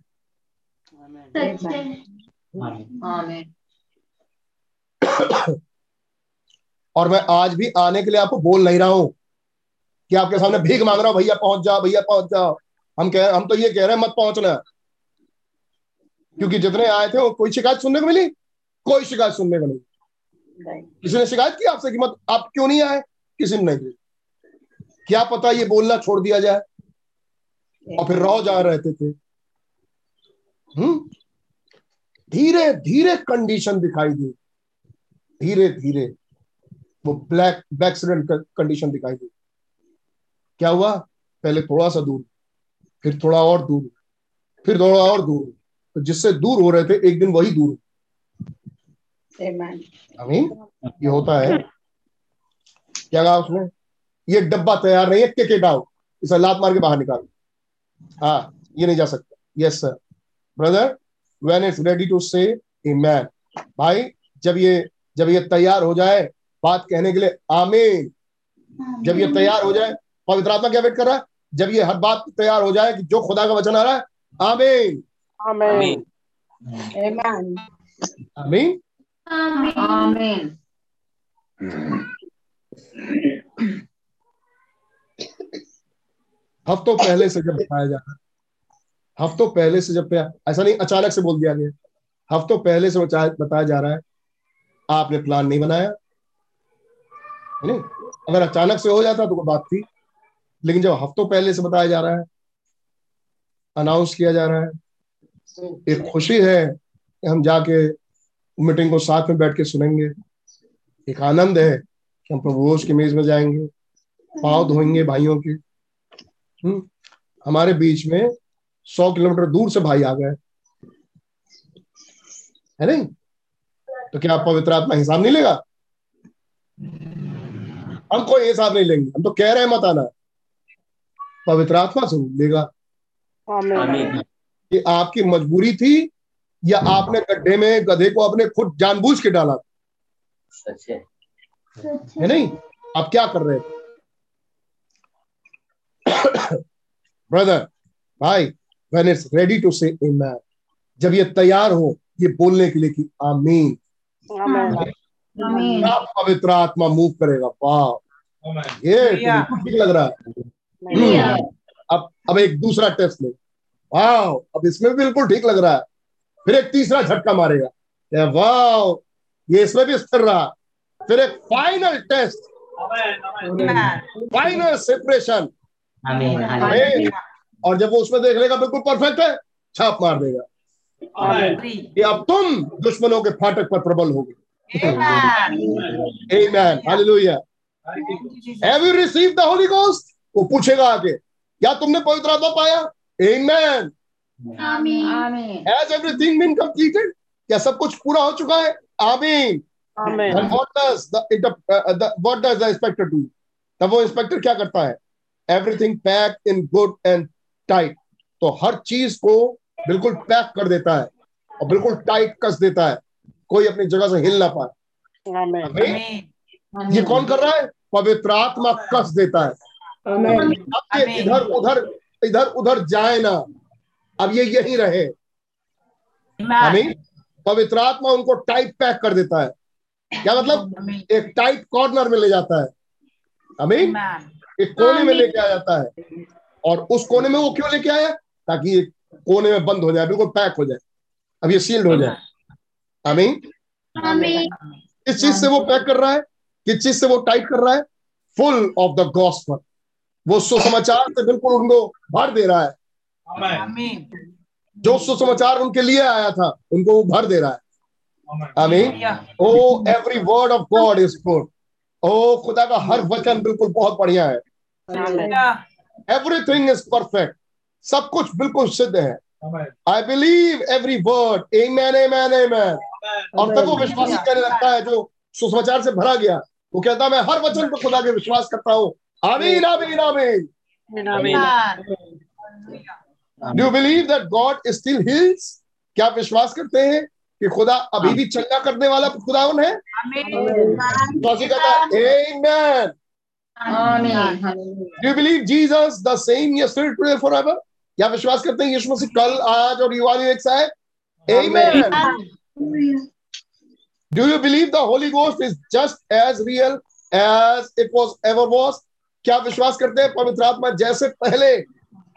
और मैं आज भी आने के लिए आपको बोल नहीं रहा हूँ कि आपके सामने भीख मांग रहा हूँ भैया पहुँच जाओ भैया पहुँच जाओ। हम कह हम तो ये कह रहे हैं मत पहुँचना। क्योंकि जितने आए थे वो कोई शिकायत सुनने को मिली? कोई शिकायत सुनने को नहीं। किसी ने शिकायत की आपसे कि मत आप क्यों नहीं आए? किसी ने नहीं की। क्या पता ये बोलना छोड़ दिया जाए? और फिर रहो जा रहते थे। हम्म? धीरे धीरे कंडीशन दिखाई दी। धीरे धीरे। वो ब्लैक बैक्सीडेंट कंडीशन दिखाई दी। क्या हुआ? पहले थोड़ा सा दूर फिर थोड़ा और दूर फिर थोड़ा और दूर। तो जिससे दूर हो रहे थे एक दिन वही दूर अमीन। ये होता है। क्या कहा उसने? ये डब्बा तैयार नहीं है के के डाउ इसे लात मार के बाहर निकाल। हाँ ये नहीं जा सकता। Yes sir brother when it's ready to say man भाई जब ये जब ये तैयार हो जाए बात कहने के लिए आमीन। जब ये तैयार हो जाए पवित्र आत्मा क्या वेट कर रहा है? जब ये हर बात तैयार हो जाए कि जो खुदा का वचन आ रहा है आमीन। आमीन। आमीन। आमीन। हफ्तों पहले से जब बताया जा रहा है हफ्तों पहले से जब ऐसा नहीं अचानक से बोल दिया गया। हफ्तों पहले से बताया जा रहा है आपने प्लान नहीं बनाया। है नहीं? अगर अचानक से हो जाता तो बात थी। लेकिन जब हफ्तों पहले से बताया जा रहा है अनाउंस किया जा रहा है, एक खुशी है कि हम जाके मीटिंग को साथ में बैठ के सुनेंगे। एक आनंद है कि हम प्रभुओं की मेज में जाएँगे, पाँव धोएँगे भाइयों के। हम्म हमारे बीच में सौ किलोमीटर दूर से भाई आ गए। है नहीं? तो क्या पवित्र आत्मा हिसाब नहीं लेगा? हम कोई हिसाब नहीं लेंगे। हम तो कह रहे हैं मत आना। पवित्र आत्मा से लेगा कि आपकी मजबूरी थी या आपने गड्ढे में गधे को अपने खुद जानबूझ के डाला सच है। है नहीं? आप क्या कर रहे थे? ब्रदर भाई वेन इट्स रेडी टू से जब ये तैयार हो ये बोलने के लिए कि आमीन। पवित्र आत्मा मूव करेगा? वाह। ये ठीक लग रहा है। अब अब एक दूसरा टेस्ट ले। वाह अब इसमें बिल्कुल ठीक लग रहा है। फिर एक तीसरा झटका मारेगा। वाह ये इसमें भी स्थिर रहा। फिर एक फाइनल टेस्ट फाइनल सेपरेशन और जब वो उसमें देख लेगा बिल्कुल परफेक्ट है छाप मार देगा। कि अब तुम दुश्मनों के फाटक पर प्रबल होगे Amen. Hallelujah. Have you received the Holy Ghost? वो पूछेगा आगे क्या तुमने पवित्र आत्मा पाया Amen. Amen. Has everything been completed? क्या सब कुछ पूरा हो चुका है आमीन And what does the, uh, the what does the inspector do? तब वो इंस्पेक्टर क्या करता है everything pack in good and tight तो हर चीज़ को बिल्कुल पैक कर देता है और बिल्कुल टाइट कस देता है कोई अपनी जगह से हिल ना पाए। ये कौन कर रहा है? पवित्र आत्मा कस देता है। अब ये इधर उधर इधर उधर जाए ना। अब ये यही रहे। आमीन। पवित्र आत्मा उनको टाइट पैक कर देता है। क्या मतलब? एक टाइट कॉर्नर में ले जाता है। अमीन एक कोने में लेके आ जाता है। और उस कोने में वो क्यों लेके आया? ताकि ये कोने में बंद हो जाए बिल्कुल पैक हो जाए। अब ये सील्ड हो जाए। आमीन? किस चीज़ से वो पैक कर रहा है? किस चीज़ से वो टाइट कर रहा है? Full of the gospel. वो सुसमाचार से बिल्कुल उनको भर दे रहा है। आमीन। जो सुसमाचार उनके लिए आया था उनको वो भर दे रहा है। आमीन। ओ every word of God is good ओ खुदा का हर वचन बिल्कुल बहुत बढ़िया है। एवरीथिंग इज़ परफेक्ट सब कुछ बिल्कुल सिद्ध है। I believe every word amen amen a amen और तब वो विश्वासी करने लगता है जो सुसमाचार से भरा गया वो कहता है मैं हर वचन पर खुदा के विश्वास करता हूँ। आमीन आमीन आमीन। Do believe that God still heals क्या आप विश्वास करते हैं कि खुदा अभी भी चंगा करने वाला खुदा उन है do believe Jesus the same yesterday today forever क्या विश्वास करते हैं यीशु मसीह कल आज और युवा एक सा है आमीन Do you believe the Holy Ghost is just as real as it was ever was? क्या विश्वास करते हैं पवित्र आत्मा? जैसे पहले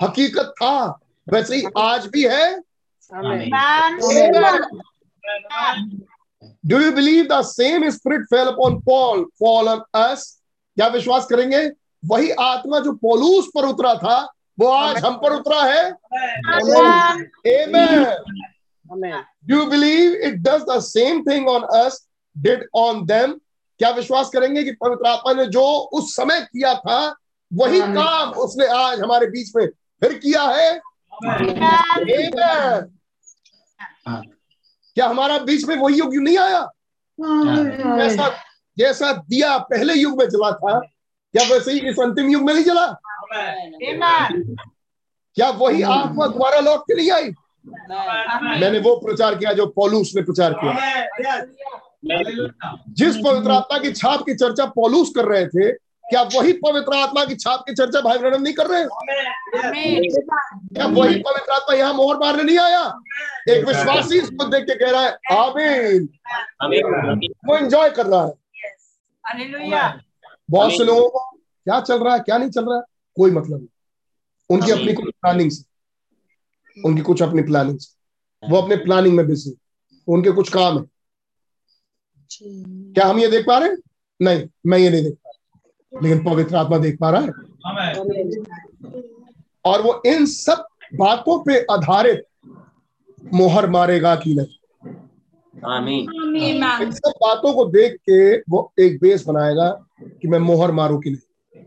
हकीकत था वैसे ही आज भी है। Do you believe the same spirit fell upon Paul fall on us क्या विश्वास करेंगे? वही आत्मा जो पोलूस पर उतरा था वो आज हम पर उतरा है। Amen. Do you believe it does the same thing on us did on them? क्या विश्वास करेंगे कि पवित्र आत्मा ने जो उस समय किया था वही काम उसने आज हमारे बीच में फिर किया है? Amen. क्या हमारा बीच में वही युग नहीं आया? जैसा जैसा दिया पहले युग में जला था क्या वैसे ही इस अंतिम युग में नहीं जला? क्या वही आत्मा दोबारा लौट के नहीं आई? मैंने वो प्रचार किया जो पॉलूस ने प्रचार किया। जिस पवित्र आत्मा की छाप की चर्चा पॉलूस कर रहे थे क्या वही पवित्र आत्मा की छाप की चर्चा भाई ब्रहण नहीं कर रहे? क्या वही पवित्र आत्मा यहाँ मोहर मारने नहीं आया? एक विश्वासी इसको देख के कह रहा है आमीन। वो एंजॉय कर रहा है। बहुत से लोगों को क्या चल रहा है क्या नहीं चल रहा है? कोई मतलब नहीं। उनकी अपनी कुछ प्लानिंग से। उनकी कुछ अपनी प्लानिंग वो अपने प्लानिंग में बिज़ी उनके कुछ काम है। क्या हम ये देख पा रहे हैं? नहीं मैं ये नहीं देख पा रहा। लेकिन पवित्र आत्मा देख पा रहा है। और वो इन सब बातों पे आधारित मोहर मारेगा कि नहीं। आमीन। इन सब बातों को देख के वो एक बेस बनाएगा कि मैं मोहर मारू कि नहीं।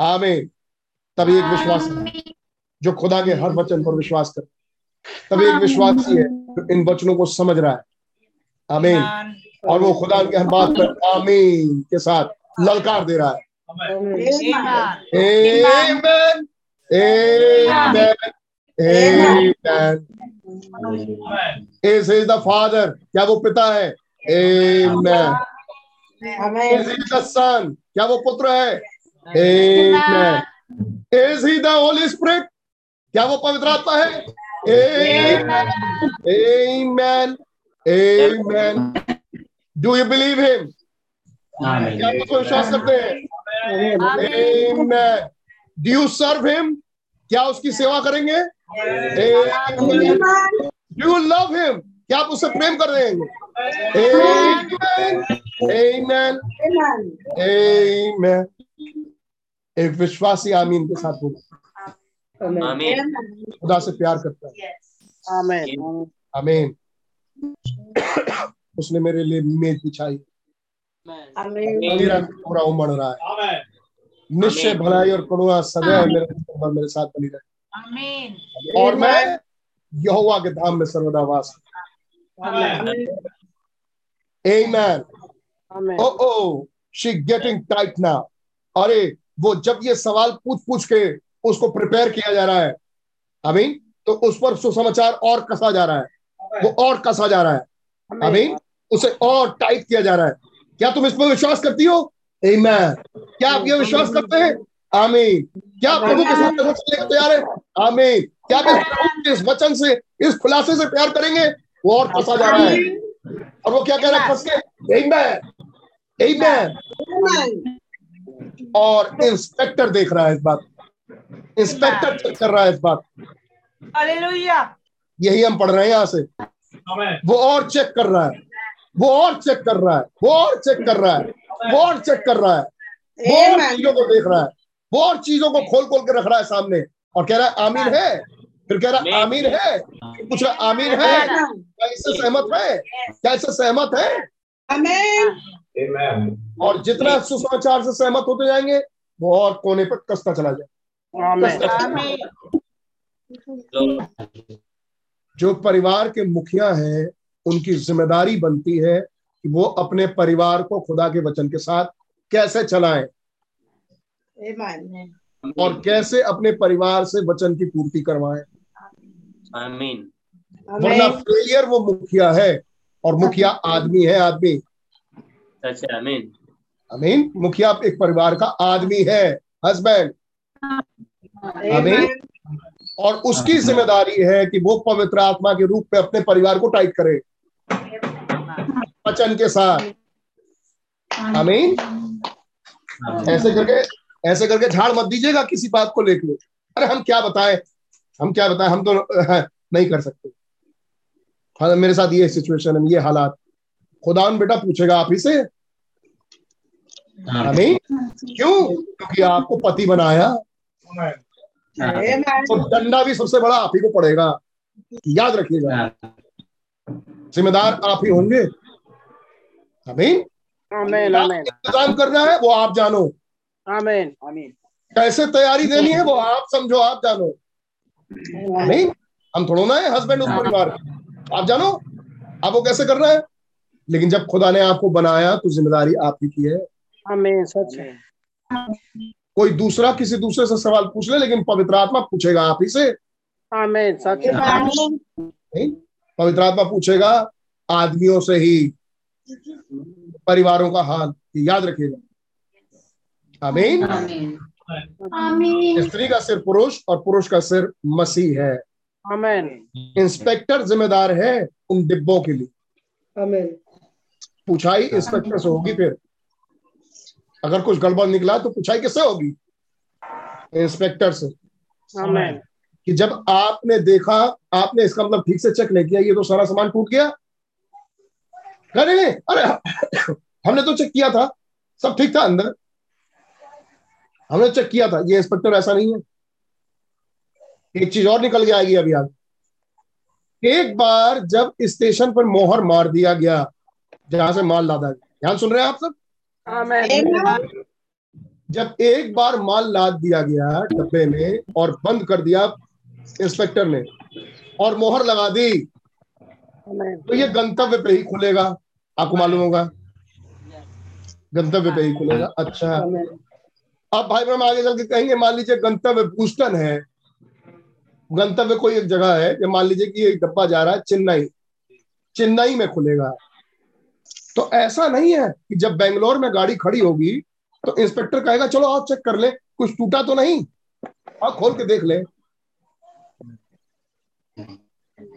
आमीन। तभी एक विश्वास जो खुदा के हर वचन पर विश्वास कर तभी एक विश्वासी है जो इन वचनों को समझ रहा है आमीन और वो खुदा के हर बात पर आमीन के साथ ललकार दे रहा है Amen. Amen. Amen. Is he the father? क्या वो पिता है Amen. Is he the son? क्या वो पुत्र है Amen. Is he the Holy Spirit? क्या वो पवित्र आत्मा है Amen. Amen. Do you believe him? क्या आप उसको विश्वास करते हैं Amen. Do you serve him? क्या उसकी सेवा करेंगे Do you love him? क्या आप उससे प्रेम कर रहे हैं Amen. Amen. Amen. एक विश्वासी आमीन के साथ होगा आमीन खुदा से प्यार करता है। आमीन उसने मेरे लिए मेज बिछाई। मेरा पूरा उमड़ रहा है। निश्चय भलाई और करुणा सदैव मेरे मेरे साथ बनी रहे। और मैं यहोवा के धाम में सर्वदा वास Amen. Oh, oh, she getting tight now. अरे वो जब ये सवाल पूछ पूछ के उसको प्रिपेयर किया जा रहा है। अमीन तो उस पर सुसमाचार और कसा जा रहा है। वो और कसा जा रहा है। अमीन उसे और टाइट किया जा रहा है। क्या तुम इस पर विश्वास करती हो? Amen. क्या आप ये विश्वास करते हैं? आमीन क्या आप प्रभु के साथ चलने के तैयार है? आमीन क्या आप इस इस वचन से इस खुलासे से प्यार करेंगे? वो और फंसा जा रहा है। और वो क्या कह रहा है? फंस के Amen. Amen. और इंस्पेक्टर देख रहा है इस बात इंस्पेक्टर चेक कर रहा है इस बात यही हम पढ़ रहे हैं यहाँ से वो और चेक कर रहा है वो और चेक कर रहा है वो और चेक कर रहा है वो और चेक कर रहा है वो और चीज़ों को देख रहा है वो और चीज़ों को खोल खोल के रख रहा है सामने और कह रहा है आमीन है फिर कह रहा है आमीन है पूछ रहा है है. क्या इससे सहमत है क्या इससे सहमत है और जितना सुसमाचार से सहमत होते जाएँगे वो और कोने पर कसता चला जाए। जो परिवार के मुखिया हैं उनकी ज़िम्मेदारी बनती है कि वो अपने परिवार को खुदा के वचन के साथ कैसे चलाएँ। और कैसे अपने परिवार से वचन की पूर्ति करवाएँ। आमीन वरना फेलियर वो मुखिया है और मुखिया आदमी है आदमी। सच है आमीन अमीन मुखिया एक परिवार का आदमी है हस्बैंड आमीन। Amen. और उसकी ज़िम्मेदारी है कि वो पवित्र आत्मा के रूप में अपने परिवार को टाइट करे। वचन के साथ। आमीन। ऐसे करके ऐसे करके झाड़ मत दीजिएगा किसी बात को लेकर अरे हम क्या बताएँ? हम क्या बताएँ? हम तो नहीं कर सकते। हाँ मेरे साथ ये सिचुएशन है ये हालात। खुदा बेटा पूछेगा आप ही से। आमीन। क्यों? क्योंकि आपको पति बनाया. तो डंडा भी सबसे बड़ा आप ही को पड़ेगा। याद रखिएगा। जिम्मेदार आप ही होंगे। आमीन। आमीन इंतज़ाम करना है वो आप जानो। आमीन आमीन। कैसे तैयारी देनी है वो आप समझो आप जानो। नहीं हम थोड़ो ना है हस्बैंड उस परिवार। आप जानो आपको कैसे करना है? लेकिन जब खुदा ने आपको बनाया तो ज़िम्मेदारी आप ही की है। आमीन सच है। कोई दूसरा किसी दूसरे से सवाल पूछ ले लेकिन पवित्र आत्मा पूछेगा आप ही से। पवित्र आत्मा पूछेगा आदमियों से ही परिवारों का हाल याद रखिएगा। आमीन आमीन स्त्री का सिर पुरुष और पुरुष का सिर मसीह है। आमीन इंस्पेक्टर जिम्मेदार है उन डिब्बों के लिए। आमीन पुछाई इंस्पेक्टर से होगी फिर। अगर कुछ गड़बड़ निकला तो पूछाई किससे होगी? इंस्पेक्टर से। कि जब आपने देखा आपने इसका मतलब ठीक से चेक नहीं किया ये तो सारा सामान टूट गया। नहीं अरे हमने तो चेक किया था। सब ठीक था अंदर? हमने चेक किया था। ये इंस्पेक्टर ऐसा नहीं है। एक चीज़ और निकल के आएगी अभी आगे। एक बार जब स्टेशन पर मोहर मार दिया गया जहाँ से माल लादा गया। ध्यान सुन रहे हैं आप सब. जब एक बार माल लाद दिया गया डब्बे में और बंद कर दिया इंस्पेक्टर ने और मोहर लगा दी तो ये गंतव्य पे ही खुलेगा आपको मालूम होगा। गंतव्य पे ही खुलेगा। अच्छा। अब भाई बहन आगे चल के कहेंगे मान लीजिए गंतव्य बूस्टन है गंतव्य कोई एक जगह है मान लीजिए कि एक डब्बा जा रहा है चेन्नई चेन्नई में खुलेगा। तो ऐसा नहीं है कि जब बेंगलोर में गाड़ी खड़ी होगी तो इंस्पेक्टर कहेगा चलो आओ चेक कर ले कुछ टूटा तो नहीं? आओ खोल के देख ले।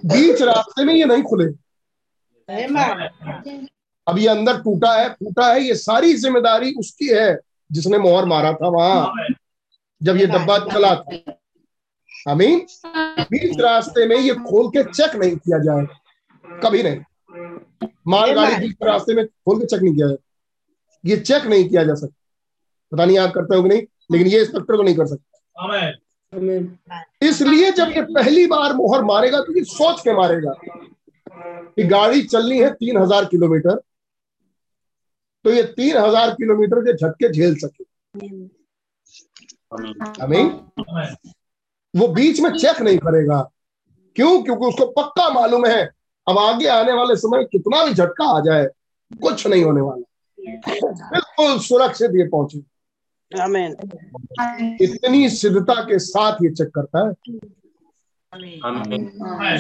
बीच रास्ते में ये नहीं खुले। अब ये अंदर टूटा है फूटा है ये सारी ज़िम्मेदारी उसकी है जिसने मोहर मारा था वहाँ। जब ये डब्बा चला था। अमीन बीच रास्ते में ये खोल के चेक नहीं किया जाए। कभी नहीं। माल गाड़ी बीच रास्ते में खोल के चेक नहीं किया जाए ये चेक नहीं किया जा सकता। पता नहीं आप करते हो कि नहीं लेकिन ये इंस्पेक्टर को नहीं कर सकता। इसलिए जब ये पहली बार मोहर मारेगा तो ये सोच के मारेगा कि गाड़ी चलनी है तीन हज़ार किलोमीटर। तो ये तीन हज़ार किलोमीटर के झटके झेल सके। अमीन वो बीच में चेक नहीं करेगा। क्यों? क्योंकि उसको पक्का मालूम है अब आगे आने वाले समय में कितना भी झटका आ जाए कुछ नहीं होने वाला। बिल्कुल सुरक्षित ये पहुँचे। आमीन इतनी सिद्धता के साथ ये चेक करता है।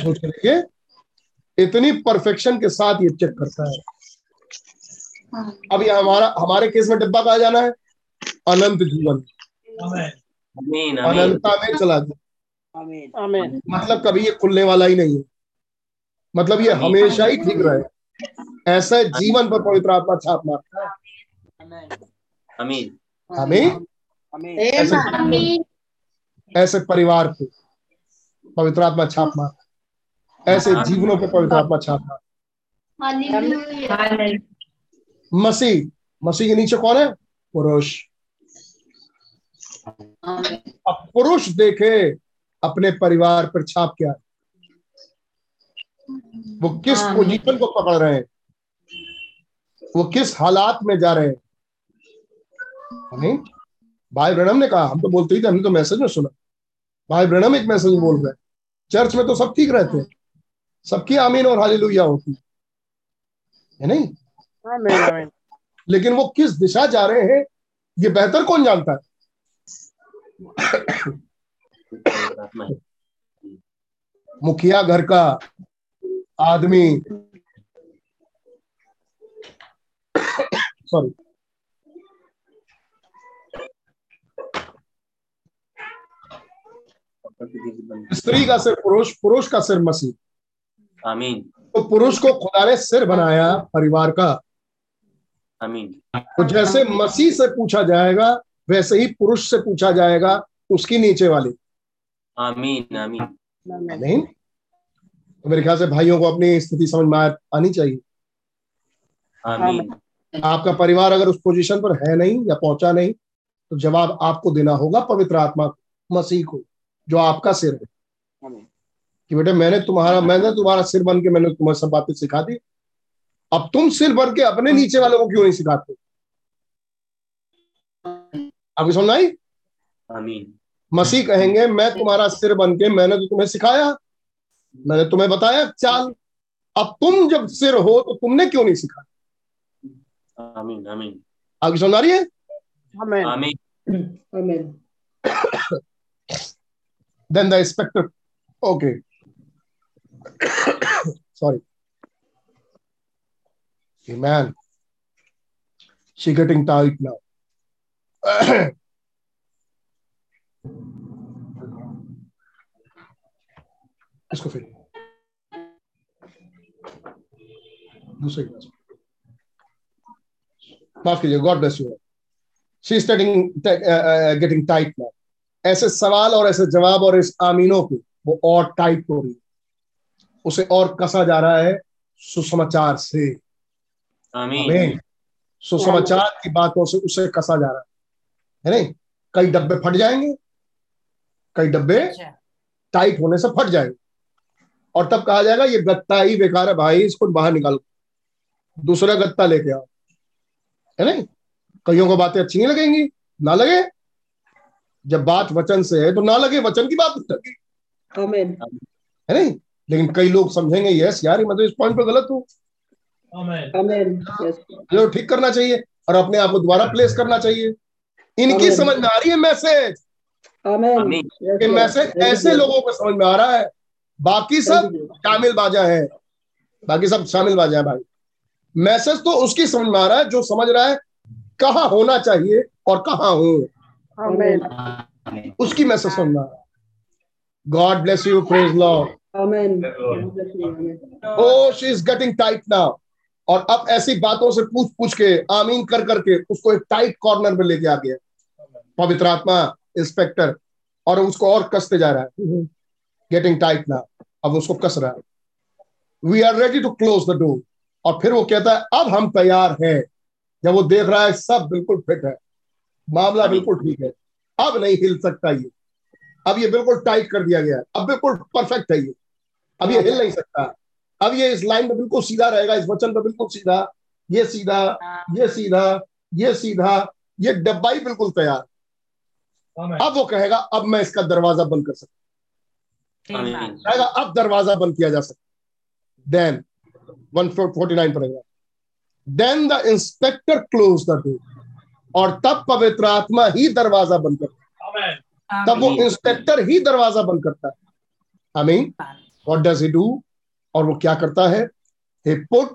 सोच के इतनी परफेक्शन के साथ ये चेक करता है। अब ये हमारा हमारे केस में डिब्बा कहा जाना है? अनंत जीवन। आमीन आमीन अनंतता में चला गया। आमीन आमीन मतलब कभी ये खुलने वाला ही नहीं है। मतलब ये हमेशा ही ठीक रहे। ऐसे जीवन पर पवित्र आत्मा छाप मारता है हमें ऐसे ऐसे परिवार को पवित्र आत्मा छाप मार। ऐसे जीवनों पे पवित्र आत्मा छाप मार। मसीह मसीह के नीचे कौन है? पुरुष। अब पुरुष देखे अपने परिवार पर छाप क्या है? वो किस। पोजीशन को पकड़ रहे हैं? वो किस हालात में जा रहे हैं? नहीं भाई ब्रणम ने कहा हम तो बोलते ही थे हमने तो मैसेज में सुना। भाई ब्रणम एक मैसेज बोल रहे हैं। चर्च में तो सब ठीक रहते हैं। सबकी आमीन और हालेलुया होती है। है नहीं? लेकिन वो किस दिशा जा रहे हैं ये बेहतर कौन जानता है? मुखिया घर का आदमी। सॉरी स्त्री का सिर पुरुष पुरुष का सिर मसीह। आमीन। तो पुरुष को खुदा ने सिर बनाया परिवार का। आमीन। तो जैसे मसीह से पूछा जाएगा वैसे ही पुरुष से पूछा जाएगा उसकी नीचे वाली। आमीन आमीन। नहीं तो मेरे ख्याल से भाइयों को अपनी स्थिति समझ में आनी चाहिए। आमीन। आपका परिवार अगर उस पोजीशन पर है नहीं या पहुँचा नहीं तो जवाब आपको देना होगा पवित्र आत्मा को, मसीह को जो आपका सिर है। कि बेटे मैंने तुम्हारा मैंने तुम्हारा सिर बन के मैंने तुम्हें सब बातें सिखा दी। अब तुम सिर बन के अपने नीचे वालों को क्यों नहीं सिखाते? आपको समझ आई? मसीह कहेंगे मैं तुम्हारा सिर बन के मैंने तो तुम्हें सिखाया। मैंने तुम्हें बताया चाल। अब तुम जब सिर हो तो तुमने क्यों नहीं सिखाया आमीन आमीन। आगे समझ आ रही है? आमीन। आमीन। आमीन। Then the inspector okay. Sorry. Amen she getting tight now. इसको फिर दूसरे क्लास माफ़ कीजिए God bless you she is getting tight now ऐसे सवाल और ऐसे जवाब और इस आमीनों पे वो और टाइट हो रही है उसे और कसा जा रहा है सुसमाचार से आमीन आमीन सुसमाचार की बातों से उसे कसा जा रहा है है नहीं कई डब्बे फट जाएँगे कई डब्बे टाइट होने से फट जाएँगे और तब कहा जाएगा ये गत्ता ही बेकार है भाई इसको बाहर निकाल दूसरा गत्ता लेके आओ। है नहीं? कईयों को बातें अच्छी नहीं लगेंगी? ना लगे? जब बात वचन से है तो ना लगे वचन की बात लगे। है नहीं? लेकिन कई लोग समझेंगे यस यार ये मैं तो इस पॉइंट पे गलत हूँ। आमीन। यस जो ठीक करना चाहिए और अपने आप को दोबारा प्लेस करना चाहिए। इनकी समझ में आ रही है मैसेज आमीन। आमीन ये मैसेज ऐसे लोगों को समझ में आ रहा है बाकी सब शामिल बाजा है। बाकी सब शामिल बाजा है भाई। मैसेज तो उसकी समझ में आ रहा है जो समझ रहा है कहा होना चाहिए और कहा हूँ। आमीन उसकी मैसेज समझ में आ रहा है। God bless you praise Lord आमीन ओ she is getting tight now और अब ऐसी बातों से पूछ पूछ के आमीन कर करके उसको एक टाइट कॉर्नर में लेके आ गया। पवित्र आत्मा इंस्पेक्टर और उसको और कसते जा रहा है। गेटिंग टाइट नाउ अब उसको कस रहा है। We are ready to close the door और फिर वो कहता है अब हम तैयार हैं। जब वो देख रहा है सब बिल्कुल फिट है। मामला बिल्कुल ठीक है। अब नहीं हिल सकता ये। अब ये बिल्कुल टाइट कर दिया गया है। अब बिल्कुल परफेक्ट है ये। अब ये हिल नहीं सकता। अब ये इस लाइन पे बिल्कुल सीधा रहेगा इस वचन पे बिल्कुल सीधा। ये सीधा ये सीधा ये सीधा ये डब्बा ही बिल्कुल तैयार। अब वो कहेगा अब मैं इसका दरवाज़ा बंद कर सकता कहेगा अब दरवाज़ा बंद किया जा सकता देन 149 पड़ेगा then the inspector close the door और तब पवित्र आत्मा ही दरवाज़ा बंद करता है। तब वो इंस्पेक्टर ही दरवाज़ा बंद करता है। I mean what does he do और वो क्या करता है? He put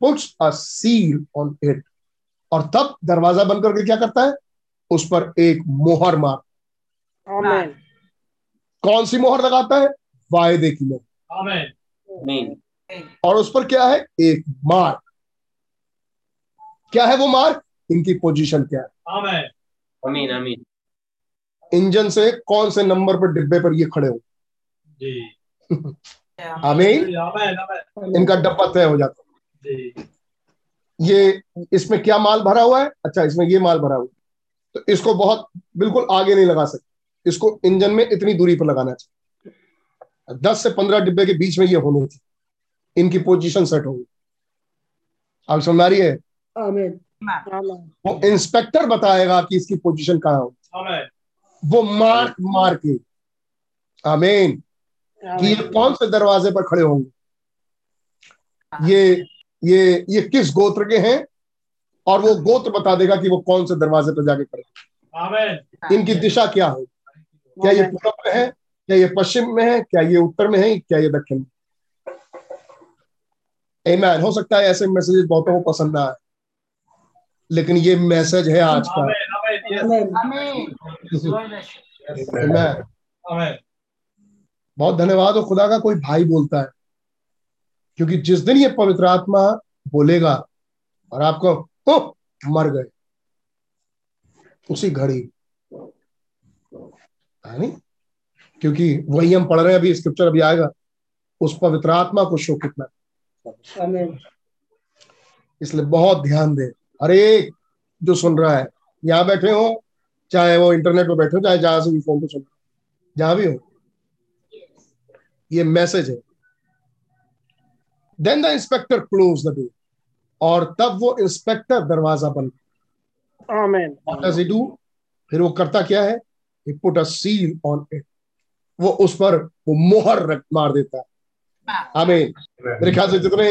puts a seal on it और तब दरवाज़ा बंद करके क्या करता है? उस पर एक मोहर मार। आमीन कौन सी मोहर लगाता है? वायदे की मोहर। और उस पर क्या है? एक मार्क क्या है वो मार्क इनकी पोजीशन क्या है? आमीन आमीन इंजन से कौन से नंबर पर डिब्बे पर ये खड़े हो? आमीन। इनका डब्बा तय हो जाता है। ये इसमें क्या माल भरा हुआ है? अच्छा इसमें ये माल भरा हुआ है। तो इसको बहुत बिल्कुल आगे नहीं लगा सकते। इसको इंजन में इतनी दूरी पर लगाना चाहिए। दस से पंद्रह डिब्बे के बीच में ये होनी थी इनकी पोजीशन सेट होगी। आप समझ आ रही है? वो इंस्पेक्टर बताएगा कि इसकी पोजीशन कहाँ हो वो मार्क मार के। आमीन। कि ये कौन से दरवाजे पर खड़े होंगे? ये ये ये किस गोत्र के हैं? और वो गोत्र बता देगा कि वो कौन से दरवाजे पर जाके खड़े इनकी दिशा क्या है क्या ये पूरब में है? क्या ये पश्चिम में है? क्या ये उत्तर में है? क्या ये दक्षिण में Amen. हो सकता है ऐसे मैसेज बहुतों को पसंद ना आए। लेकिन ये मैसेज है आज का। Amen. बहुत धन्यवाद हो खुदा का कोई भाई बोलता है। क्योंकि जिस दिन ये पवित्र आत्मा बोलेगा और आपको ओ, मर गए। उसी घड़ी। है नहीं? क्योंकि वही हम पढ़ रहे हैं अभी स्क्रिप्चर अभी आएगा। उस पवित्र आत्मा को शो कितना इसलिए बहुत ध्यान दे। हर एक जो सुन रहा है यहाँ बैठे हो चाहे वो इंटरनेट पर बैठे हो चाहे जहाँ से भी फ़ोन पे सुन जहाँ भी हो। ये मैसेज है। Then the inspector close the door और तब वो इंस्पेक्टर दरवाज़ा बंद। Do? फिर वो करता क्या है? He put a seal on it. वो उस पर वो मोहर रख मार देता है। आमीन। मेरे ख्याल से जितने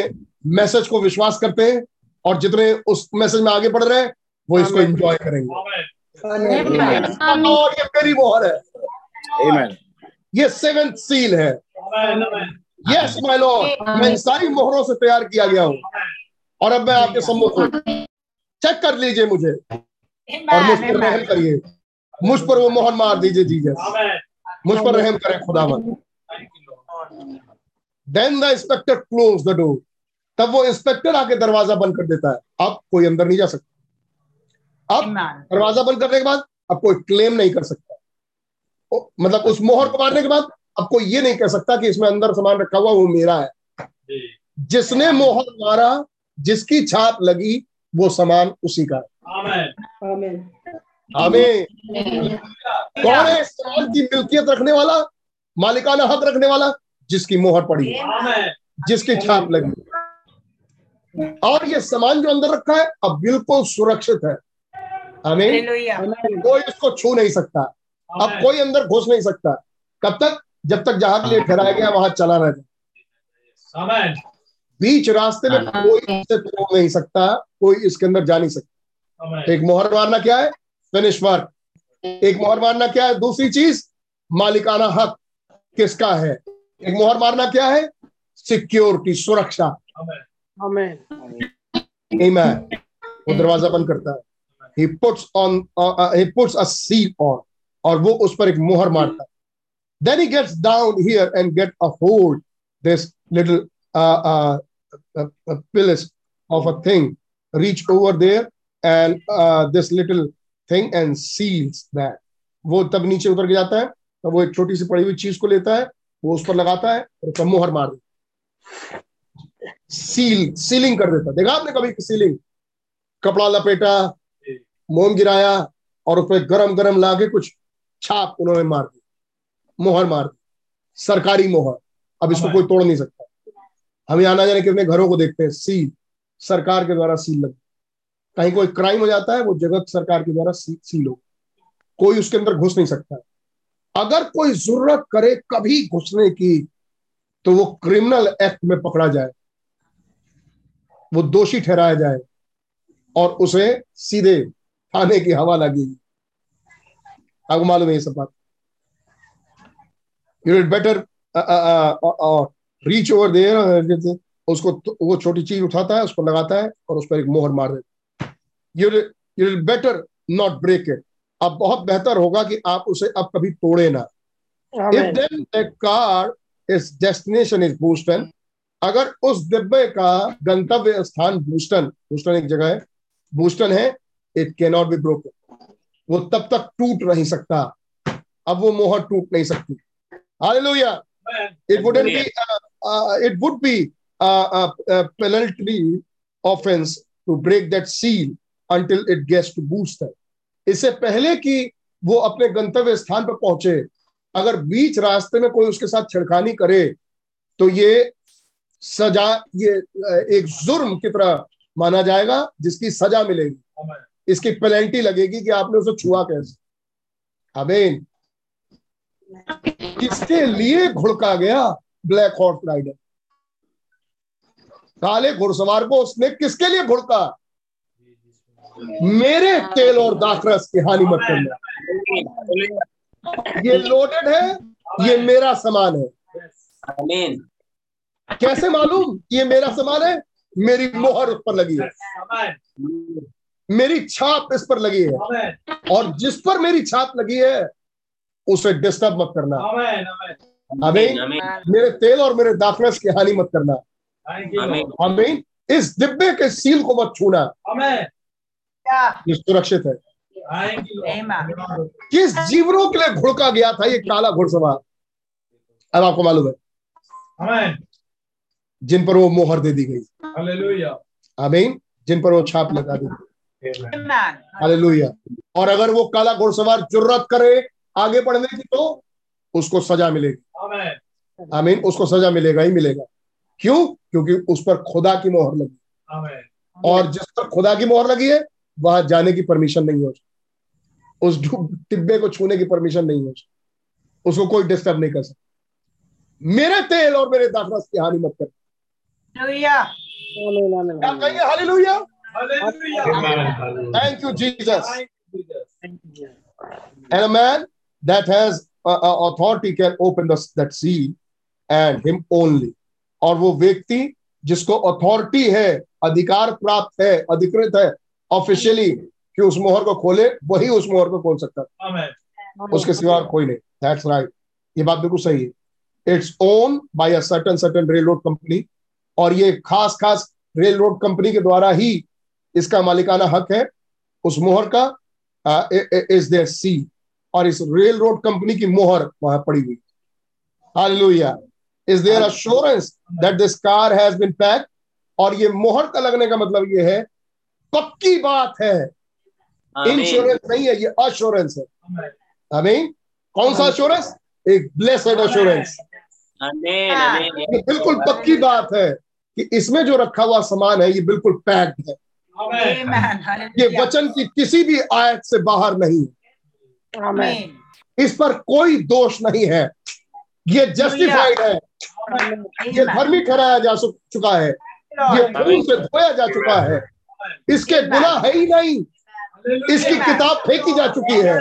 मैसेज को विश्वास करते हैं और जितने उस मैसेज में आगे बढ़ रहे हैं वो इसको एंजॉय करेंगे। और ये मेरी मोहर है। ये सेवेंथ सील है। यस माय लॉर्ड मैं इन सारी मोहरों से तैयार किया गया हूँ। और अब मैं आपके सम्मुख हूँ। चेक कर लीजिए मुझे। और मुझ पर रहम करिए। मुझ पर वो मोहर मार दीजिए जीजस। मुझ पर रहम करें खुदावन। Then the inspector close the door तब वो इंस्पेक्टर आके दरवाज़ा बंद कर देता है। अब कोई अंदर नहीं जा सकता। अब दरवाज़ा बंद करने के बाद अब कोई क्लेम नहीं कर सकता। ओ, मतलब उस मोहर को मारने के बाद अब कोई ये नहीं कह सकता कि इसमें अंदर सामान रखा हुआ वो मेरा है। जिसने मोहर मारा जिसकी छाप लगी वो सामान उसी का है। आमीन। हमें कौन है इस सामान की मिल्कियत रखने वाला? मालिकाना हक रखने वाला? जिसकी मोहर पड़ी है। जिसकी छाप लगी और ये सामान जो अंदर रखा है अब बिल्कुल सुरक्षित है। हमें कोई इसको छू नहीं सकता। अब कोई अंदर घुस नहीं सकता। कब तक? जब तक जहाँ के लिए ठहराया गया वहाँ चला रहता बीच रास्ते में कोई इसे तोड़ नहीं सकता कोई इसके अंदर जा नहीं सकता। एक मोहर मारना क्या है? फिनिश वर्क एक मोहर मारना क्या है? दूसरी चीज़ मालिकाना हक किसका है? एक मोहर मारना क्या है? सिक्योरिटी सुरक्षा। वो दरवाज़ा बंद करता है। He puts on he puts a seal on और वो उस पर एक मोहर मारता है। Then he gets down here and get a hold this little of a thing reach over there and this little thing and seals that वो तब नीचे उतर के जाता है तब वो एक छोटी सी पड़ी हुई चीज़ को लेता है वो उस पर लगाता है और उसका मोहर मार देता है। सील सीलिंग कर देता देखा आपने कभी सीलिंग कपड़ा लपेटा मोम गिराया और उस पर गरम गरम लाके कुछ छाप उन्होंने मार दी। मोहर मार दी। सरकारी मोहर। अब इसको कोई तोड़ नहीं सकता। हम यहाँ ना जाने कितने घरों को देखते हैं। सील सरकार के द्वारा सील लग कहीं कोई क्राइम हो जाता है, वो जगत सरकार के द्वारा सील हो। कोई उसके अंदर घुस नहीं सकता। अगर कोई ज़रूरत करे कभी घुसने की तो वो क्रिमिनल एक्ट में पकड़ा जाए। वो दोषी ठहराया जाए और उसे सीधे थाने की हवा लगेगी आपको मालूम है ये सब बात? You it better reach over there उसको, वो छोटी चीज़ उठाता है, उसको लगाता है और उस पर एक मोहर मार देता है। You you better not break it अब बहुत बेहतर होगा कि आप उसे अब कभी तोड़े ना। If then the car is destination is Boston अगर उस डिब्बे का गंतव्य स्थान बूस्टन बूस्टन एक जगह है बूस्टन है it can not be broken वो तब तक टूट नहीं सकता। अब वो मोहर टूट नहीं सकती। Hallelujah It wouldn't be, it would be would offense to break that penalty offense it gets to booster. इससे पहले कि वो अपने गंतव्य स्थान पर पहुँचे अगर बीच रास्ते में कोई उसके साथ छिड़खानी करे तो ये सजा ये एक जुर्म की तरह माना जाएगा जिसकी सजा मिलेगी। इसकी पेनल्टी लगेगी कि आपने उसे छुआ कैसे। अबेन किसके लिए घुड़का गया ब्लैक हॉर्स राइडर काले घुड़सवार को उसने किसके लिए घुड़का? मेरे तेल और दाखरस की हानि मत करना। ये लोडेड है ये मेरा सामान है। कैसे मालूम ये मेरा सामान है? मेरी मोहर उस पर लगी है। मेरी छाप इस पर लगी है। और जिस पर मेरी छाप लगी है उसे डिस्टर्ब मत करना। आमीन आमीन मेरे तेल और मेरे दाखरस की हानि मत करना। आमीन इस डिब्बे के सील को मत छूना। ये सुरक्षित है। किस जीवनों के लिए घुड़का गया था? ये काला घुड़सवार अब आपको मालूम है। जिन पर वो मोहर दे दी गई। आमीन। जिन पर वो छाप लगा दी. हालेलुया। और अगर वो काला घुड़सवार जुर्रत करे आगे बढ़ने की तो उसको सजा मिलेगी। आमीन। उसको सजा मिलेगा ही मिलेगा। क्यों? क्योंकि उस पर खुदा की मोहर लगी। और जिस पर खुदा की मोहर लगी है वहाँ जाने की परमिशन नहीं है उस टिब्बे को छूने की परमिशन नहीं है उसको उसको कोई डिस्टर्ब नहीं कर सकता। मेरे तेल और मेरे दाखरस की हानि मत कर। Thank you Jesus And a man that has uh, uh, authority can open the, that seal and him only. और वो व्यक्ति जिसको अथॉरिटी है अधिकार प्राप्त है अधिकृत है ऑफिशियली कि उस मोहर को खोले वही उस मोहर को खोल सकता। है उसके सिवा कोई नहीं। दैट्स राइट ये बात बिल्कुल सही है। It's own by a certain certain railroad company और ये खास खास रेल रोड कंपनी के द्वारा ही इसका मालिकाना हक है। उस मोहर का इज़ देयर सी और इस रेल रोड कंपनी की मोहर वहाँ पड़ी हुई। Hallelujah is there assurance that this car has been packed और ये मोहर का लगने का मतलब ये है पक्की बात है। इंश्योरेंस नहीं है ये अश्योरेंस है। आमीन। कौन सा अश्योरेंस एक ब्लेसेड अश्योरेंस आमीन आमीन। ये बिल्कुल पक्की बात है कि इसमें जो रखा हुआ सामान है ये बिल्कुल पैक्ड है। ये वचन की किसी भी आयत से बाहर नहीं है. इस पर कोई दोष नहीं है। ये जस्टिफाइड है। ये धर्मी ठहराया जा चुका है। ये. खून से धोया जा चुका है। इसके गुनाह है ही नहीं। इसकी किताब फेंकी जा चुकी है।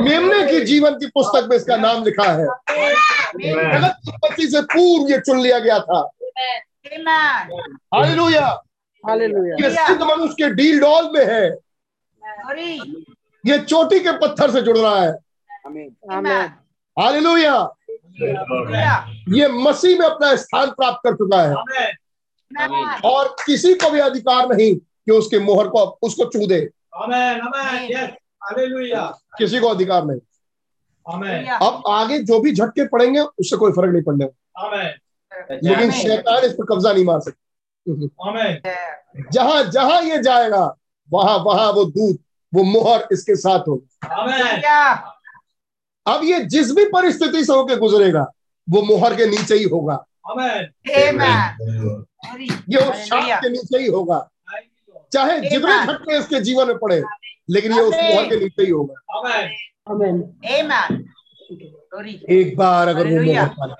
मेमने की जीवन की पुस्तक में इसका नाम लिखा है. गलत उत्पत्ति से पूर्व ये चुन लिया गया था. हालेलुया हालेलुया ये सिद्ध मनुष्य के डील डॉल में है। ये चोटी के पत्थर से जुड़ रहा है. हालेलुया ये मसीह में अपना स्थान प्राप्त कर चुका है. और किसी को भी अधिकार नहीं कि उसके मोहर को उसको छू दे। किसी को अधिकार नहीं। अब आगे जो भी झटके पड़ेंगे उससे कोई फ़र्क नहीं पड़ने लेकिन शैतान इस पर कब्जा नहीं मार सकता। Yeah. जहाँ जहाँ ये जाएगा वहाँ वहाँ वो दूध वो मोहर इसके साथ होगी। अब ये जिस भी परिस्थिति से होके गुजरेगा वो मोहर के नीचे ही होगा. ये उस छाप के नीचे ही होगा। चाहे जितने झटके इसके जीवन में पड़े लेकिन ये उस Amen. मोहर के नीचे ही होगा. एक बार अगर वो. मोहर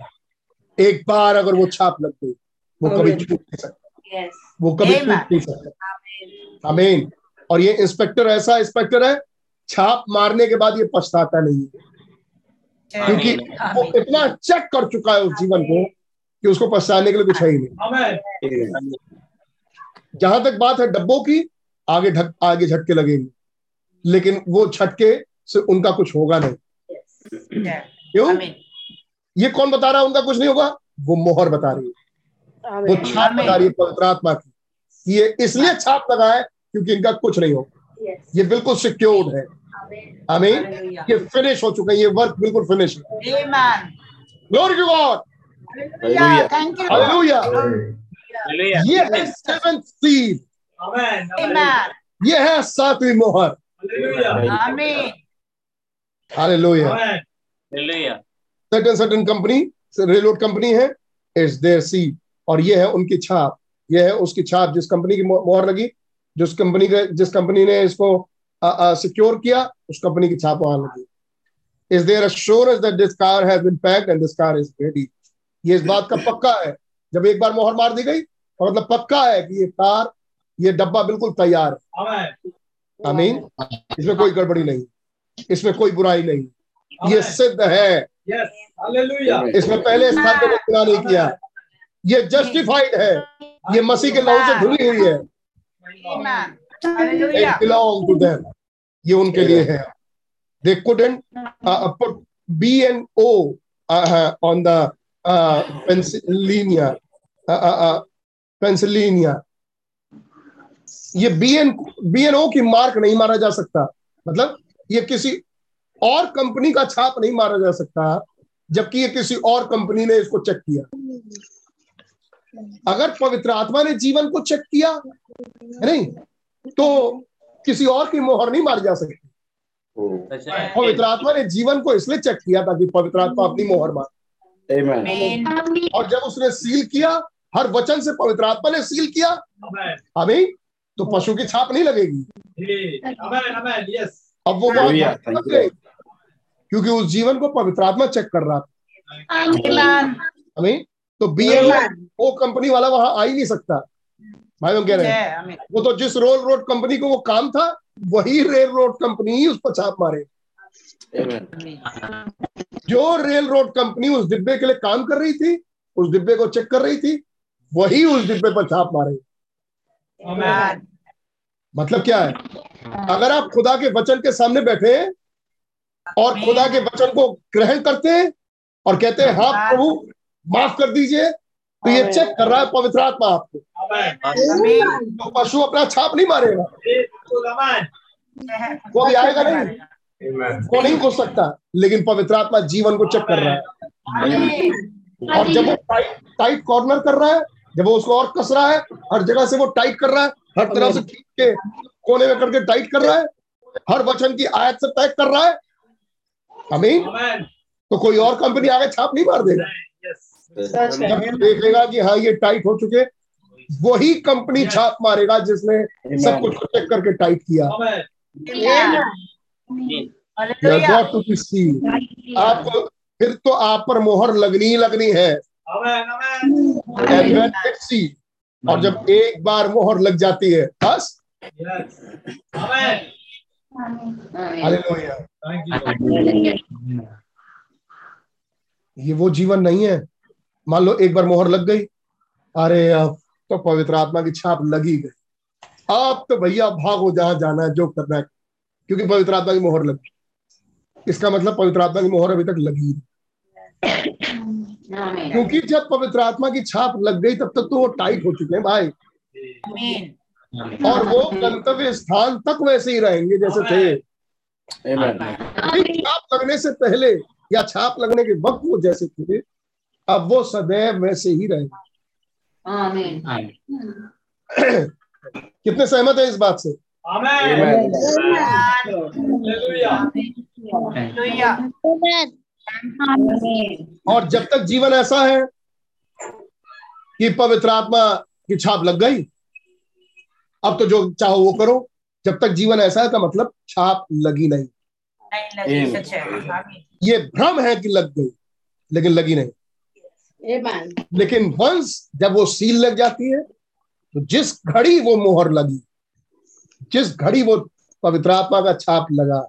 एक बार अगर वो छाप लग गई वो कभी छूट नहीं सकता। वो कभी Amen. छूट नहीं सकता। आमीन और ये इंस्पेक्टर ऐसा इंस्पेक्टर है छाप मारने के बाद ये पछताता नहीं है। क्योंकि वो इतना चेक कर चुका है उस जीवन को कि उसको पछताने के लिए कुछ है ही नहीं। जहाँ तक बात है डब्बों की आगे ढक आगे झटके लगेंगे। लेकिन वो झटके से उनका कुछ होगा नहीं। क्यों. ये कौन बता रहा है उनका कुछ नहीं होगा? वो मोहर बता रही है। वो छाप. बता रही है पवित्र आत्मा की। ये इसलिए छाप लगा है क्योंकि इनका कुछ नहीं होगा। ये बिल्कुल सिक्योर्ड है। आमीन. ये फिनिश हो चुका है। ये वर्क बिल्कुल फिनिश है. Glory to God Hallelujah. Thank you. Hallelujah Hallelujah. ये है सेवेंथ. Amen. ये है सातवीं मोहर Hallelujah. Hallelujah. Certain certain company railroad company है इट्स देयर सी और ये है उनकी छाप ये है उसकी छाप जिस कंपनी की मोहर लगी जिस कंपनी के जिस कंपनी ने इसको सिक्योर किया उस कंपनी की छाप वहाँ लगी is there assurance that this car has been packed and this car is ready ये इस बात का पक्का है। जब एक बार मोहर मार दी गई तो मतलब पक्का है कि ये कार ये डब्बा बिल्कुल तैयार है. आमीन। इसमें कोई गड़बड़ी नहीं। इसमें कोई बुराई नहीं। ये सिद्ध है। इसमें पहले स्थान पे गुनाह नहीं किया। ये जस्टिफाइड है। ये मसीह के लहू से धुली हुई है. बिलोंग टू देम ये उनके लिए है। They couldn't put B and O on the Pennsylvania Pennsylvania ये B N B N O की मार्क नहीं मारा जा सकता। मतलब ये किसी और कंपनी का छाप नहीं मारा जा सकता जबकि ये किसी और कंपनी ने इसको चेक किया। अगर पवित्र आत्मा ने जीवन को चेक किया है नहीं? तो किसी और की मोहर नहीं मारी जा सकती। पवित्र आत्मा ने जीवन को इसलिए चेक किया ताकि पवित्र आत्मा अपनी मोहर मार Amen. और जब उसने सील किया हर वचन से पवित्र आत्मा ने सील किया अभी तो पशु की छाप नहीं लगेगी Amen. Amen. Yes. अब वो बात क्योंकि उस जीवन को पवित्र आत्मा चेक कर रहा था. हमें तो बी वो कंपनी वाला वहाँ आ ही नहीं सकता भाई हम कह रहे हैं वो तो जिस रोल रोड कंपनी को वो काम था वही रेल रोड कंपनी ही उस पर छाप मारे. जो रेल रोड कंपनी उस डिब्बे के लिए काम कर रही थी उस डिब्बे को चेक कर रही थी वही उस डिब्बे पर छाप मारे। मतलब क्या है? अगर आप खुदा के वचन के सामने बैठे और खुदा के वचन को ग्रहण करते हैं और कहते हैं हाँ प्रभु माफ़ कर दीजिए तो ये चेक कर रहा है पवित्र आत्मा आपको. तो पशु अपना छाप नहीं मारेगा। वो भी आएगा नहीं? वो नहीं घुस सकता लेकिन पवित्र आत्मा जीवन को चेक कर रहा है। और जब वो टाइट टाइट कॉर्नर कर रहा है जब वो उसको और कस रहा है हर जगह से वो टाइट कर रहा है हर तरह से खींच के कोने में करके टाइट कर रहा है हर वचन की आयत से पैक कर रहा है। अमीन तो कोई और कंपनी आगे छाप नहीं मार देगा। जब वो देखेगा कि हाँ ये टाइट हो चुके वही कंपनी छाप मारेगा जिसने सब कुछ चेक करके टाइट किया। टू बी सी आपको फिर तो आप पर मोहर लगनी ही लगनी है। और जब एक बार मोहर लग जाती है बस. ये वो जीवन नहीं है। मान लो एक बार मोहर लग गई। अरे अब तो पवित्र आत्मा की छाप लगी गई। आप तो भैया भागो जहाँ जाना है जो करना है। क्योंकि पवित्र आत्मा की मोहर लगी। इसका मतलब पवित्र आत्मा की मोहर अभी तक लगी। क्योंकि जब पवित्र आत्मा की छाप लग गई तब तक तो वो टाइट हो चुके हैं भाई। और वो गंतव्य स्थान तक वैसे ही रहेंगे जैसे थे। छाप लगने से पहले या छाप लगने के वक्त वो जैसे थे अब वो सदैव वैसे ही रहेंगे। कितने सहमत है इस बात से? Amen. और जब तक जीवन ऐसा है कि पवित्र आत्मा की छाप लग गई अब तो जो चाहो वो करो। जब तक जीवन ऐसा है का मतलब छाप लगी नहीं। नहीं लगी. ये भ्रम है कि लग गई लेकिन लगी नहीं। लेकिन वंस जब वो सील लग जाती है तो जिस घड़ी वो मोहर लगी जिस घड़ी वो पवित्र आत्मा का छाप लगा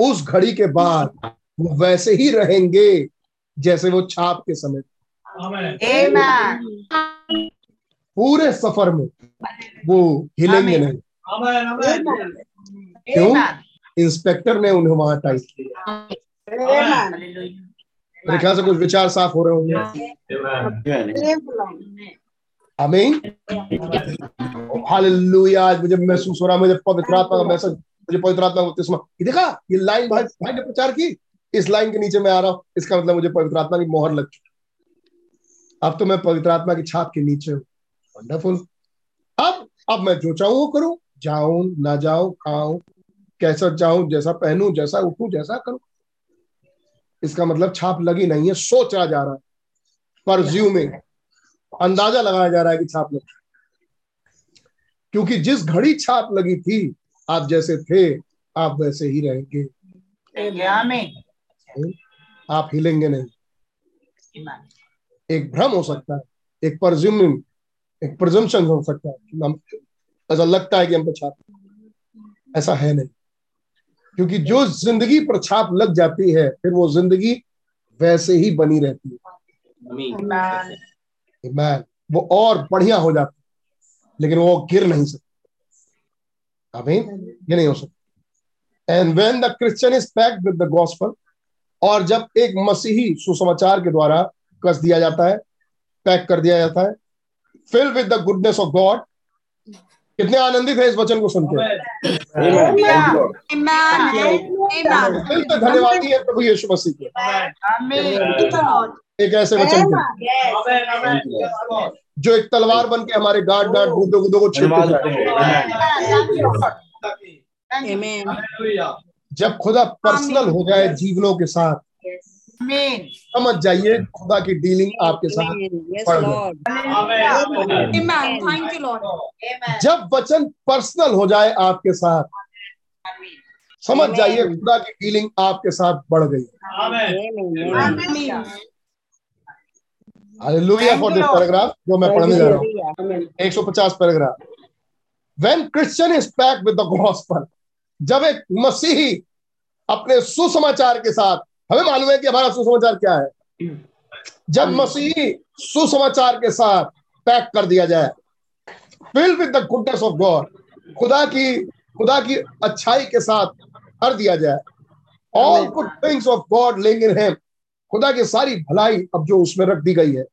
उस घड़ी के बाद वो वैसे ही रहेंगे जैसे वो छाप के समय. पूरे सफ़र में वो हिलेंगे। नहीं. क्यों? इंस्पेक्टर ने उन्हें वहाँ टाइट किया। मेरे ख्याल से कुछ विचार साफ़ हो रहे होंगे। आमीन हालेलुया आज मुझे महसूस हो रहा है मुझे पवित्र आत्मा का मैसेज मुझे पवित्र आत्मा का बपतिस्मा ये देखा ये लाइन भाई भाई ने प्रचार की। इस लाइन के नीचे मैं आ रहा हूँ इसका मतलब मुझे पवित्र आत्मा की मोहर लग चुकी अब तो मैं पवित्र आत्मा की छाप के नीचे हूँ। वंडरफुल अब अब मैं जो चाहूँ वो करूँ। जाऊँ ना जाऊँ खाऊं कैसा चाहूँ जैसा पहनूं जैसा उठूं जैसा करूँ। इसका मतलब छाप लगी नहीं है सोचा जा रहा है। परज्यूमिंग अंदाज़ा लगाया जा रहा है कि छाप लग क्योंकि जिस घड़ी छाप लगी थी, आप जैसे थे, आप वैसे ही रहेंगे। आप हिलेंगे नहीं। एक भ्रम हो सकता है, एक परज्यूमिंग एक प्रजम्पशन हो सकता है हम, ऐसा लगता है कि हम पे छाप ऐसा है नहीं। क्योंकि जो ज़िंदगी पर छाप लग जाती है, फिर वो ज़िंदगी वैसे ही बनी रहती है। Amen. वो और बढ़िया हो जाती लेकिन वो गिर नहीं सकती। आमीन ये नहीं हो सकता। And when the Christian is packed with the gospel और जब एक मसीही सुसमाचार के द्वारा कस दिया जाता है पैक कर दिया जाता है fill with the goodness of God कितने आनंदित है इस वचन को सुनकर। धन्यवादी है प्रभु यीशु मसीह के। एक ऐसे वचन के जो एक तलवार बन के हमारे गार्ड गार्ड गुद्दो गुद्दो को छेड़ते जब खुदा पर्सनल हो जाए जीवनों के साथ समझ जाइए खुदा की डीलिंग आपके साथ पड़ गई। थैंक यू लॉर्ड जब वचन पर्सनल हो जाए आपके साथ समझ जाइए खुदा की डीलिंग आपके साथ बढ़ गई। हालेलुया फॉर दिस पैराग्राफ जो मैं पढ़ने जा रहा हूँ। 150 paragraph when Christian is pack with the gospel जब एक मसीही अपने सुसमाचार के साथ हमें मालूम है कि हमारा सुसमाचार क्या है? जब मसीही सुसमाचार के साथ पैक कर दिया जाए fill with the goodness of God खुदा की खुदा की अच्छाई के साथ भर दिया जाए all good things of God living in him खुदा की सारी भलाई अब जो उसमें रख दी गई है।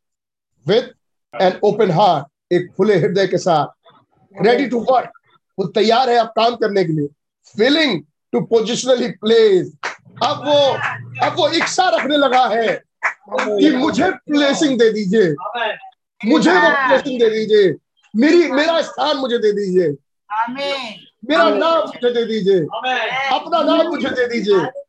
विद एन ओपन हार्ट एक खुले हृदय के साथ। रेडी टू वर्क वो तैयार है अब काम करने के लिए। फीलिंग टू पोजिशनली प्लेस अब वो अब वो इच्छा रखने लगा है कि मुझे प्लेसिंग दे दीजिए। मुझे वो प्लेसिंग दे दीजिए। मेरी मेरा स्थान मुझे दे दीजिए। मेरा नाम मुझे दे दीजिए। अपना नाम मुझे दे दीजिए।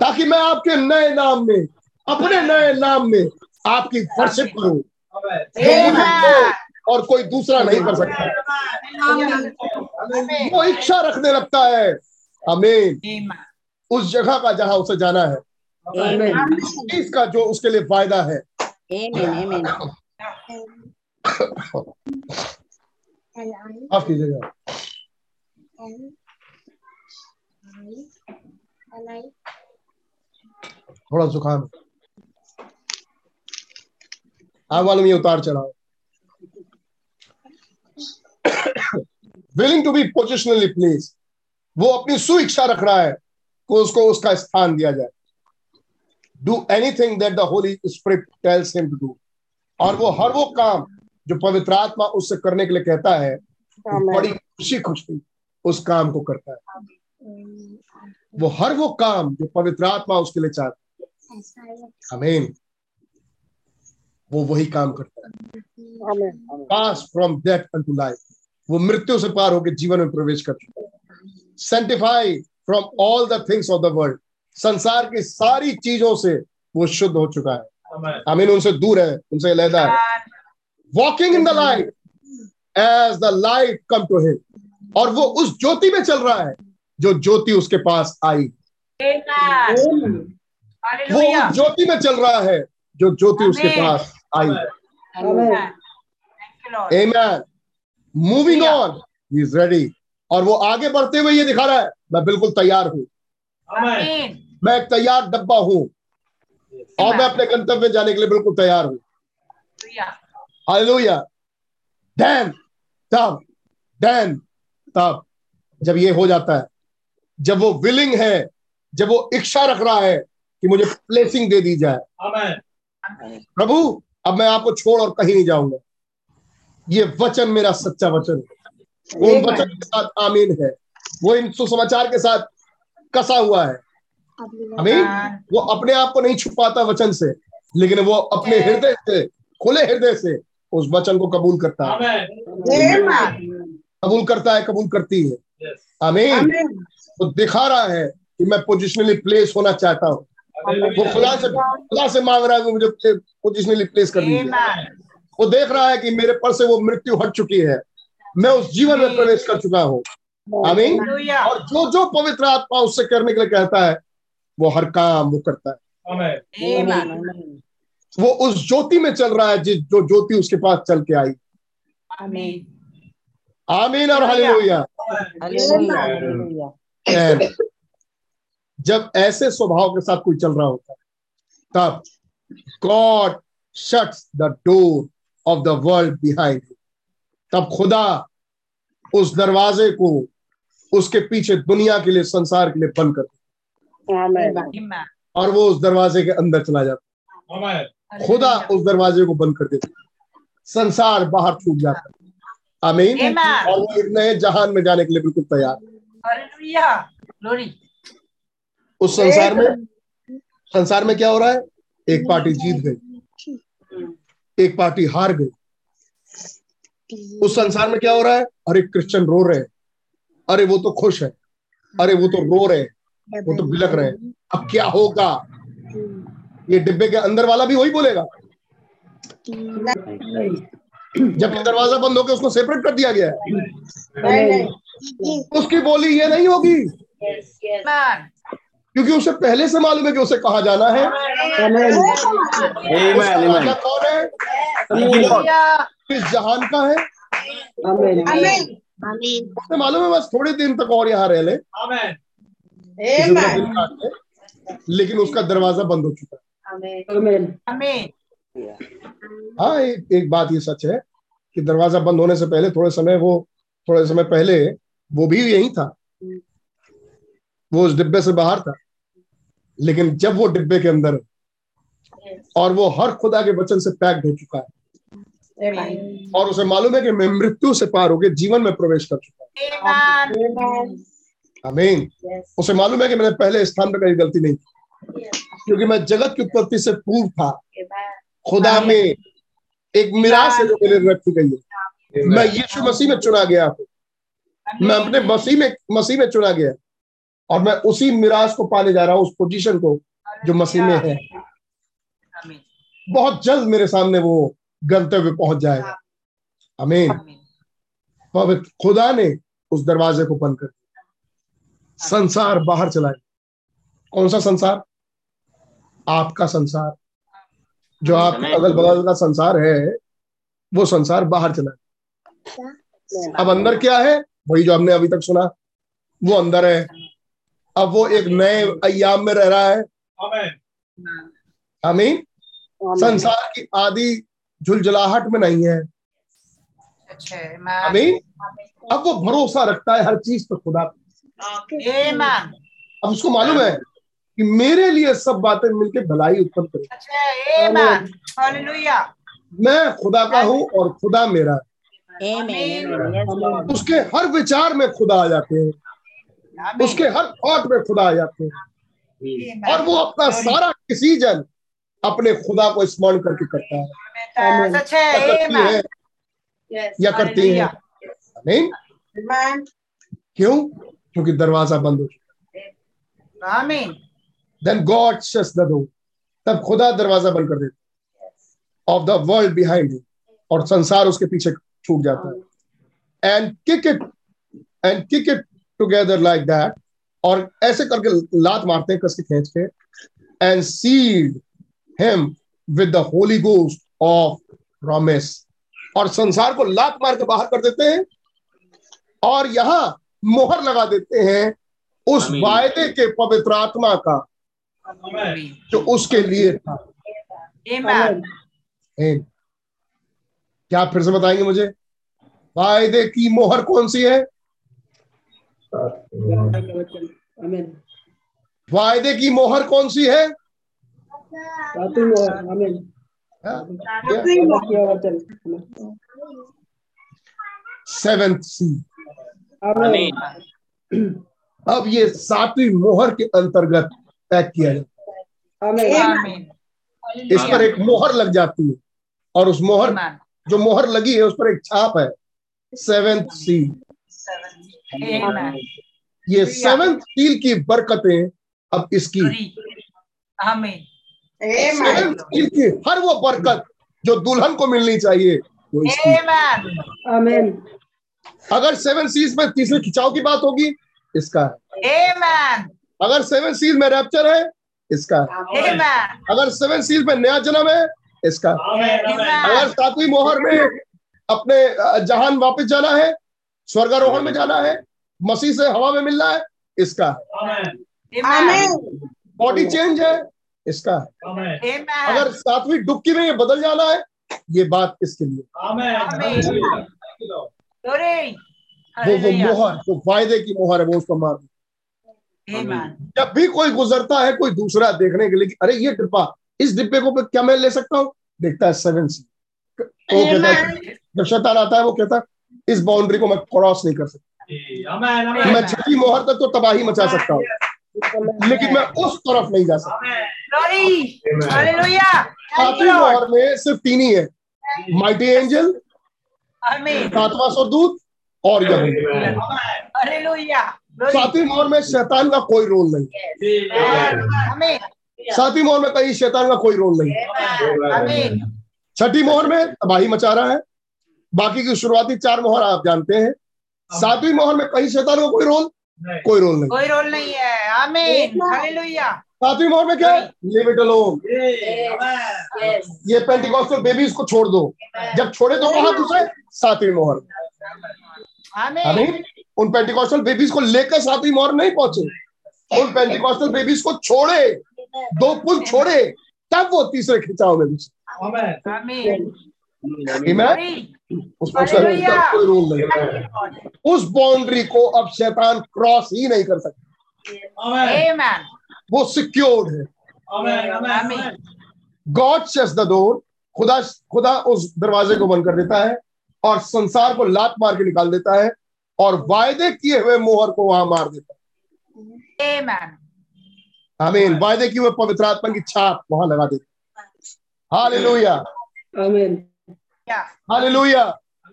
ताकि मैं आपके नए नाम में अपने नए नाम में आपकी वर्शिप करूँ। और कोई दूसरा नहीं कर सकता। वो इच्छा रखने लगता है। हमें उस जगह का जहाँ उसे जाना है। इसका जो उसके लिए फ़ायदा है। माफ़ कीजिएगा। थोड़ा जुकाम आप मालूम ये उतार चढ़ाओ। Willing to be positionally place वो अपनी सुइच्छा रख रहा है कि उसको उसका स्थान दिया जाए। Do anything that the holy spirit tells him to do और वो हर वो काम जो पवित्र आत्मा उससे करने के लिए कहता है बड़ी खुशी खुशी उस काम को करता है। वो हर वो काम जो पवित्र आत्मा उसके लिए चाहता है। अमीन वो वही काम करता है। Pass from death to life वो मृत्यु से पार होकर जीवन में प्रवेश कर चुका है। Sanctify from all the things of the world संसार की सारी चीज़ों से वो शुद्ध हो चुका है। आमीन उनसे दूर है उनसे अलहदा है। Walking in the light as the light come to him और वो उस ज्योति में चल रहा है। जो ज्योति उसके पास आई। वो ज्योति में चल रहा है जो ज्योति उसके पास आई। Amen. Moving on is ready और वो आगे बढ़ते हुए ये दिखा रहा है मैं बिल्कुल तैयार हूँ। मैं एक तैयार डब्बा हूँ। और मैं अपने गंतव्य में जाने के लिए बिल्कुल तैयार हूँ। हालेलुया डैन तब डैन तब जब ये हो जाता है जब वो विलिंग है जब वो इच्छा रख रहा है कि मुझे प्लेसिंग दे दी जाए। प्रभु अब मैं आपको छोड़ और कहीं नहीं जाऊँगा। ये वचन मेरा सच्चा वचन है। वो वचन के साथ आमीन है। वो इन सुसमाचार के साथ कसा हुआ है। अमीन वो अपने आप को नहीं छुपाता वचन से लेकिन वो अपने हृदय से खुले हृदय से उस वचन को कबूल करता है। कबूल करता है कबूल करती है। आमीन। वो दिखा रहा है कि मैं पोजिशनली प्लेस होना चाहता हूँ। वो खुदा से खुदा से मांग रहा है कि मुझे पोजिशनली प्लेस कर दीजिए। वो देख रहा है कि मेरे पर से वो मृत्यु हट चुकी है। मैं उस जीवन में प्रवेश कर चुका हूँ। आमीन। और जो जो पवित्र आत्मा उससे करने के लिए कहता है वो हर काम वो करता है। वो उस ज्योति में चल रहा है जिस जो ज्योति उसके पास चल के आई। आमीन और हालेलुया। जब ऐसे स्वभाव के साथ कोई चल रहा होता है तब God shuts the door of the world behind तब खुदा उस दरवाजे को उसके पीछे दुनिया के लिए संसार के लिए बंद कर देता और वो उस दरवाजे के अंदर चला जाता खुदा उस दरवाजे को बंद कर देता संसार बाहर छूट जाता अमीन और वो एक नए जहान में जाने के लिए बिल्कुल तैयार है। उस संसार में संसार में क्या हो रहा है? एक पार्टी जीत गई। एक पार्टी हार गई। उस संसार में क्या हो रहा है? अरे क्रिश्चियन रो रहे हैं। अरे वो तो खुश है। अरे वो तो रो रहे हैं। वो तो बिलक रहे हैं। अब क्या होगा? ये डिब्बे के अंदर वाला भी वही बोलेगा। जब ये दरवाज़ा बंद होकर उसको सेपरेट कर दिया गया है। उसकी बोली ये नहीं होगी। क्योंकि उसे पहले से मालूम है कि उसे कहा जाना है। कौन है? किस जहान का है? उसे मालूम है बस थोड़े दिन तक और यहाँ रह ले। लेकिन उसका दरवाज़ा बंद हो चुका है। हाँ एक, एक बात ये सच है कि दरवाज़ा बंद होने से पहले थोड़े समय वो थोड़े समय पहले वो भी यही था। वो उस डिब्बे से बाहर था। लेकिन जब वो डिब्बे के अंदर और वो हर खुदा के वचन से पैक्ड हो चुका है और उसे मालूम है कि मैं मृत्यु से पार होकर जीवन में प्रवेश कर चुका हूँ। अमीन उसे मालूम है कि मैंने पहले स्थान पर कहीं गलती नहीं की क्योंकि मैं जगत की उत्पत्ति से पूर्व था। खुदा में एक मिरास है जो मेरे रखी गई है। मैं यीशु मसीह में चुना गया मैं अपने मसीह में मसीह में चुना गया। और मैं उसी मिराज को पाने जा रहा हूँ उस पोजीशन को जो मसीह में है। बहुत जल्द मेरे सामने वो गंतव्य पहुँच जाएगा। अमीन। पवित्र खुदा ने उस दरवाजे को बंद कर दिया। संसार बाहर चला गया। कौन सा संसार? आपका संसार। जो आप अगल बगल का संसार है वो संसार बाहर चला गया। अब अंदर क्या है? वही जो हमने अभी तक सुना वो अंदर है। अब वो एक नए अयाम में रह रहा है। आमीन। संसार की आदि झुलझुलाहट में नहीं है। आमीन। अब वो भरोसा रखता है हर चीज़ पर खुदा अब उसको मालूम है? कि मेरे लिए सब बातें मिलकर भलाई उत्पन्न करें। मैं खुदा का हूँ और खुदा मेरा उसके हर विचार में खुदा आ जाते हैं। उसके हर थॉट में खुदा आ जाते हैं। और वो अपना सारा डिसीज़न अपने खुदा को स्मरण करके करता है। करती है या करती है? नहीं क्यों? क्योंकि दरवाज़ा बंद हो चुका है। Then God shuts the door तब खुदा दरवाज़ा बंद कर देता ऑफ़ द वर्ल्ड बिहाइंड और संसार उसके पीछे छूट जाता है। And kick it and kick it together like that और ऐसे करके लात मारते हैं कसके खींच के and seed him with the holy ghost of promise और संसार को लात मार के बाहर कर देते हैं। और यहाँ मोहर लगा देते हैं। उस वायदे के पवित्र आत्मा का। जो उसके लिए था। क्या आप फिर से बताएँगे मुझे? वायदे की मोहर कौन सी है? वायदे की मोहर कौन सी है? सेवेंथ सी अब ये सातवीं मोहर के अंतर्गत पैक किया जाता है। इस पर एक मोहर लग जाती है। और उस मोहर जो मोहर लगी है उस पर एक छाप है। सेवेंथ सील ये सेवेंथ सील की बरकतें अब इसकी. सेवेंथ सील की हर वो बरकत जो दुल्हन को मिलनी चाहिए वो इसकी. अगर सेवन सीज में तीसरे खिंचाव की बात होगी इसका है. अगर सेवन सील में रैप्चर है इसका। अगर सेवन सील में नया जन्म है इसका। अगर सातवीं मोहर में अपने जहान वापस जाना है स्वर्गारोहण में जाना है मसीह से हवा में मिलना है इसका। बॉडी चेंज है इसका। अगर सातवीं डुबकी में ये बदल जाना है ये बात इसके लिए। वो वो मोहर वो वायदे की मोहर है वो उसको मार. जब भी कोई गुजरता है कोई दूसरा देखने के लिए अरे ये डिब्बा इस डिब्बे को क्या मैं ले सकता हूँ? देखता है सेवन सी वो कहता है जब शैतान आता है वो कहता है इस बाउंड्री को मैं क्रॉस नहीं कर सकता। मैं छठी मोहर तक तो तबाही मचा सकता हूँ। लेकिन मैं उस तरफ़ नहीं जा सकता। सातवीं मोहर में सिर्फ़ तीन ही है। Mighty angel Amen. सातवां स्वरदूत और यहूदी. सातवीं मोहर में शैतान का कोई रोल नहीं. सातवीं मोहर में कहीं शैतान का कोई रोल नहीं। छठी मोहर में तबाही मचा रहा है। बाकी की शुरुआती चार मोहर आप जानते हैं। सातवीं मोहर में कहीं शैतान का कोई रोल? कोई रोल नहीं। कोई रोल नहीं है। Amen. Hallelujah. सातवीं मोहर में क्या है? लिव इट अलोन ये पेंटिकॉस्टल बेबीज को छोड़ दो। जब छोड़े तो कहा दूसरे सातवीं मोहर। Amen. उन पेंटिकॉस्टल बेबीज को लेकर सातवीं मोहर नहीं पहुँचे। उन पेंटिकॉस्टल बेबीज को छोड़े दो पुल छोड़े तब वो तीसरे खिंचाव में Lord. उस बाउंड्री को अब शैतान क्रॉस ही नहीं कर सकता। वो सिक्योर्ड है। गॉड शेस द डोर खुदा खुदा उस दरवाजे को बंद कर देता है और संसार को लात मार के निकाल देता है। और वायदे किए हुए मोहर को वहाँ मार देता। है आमीन वायदे किए हुए पवित्र आत्मा की छाप वहाँ लगा देता। है हालेलुया आमेन. हालेलुया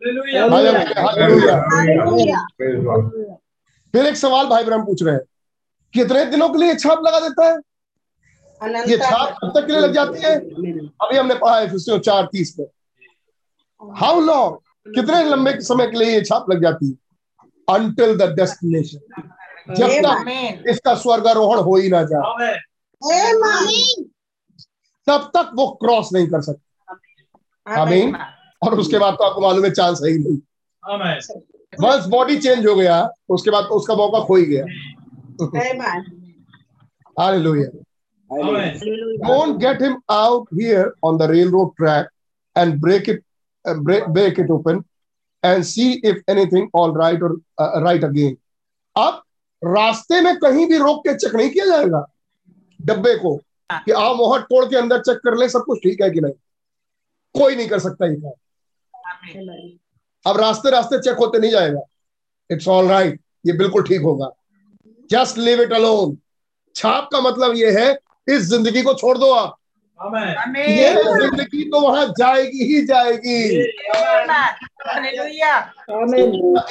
हालेलुया फिर एक सवाल भाई ब्रह्म पूछ रहे हैं कितने दिनों के लिए ये छाप लगा देता है? ये छाप कब तक के लिए लग जाती है? अभी हमने पढ़ा है फिर चार तीस में। हाउ लॉन्ग कितने लंबे समय के लिए ये छाप लग जाती है? अंटिल द डेस्टिनेशन जब तक इसका स्वर्गारोहण हो ही ना जाए। तब तक वो क्रॉस नहीं कर सकते। आमीन और उसके बाद तो आपको मालूम है चांस है ही नहीं। वंस बॉडी चेंज हो गया तो उसके बाद तो उसका मौका खो ही गया। Hallelujah Don't get him out here on the railroad track and break break it break, break it open see if anything all right और राइट अगेन अब रास्ते में कहीं भी रोक के चेक नहीं किया जाएगा डब्बे को कि आओ मोहर तोड़ के अंदर चेक कर ले सब कुछ ठीक है कि नहीं? कोई नहीं कर सकता ये काम। अब रास्ते रास्ते चेक होते नहीं जाएगा। इट्स ऑल राइट ये बिल्कुल ठीक होगा। जस्ट लिव इट अलोन छाप का मतलब ये है इस ज़िंदगी को छोड़ दो आप। ये ज़िंदगी तो वहाँ जाएगी ही जाएगी।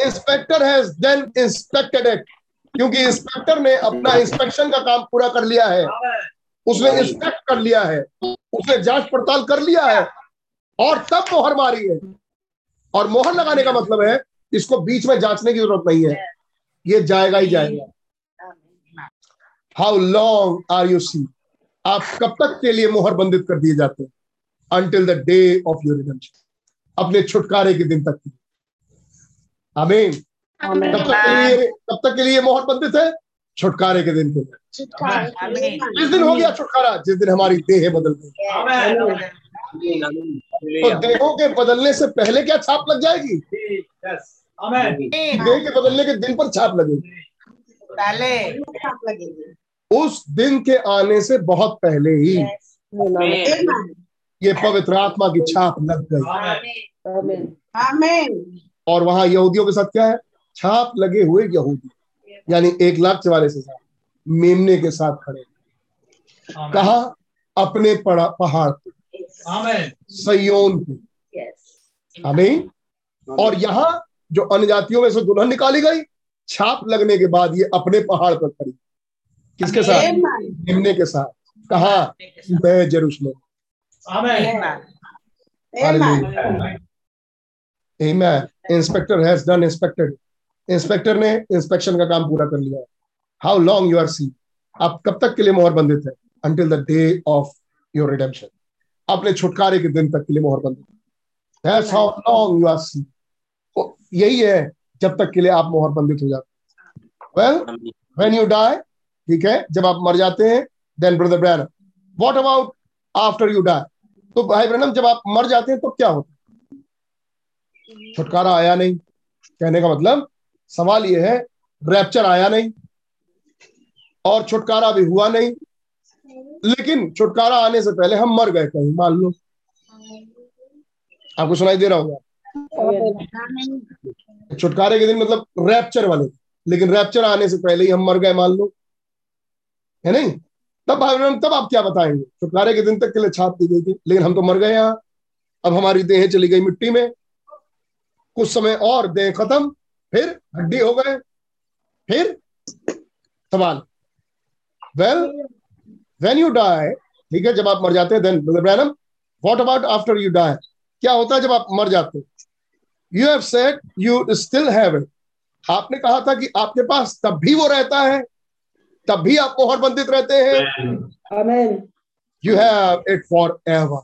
Inspector has then inspected it क्योंकि इंस्पेक्टर ने अपना इंस्पेक्शन का काम पूरा कर लिया है। उसने इंस्पेक्ट कर लिया है उसने जाँच पड़ताल कर लिया है और तब मोहर मारी है। और मोहर लगाने का मतलब है इसको बीच में जांचने की ज़रूरत नहीं है। ये जाएगा ही जाएगा। How long are you see आप कब तक के लिए मोहर बंदित कर दिए जाते हैं? Until the day of your redemption अपने छुटकारे के दिन तक की आमीन आमेन कब तक के लिए कब तक के लिए मोहर बंदित है? छुटकारे के दिन के लिए। जिस दिन हो गया छुटकारा जिस दिन हमारी देह बदल गई। तो देहों के बदलने से पहले क्या छाप लग जाएगी? देह के बदलने के दिन पर छाप लगेगी। पहले। उस दिन के आने से बहुत पहले ही। ये पवित्र आत्मा की छाप लग गई। और वहाँ यहूदियों के साथ क्या है? छाप लगे हुए यहूदी। यानी एक लाख चवालीस हज़ार मेमने के साथ खड़े। कहा अपने पड़ा पहाड़ पे। सयोन पे। आमीन। और यहाँ जो अन्य जातियों में से दुल्हन निकाली गई छाप लगने के बाद ये अपने पहाड़ पर खड़ी। किसके साथ? निम्ने के साथ। कहा? मैं Jerusalem inspector has done inspected. Inspector ने इंस्पेक्शन का काम पूरा कर लिया। How long you are see. आप कब तक के लिए मोहर बंधित है? Until the day of your redemption अपने छुटकारे के दिन तक के लिए मोहर बंधित that's how long you are see यही है जब तक के लिए आप मोहर बंधित हो जाते वेल व्हेन यू डाई ठीक है? जब आप मर जाते हैं then brother Branham what about after you die तो भाई ब्रैनम जब आप मर जाते हैं तो क्या होता है? छुटकारा आया नहीं। कहने का मतलब सवाल यह है रैप्चर आया नहीं, और छुटकारा भी हुआ नहीं। लेकिन छुटकारा आने से पहले हम मर गए कहीं, मान लो। आपको सुनाई दे रहा होगा? छुटकारे के दिन मतलब रैप्चर वाले। लेकिन रैप्चर आने से पहले ही हम मर गए, मान लो। है नहीं? तब भाई तब आप क्या बताएँगे? छुटकारे के दिन तक के लिए छाप दी गई थी, लेकिन हम तो मर गए यहाँ। अब हमारी देह चली गई मिट्टी में। कुछ समय और देह खत्म, फिर हड्डी हो गए। फिर सवाल। वेल वेन यू डाई ठीक है, जब आप मर जाते हैं then Branham what about after you die क्या होता है जब आप मर जाते you have said you still have it आपने कहा था कि आपके पास तब भी वो रहता है तब भी आप मोहर बंधित रहते हैं। You have it for ever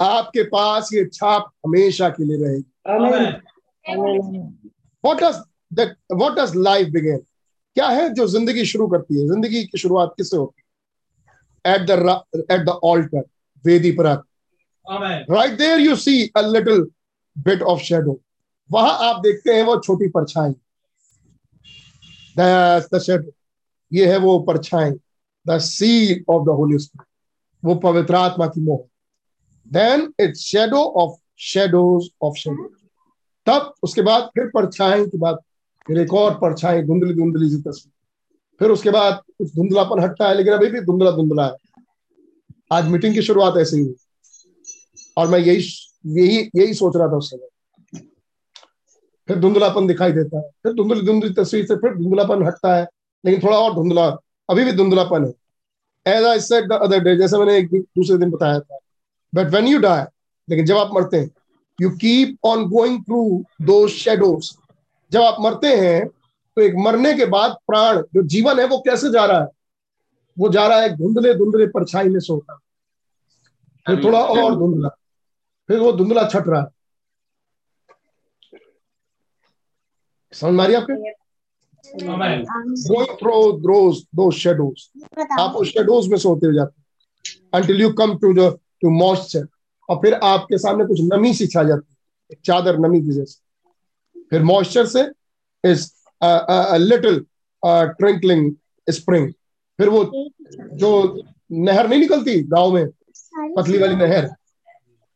आपके पास ये छाप हमेशा के लिए रहेगी। Amen what does that what does life begin क्या है जो ज़िंदगी शुरू करती है? ज़िंदगी की शुरुआत किससे होती है? At the at the altar वेदी पर amen right there you see a little bit of shadow वहाँ आप देखते हैं वो छोटी परछाई। दैट्स द शेडो ये है वो परछाई the seal of the Holy Spirit वो पवित्र आत्मा की मोह। Then it's shadow of shadows of shadow तब उसके बाद फिर परछाई के बाद फिर एक और परछाई, धुंधली धुंधली सी तस्वीर। फिर उसके बाद कुछ धुंधलापन हटता है, लेकिन अभी भी धुंधला धुंधला है। आज मीटिंग की शुरुआत ऐसे ही हुई। और मैं यही यही यही सोच रहा था उस समय। फिर धुंधलापन दिखाई देता है। फिर धुंधली धुंधली तस्वीर से फिर धुंधलापन हटता है। लेकिन थोड़ा और धुंधला अभी भी धुंधलापन है। As I said the other day जैसे मैंने एक दूसरे दिन बताया था बट व्हेन यू डाई लेकिन जब आप मरते हैं you keep on going through those shadows जब आप मरते हैं तो एक मरने के बाद प्राण जो जीवन है वो कैसे जा रहा है? वो जा रहा है धुंधले धुंधले परछाई में से होता है। फिर थोड़ा और धुंधला फिर वो धुंधला छट रहा है। समझ मारी आपके? गोइंग थ्रू दोस दो शेडोज आप उस शेडोज में से होते हुए जाते until you come to the to moisture और फिर आपके सामने कुछ नमी सी छा जाती है। चादर नमी की जैसे। फिर मॉइस्चर से इज़ लिटिल ट्रिंकलिंग स्प्रिंग फिर वो जो नहर नहीं निकलती गाँव में पतली वाली नहर।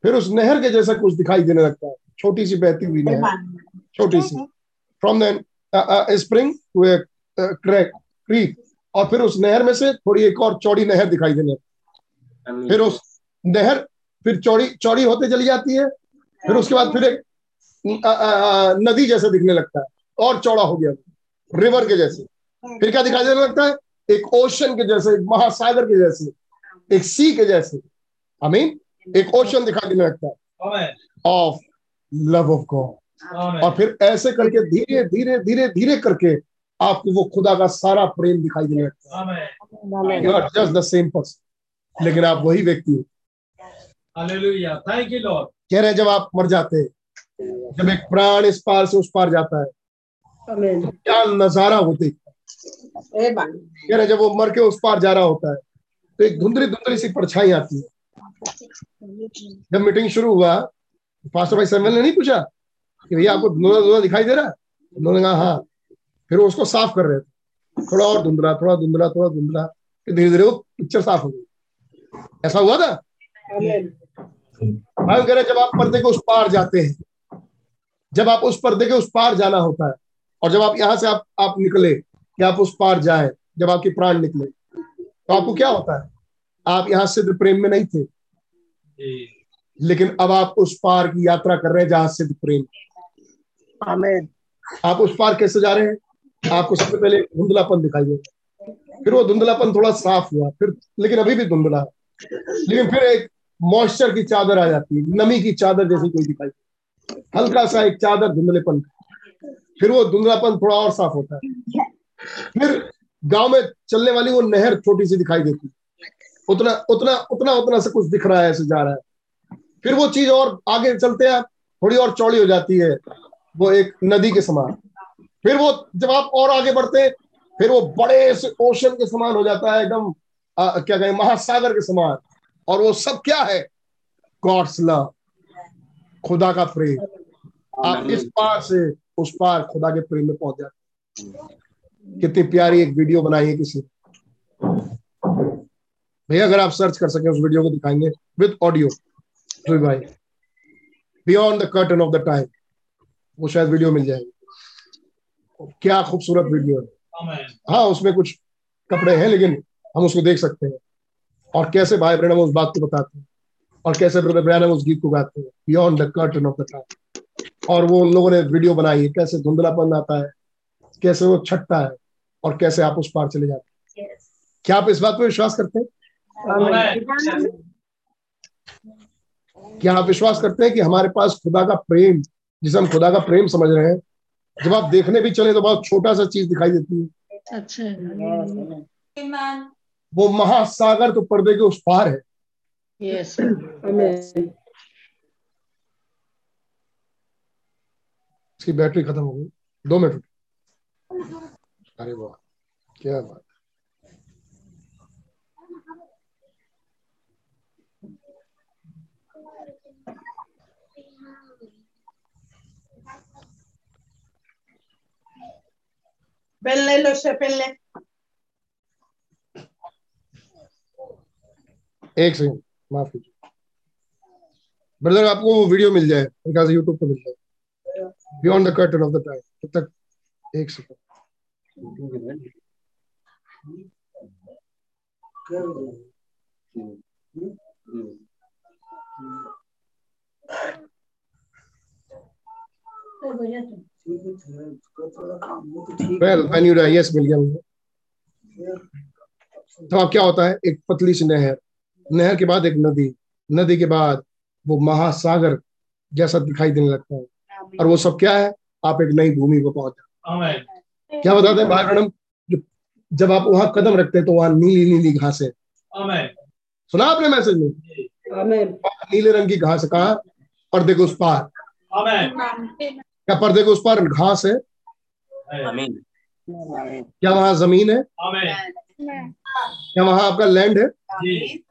फिर उस नहर के जैसा कुछ दिखाई देने लगता है। छोटी सी बहती हुई नहर। छोटी सी। From then spring crack creek और फिर उस नहर में से थोड़ी एक और चौड़ी नहर दिखाई देने। फिर उस नहर फिर चौड़ी चौड़ी होते चली जाती है। फिर उसके बाद फिर एक नदी जैसा दिखने लगता है। और चौड़ा हो गया। रिवर के जैसे। फिर क्या दिखाई देने लगता है? एक ओशन के जैसे एक महासागर के जैसे एक सी के जैसे। आई मीन एक ओशन दिखाई देने लगता है। ऑफ़ लव ऑफ़ गॉड और फिर ऐसे करके धीरे धीरे धीरे धीरे करके आपको वो खुदा का सारा प्रेम दिखाई देने लगता है। जस्ट द सेम पर्सन लेकिन आप वही व्यक्ति हो। हालेलुया। थैंक यू लॉर्ड कह रहे जब आप मर जाते हैं जब एक प्राण इस पार से उस पार जाता है आमेन। क्या नज़ारा होते कह रहे जब वो मर के उस पार जा रहा होता है तो एक धुंधली धुंधली सी परछाई आती है। जब मीटिंग शुरू हुआ पास्टर भाई सैमुअल ने नहीं पूछा? कि भैया आपको धुंधला धुंधला दिखाई दे रहा है? उन्होंने कहा हाँ। फिर वो उसको साफ़ कर रहे थे। थोड़ा और धुंधला थोड़ा धुंधला थोड़ा धुंधला। फिर धीरे धीरे वो पिक्चर साफ़ हो गई। ऐसा हुआ था? भाई कह रहे जब आप पर्दे के उस पार जाते हैं जब आप उस पर्दे के उस पार जाना होता है और जब आप यहाँ से आप आप निकले कि आप उस पार जाए जब आपके प्राण निकले तो आपको क्या होता है? आप यहाँ सिद्ध प्रेम में नहीं थे। लेकिन अब आप उस पार की यात्रा कर रहे हैं जहाँ सिद्ध प्रेम आमेन। आप उस पार कैसे जा रहे हैं? आपको सबसे पहले धुंधलापन देगा फिर वो धुंधलापन थोड़ा साफ़ हुआ, फिर लेकिन अभी भी धुंधला है। लेकिन फिर एक मॉइस्चर की चादर आ जाती है, नमी की चादर जैसी कोई दिखाई। हल्का सा एक चादर धुंधलेपन। फिर वो धुंधलापन थोड़ा और साफ़ होता है। फिर गाँव में चलने वाली वो नहर छोटी सी दिखाई देती है। उतना उतना उतना उतना से कुछ दिख रहा है, ऐसे जा रहा है। फिर वो चीज़ और आगे चलते हैं, थोड़ी और चौड़ी हो जाती है। वो एक नदी के समान। फिर वो जब आप और आगे बढ़ते फिर वो बड़े से ओशन के समान हो जाता है एकदम क्या कहें महासागर के समान। और वो सब क्या है? गॉड्स लव खुदा का प्रेम। आप इस पार से उस पार खुदा के प्रेम में पहुँच जाते कितनी प्यारी एक वीडियो बनाई है किसी भैया अगर आप सर्च कर सके उस वीडियो को दिखाएँगे विद ऑडियो भाई beyond the curtain of the time वो शायद वीडियो मिल जाएगी। क्या खूबसूरत वीडियो है। हाँ उसमें कुछ कपड़े हैं लेकिन हम उसको देख सकते हैं। और कैसे भाई ब्रैनम उस बात को बताते हैं। और कैसे ब्रदर ब्रैनम उस गीत को गाते हैं। Beyond the curtain of the time और वो उन लोगों ने वीडियो बनाई है। कैसे धुंधलापन आता है। कैसे वो छटता है। और कैसे आप उस पार चले जाते हैं। Yes. क्या आप इस बात पर विश्वास करते हैं? आमेन क्या आप विश्वास करते हैं कि हमारे पास खुदा का प्रेम जिसे हम खुदा का प्रेम समझ रहे हैं। जब आप देखने भी चले तो बहुत छोटा सा चीज़ दिखाई देती है। अच्छा। वो महासागर तो पर्दे के उस पार है। यस इसकी बैटरी खत्म हो गई। दो मिनट। अरे वाह क्या बात। पेन ले लो से पेन ले एक सेकंड माफ़ कीजिए। ब्रदर आपको वो वीडियो मिल जाए उनका यूट्यूब पे मिल जाए। Beyond the curtain of the time तब तक एक second. Well when you yes मिल गया मुझे। तो अब क्या होता है? एक पतली सी नहर। नहर के बाद एक नदी। नदी के बाद वो महासागर जैसा दिखाई देने लगता है। और वो सब क्या है? आप एक नई भूमि को पहुँच। जाते क्या बताते हैं भाई मैडम जब आप वहाँ कदम रखते हैं तो वहाँ नीली नीली घास। है सुना आपने मैसेज में? नीले रंग की घास कहा और देखो उस पार। आमेन। क्या पर्दे के उस पार? घास है। आमीन क्या वहाँ ज़मीन है? आमेन क्या वहाँ आपका लैंड है? जी।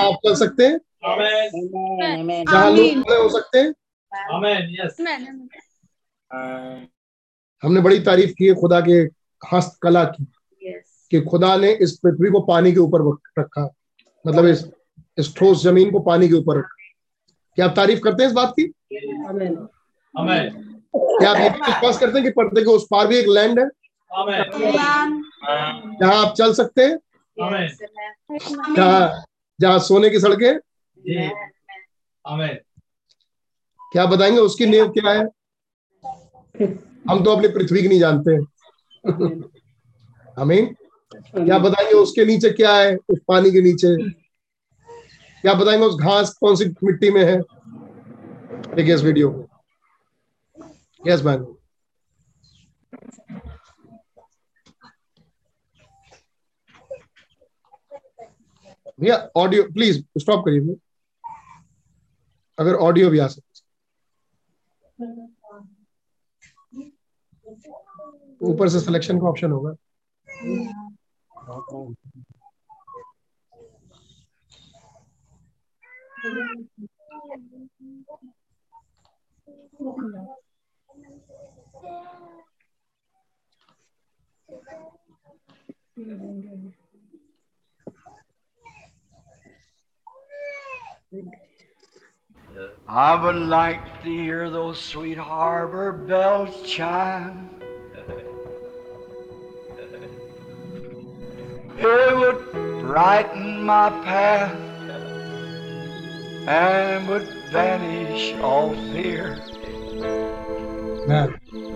आप चल सकते हैं? जहाँ लोग खड़े हो सकते हैं? हमने बड़ी तारीफ़ की है खुदा के हस्तकला की। कि खुदा ने इस पृथ्वी को पानी के ऊपर रखा मतलब इस इस ठोस ज़मीन को पानी के ऊपर रखा। क्या आप तारीफ़ करते हैं इस बात की? क्या आप ये विश्वास करते हैं कि पर्दे के उस पार भी एक लैंड है? जहाँ आप चल सकते हैं। जहाँ जहाँ सोने की सड़कें। क्या बताएँगे उसकी नींव क्या है? हम तो अपनी पृथ्वी की नहीं जानते। हमें क्या बताएँगे उसके नीचे क्या है? उस पानी के नीचे। क्या बताएँगे उस घास कौन सी मिट्टी में है? देखिए इस वीडियो को। यस मैन भैया ऑडियो प्लीज़ स्टॉप करिए भैया। अगर ऑडियो भी आ सकते ऊपर से सिलेक्शन का ऑप्शन होगा। I would like to hear those sweet harbor bells chime. It would brighten my path and would vanish all fear.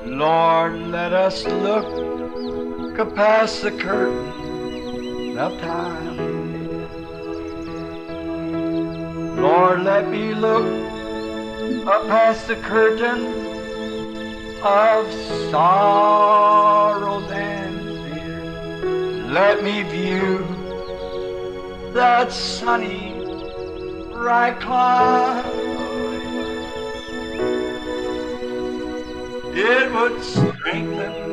Lord, let us look past the curtain of time. Lord, let me look up past the curtain of sorrows and fear. Let me view that sunny, bright cloud. It would strengthen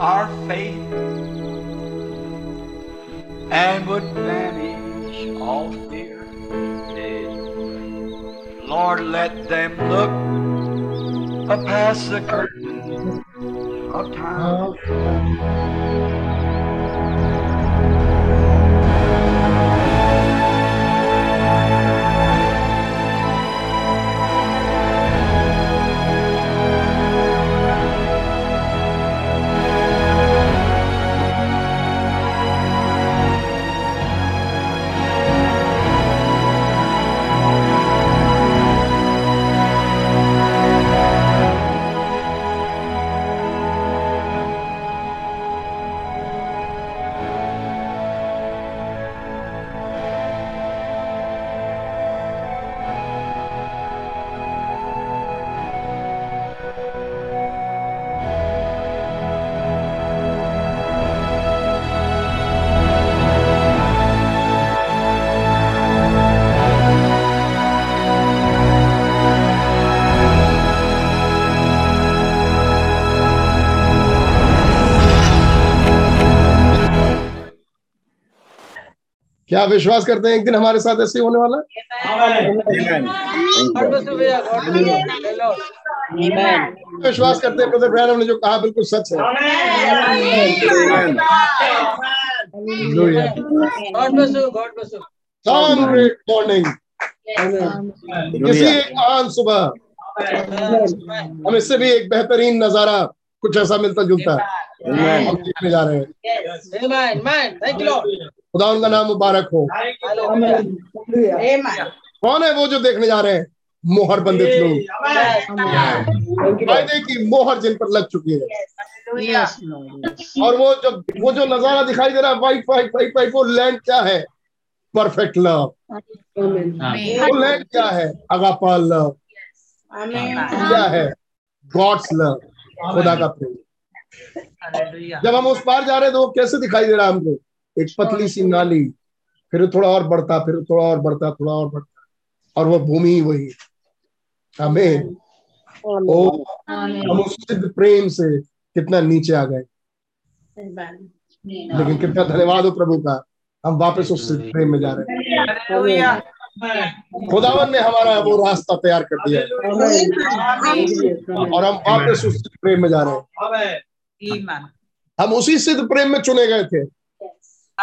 our faith and would banish all fear. Lord, let them look past the curtain of time. क्या विश्वास करते हैं एक दिन हमारे साथ ऐसे होने वाला? विश्वास करते हैं ब्रदर ब्रैनम ने जो कहा बिल्कुल सच है। Morning. किसी एक महान सुबह हम इससे भी एक बेहतरीन नज़ारा कुछ ऐसा मिलता जुलता है हम देखने जा रहे हैं। खुदा उनका नाम मुबारक हो। कौन है वो जो देखने जा रहे हैं? मोहर बंदित लोग। वायदे की मोहर जिन पर लग चुकी है। और वो जो वो जो नज़ारा दिखाई दे रहा है वाइट वाइट वाइट वाइट वो लैंड क्या है? परफेक्ट लव वो लैंड क्या है? अगापा लव क्या है? गॉड्स लव खुदा का प्रेम। जब हम उस पार जा रहे हैं तो वो कैसे दिखाई दे रहा है हमको? एक पतली सी नाली फिर थोड़ा और बढ़ता फिर थोड़ा और बढ़ता थोड़ा और बढ़ता और वो भूमि वही हमें ओ हम उस सिद्ध प्रेम से कितना नीचे आ गए। लेकिन कितना धन्यवाद हो प्रभु का हम वापस उस सिद्ध प्रेम में जा रहे हैं। खुदावन ने हमारा वो रास्ता तैयार कर दिया। और हम वापस उस सिद्ध प्रेम में जा रहे हैं। हम उसी सिद्ध प्रेम में चुने गए थे।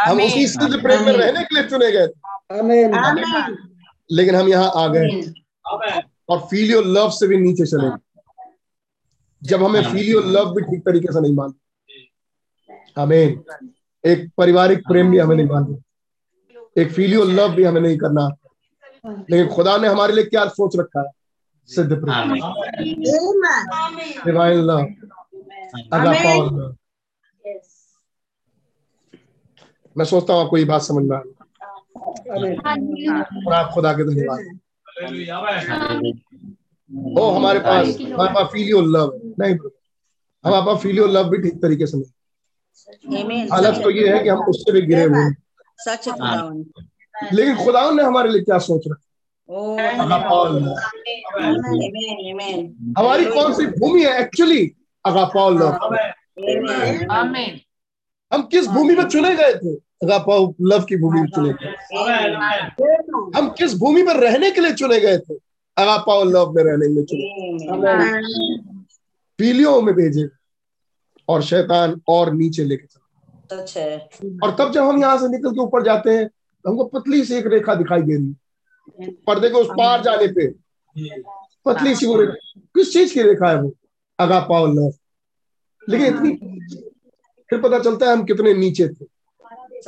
हम उसी सिद्ध प्रेम में रहने के लिए चुने गए। थे लेकिन हम यहाँ आ गए। और फीलियो लव से भी नीचे चले। जब हमें फीलियो लव भी ठीक तरीके से नहीं मानते। हमें एक पारिवारिक प्रेम भी हमें नहीं मानते। एक फीलियो लव भी हमें नहीं करना। लेकिन खुदा ने हमारे लिए क्या सोच रखा है? सिद्ध प्रेम। डिवाइन लव अगापा लव मैं सोचता हूँ आपको ये बात समझ में आ और आप खुदा के धन्यवाद। ओ हमारे पास हमारे पास फीलियो लव नहीं हमारे पास फीलियो लव भी ठीक तरीके से नहीं। हालत तो ये है कि हम उससे भी गिरे हुए सच लेकिन खुदा ने हमारे लिए क्या सोच रखा? हमारी कौन सी भूमि है? एक्चुअली अगापाल लव हम किस भूमि में चुने गए थे? लव की भूमि में चुने गए। हम किस भूमि में रहने के लिए चुने गए थे? अगापाल लव में रहने के लिए चुने पीलियों में भेजे और शैतान और नीचे लेके चला। और तब जब हम यहाँ से निकल के ऊपर जाते हैं तो हमको पतली सी एक रेखा दिखाई दे रही। है पर्दे के उस पार जाने पे पतली सी वो रेखा। किस चीज़ की रेखा है वो? अगा पाओ लव। लेकिन इतनी फिर पता चलता है हम कितने नीचे थे।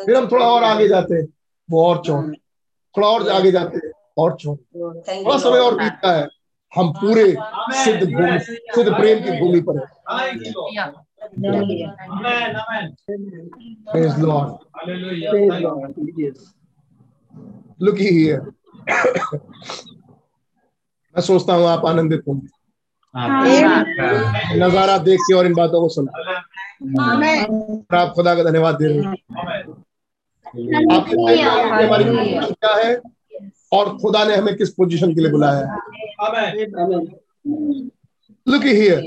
फिर हम थोड़ा और आगे जाते हैं। वो और चौड़े थोड़ा और आगे जाते हैं। और चौड़े थोड़ा समय और बीतता है। हम पूरे सिद्ध भूमि सिद्ध प्रेम की भूमि पर हैं. Yes. Look here. मैं सोचता हूँ आप आनंदित होंगे। नज़ारा देख के और इन बातों को सुना। और आप खुदा का धन्यवाद दे रहे हैं। हैं हमारी क्या है? और खुदा ने हमें किस पोजीशन के लिए बुलाया है. लुक हियर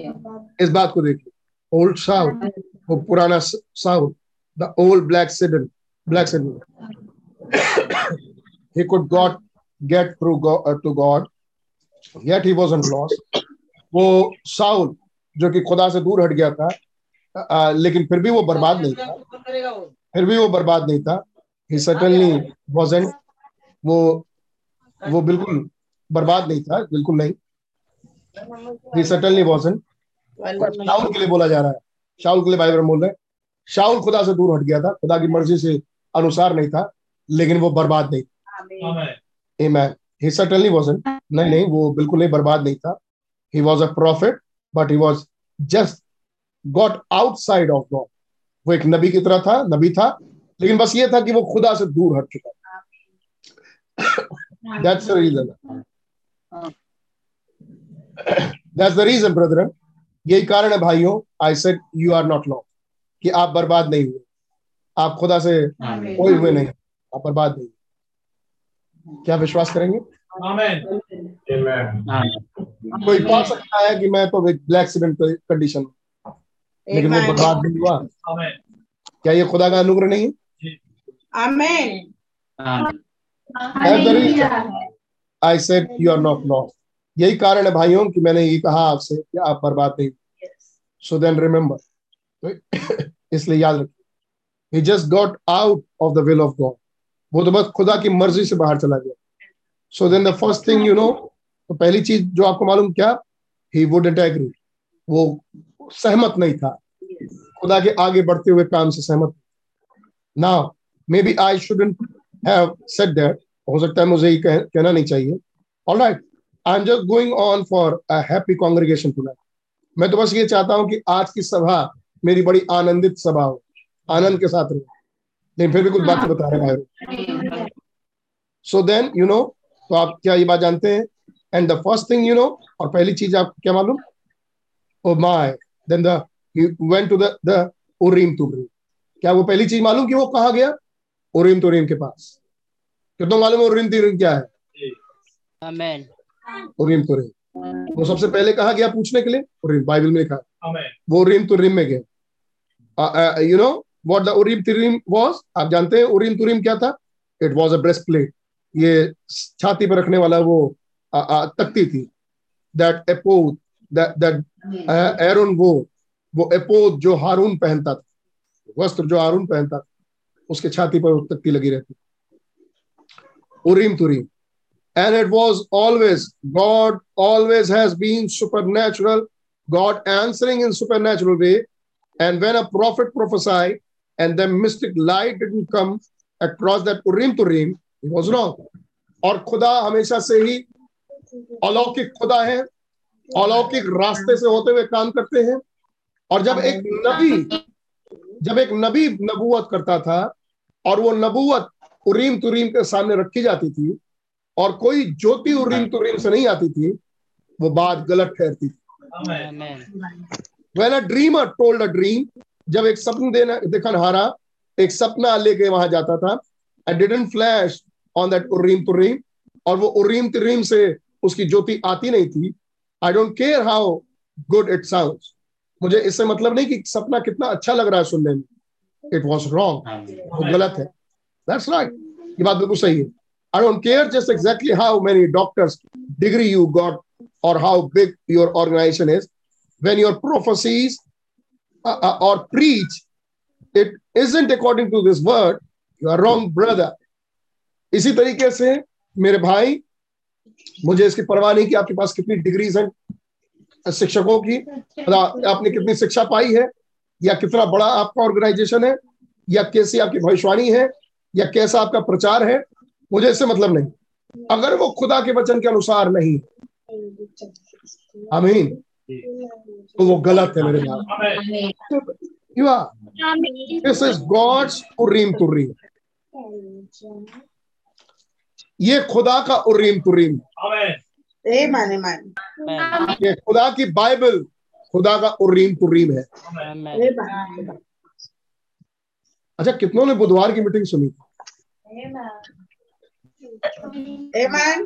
इस बात को देखिए। ओल्ड साउथ वो पुराना south the old backslidden backslidden he could got get through God, uh, to God yet he wasn't lost. वो साउल जो कि खुदा से दूर हट गया था आ, लेकिन फिर भी वो बर्बाद नहीं था। फिर भी वो बर्बाद नहीं था। He certainly wasn't वो वो बिल्कुल बर्बाद नहीं था बिल्कुल नहीं। He certainly wasn't शाउल के लिए बोला जा रहा है। शाउल के लिए भाई में बोल रहे हैं शाउल खुदा से दूर हट गया था खुदा की मर्ज़ी से अनुसार नहीं था लेकिन वो बर्बाद नहीं Amen. Amen. He certainly wasn't. नहीं नहीं वो बिल्कुल नहीं बर्बाद नहीं था। He was a prophet, but he was just got outside of God. वो एक नबी की तरह था नबी था लेकिन बस ये था कि वो खुदा से दूर हट चुका That's the reason. That's the reason, brethren. यही कारण है भाइयों I said you are not lost कि आप बर्बाद नहीं हुए आप खुदा से कोई हुए नहीं आप बर्बाद नहीं हुए। क्या विश्वास करेंगे Amen. कोई पा सकता है कि मैं तो एक ब्लैक सीमेंट कंडीशन में, लेकिन वो बर्बाद नहीं हुआ। क्या ये खुदा का अनुग्रह नहीं है? the reason. I said you are यही कारण है भाइयों कि मैंने ये कहा आपसे कि आप बर्बाद नहीं सो देन रिमेम्बर इसलिए याद रखिए। He just got out of the will of God. वो तो बस खुदा की मर्ज़ी से बाहर चला गया। So then the first thing you know तो पहली चीज़ जो आपको मालूम क्या? ही वुडंट एग्री वो सहमत नहीं था। खुदा के आगे बढ़ते हुए काम से सहमत ना maybe I shouldn't have said that हो सकता है मुझे ये कह, कहना नहीं चाहिए। All right I am just going on for a happy congregation tonight मैं तो बस ये चाहता हूँ कि आज की सभा मेरी बड़ी आनंदित सभा हो। आनंद के साथ रहे। लेकिन फिर भी कुछ बातें बता रहे हैं सो देन यू नो तो आप क्या ये बात जानते हैं? And the first thing you know और पहली चीज़ आपको क्या मालूम? ओ my then the went to the the Urim Thummim क्या वो पहली चीज़ मालूम कि वो कहा गया? उरीम तुरीम के पास। कितना मालूम है उरीम तुरीम क्या है? Amen. उरीम तुरीम वो सबसे पहले कहा गया पूछने के लिए? उरीम बाइबल में लिखा Amen. वो उरीम तुरीम में गए you know what the Urim Thummim was आप जानते हैं उरीम तुरीम क्या था? It was a breastplate ये छाती पर रखने वाला वो आ, आ, तख्ती थी। दैट दैट दैट एरोन वो वो एपोद जो हारून पहनता था वस्त्र जो हारून पहनता था उसके छाती पर तख्ती लगी रहती Urim तुरीम and it was always god always has been supernatural god answering in supernatural way and when a prophet prophesied and the mystic light didn't come across that urim turim he was wrong और खुदा हमेशा से ही अलौकिक खुदा है अलौकिक रास्ते से होते हुए काम करते हैं। और जब एक नबी, जब एक नबी नबूवत करता था, और वो नबूवत उरीम तुरीम के सामने रखी जाती थी, और कोई ज्योति उरीम तुरीम से नहीं आती थी, वो बात गलत ठहरती थी। When a dreamer told a dream जब एक सपन देना दिखनहारा एक सपना लेके वहाँ जाता था, and didn't flash on that Urim Thummim, और वो उरीम तुरीम से उसकी ज्योति आती नहीं थी I don't care how good it sound मुझे इससे मतलब नहीं कि सपना कितना अच्छा लग रहा है सुनने में। इट वॉज़ रॉन्ग गलत है। दैट्स राइट ये बात बिल्कुल सही है। I don't care just exactly how many doctor's degree you got और how big your organization is when your professes और preach it is ain't according to this word you are wrong brother इसी तरीके से मेरे भाई मुझे इसकी परवाह नहीं कि आपके पास कितनी डिग्रीज हैं शिक्षकों की आपने कितनी शिक्षा पाई है या कितना बड़ा आपका ऑर्गेनाइजेशन है या कैसी आपकी भविष्यवाणी है या कैसा आपका प्रचार है मुझे इससे मतलब नहीं। अगर वो खुदा के वचन के अनुसार नहीं आमीन। तो वो गलत है मेरे भाई this is God's Urim Thummim ये खुदा का उरीम तुरीम। Amen. Amen. ये खुदा की बाइबल खुदा का उरीम तुरीम है। अच्छा कितनों ने बुधवार की मीटिंग सुनी? Amen.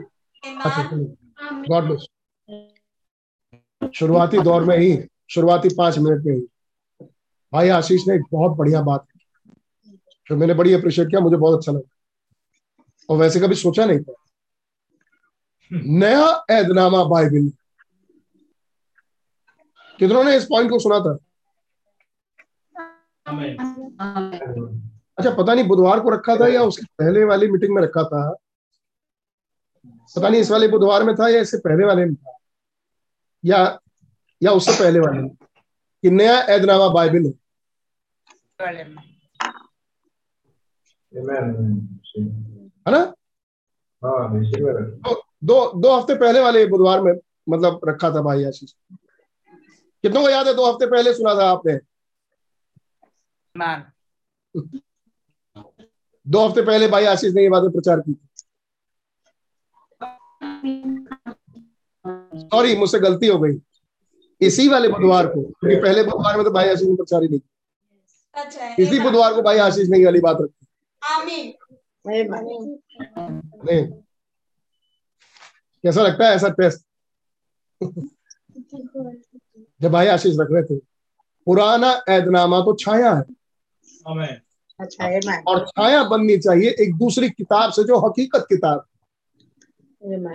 गॉड ब्लेस शुरुआती दौर में ही शुरुआती पाँच मिनट में ही। भाई आशीष ने एक बहुत बढ़िया बात की। जो मैंने बड़ी अप्रिशिएट किया मुझे बहुत अच्छा लगा। और वैसे कभी सोचा नहीं था। नया ऐदनामा बाइबल। कितनों ने इस पॉइंट को सुना था? अच्छा पता नहीं बुधवार को रखा था या उसके पहले वाली मीटिंग में रखा था? पता नहीं इस वाले बुधवार में था या इससे पहले वाले में था? या या उससे पहले वाले में? कि नया ऐदनामा बाइबल है। है ना? दो दो दो हफ़्ते पहले वाले बुधवार में मतलब रखा था भाई आशीष। कितनों को याद है दो हफ़्ते पहले सुना था आपने? दो हफ़्ते पहले भाई आशीष ने ये बातें प्रचार की सॉरी मुझसे गलती हो गई। इसी वाले बुधवार को क्योंकि पहले बुधवार में तो भाई आशीष ने प्रचार ही नहीं किया। इसी बुधवार को भाई आशीष ने ये वाली बात रखी। कैसा लगता है ऐसा टेस्ट जब भाई आशीष रख रहे थे पुराना ऐदनामा तो छाया है अच्छा Amen. और छाया बननी चाहिए एक दूसरी किताब से जो हकीकत किताब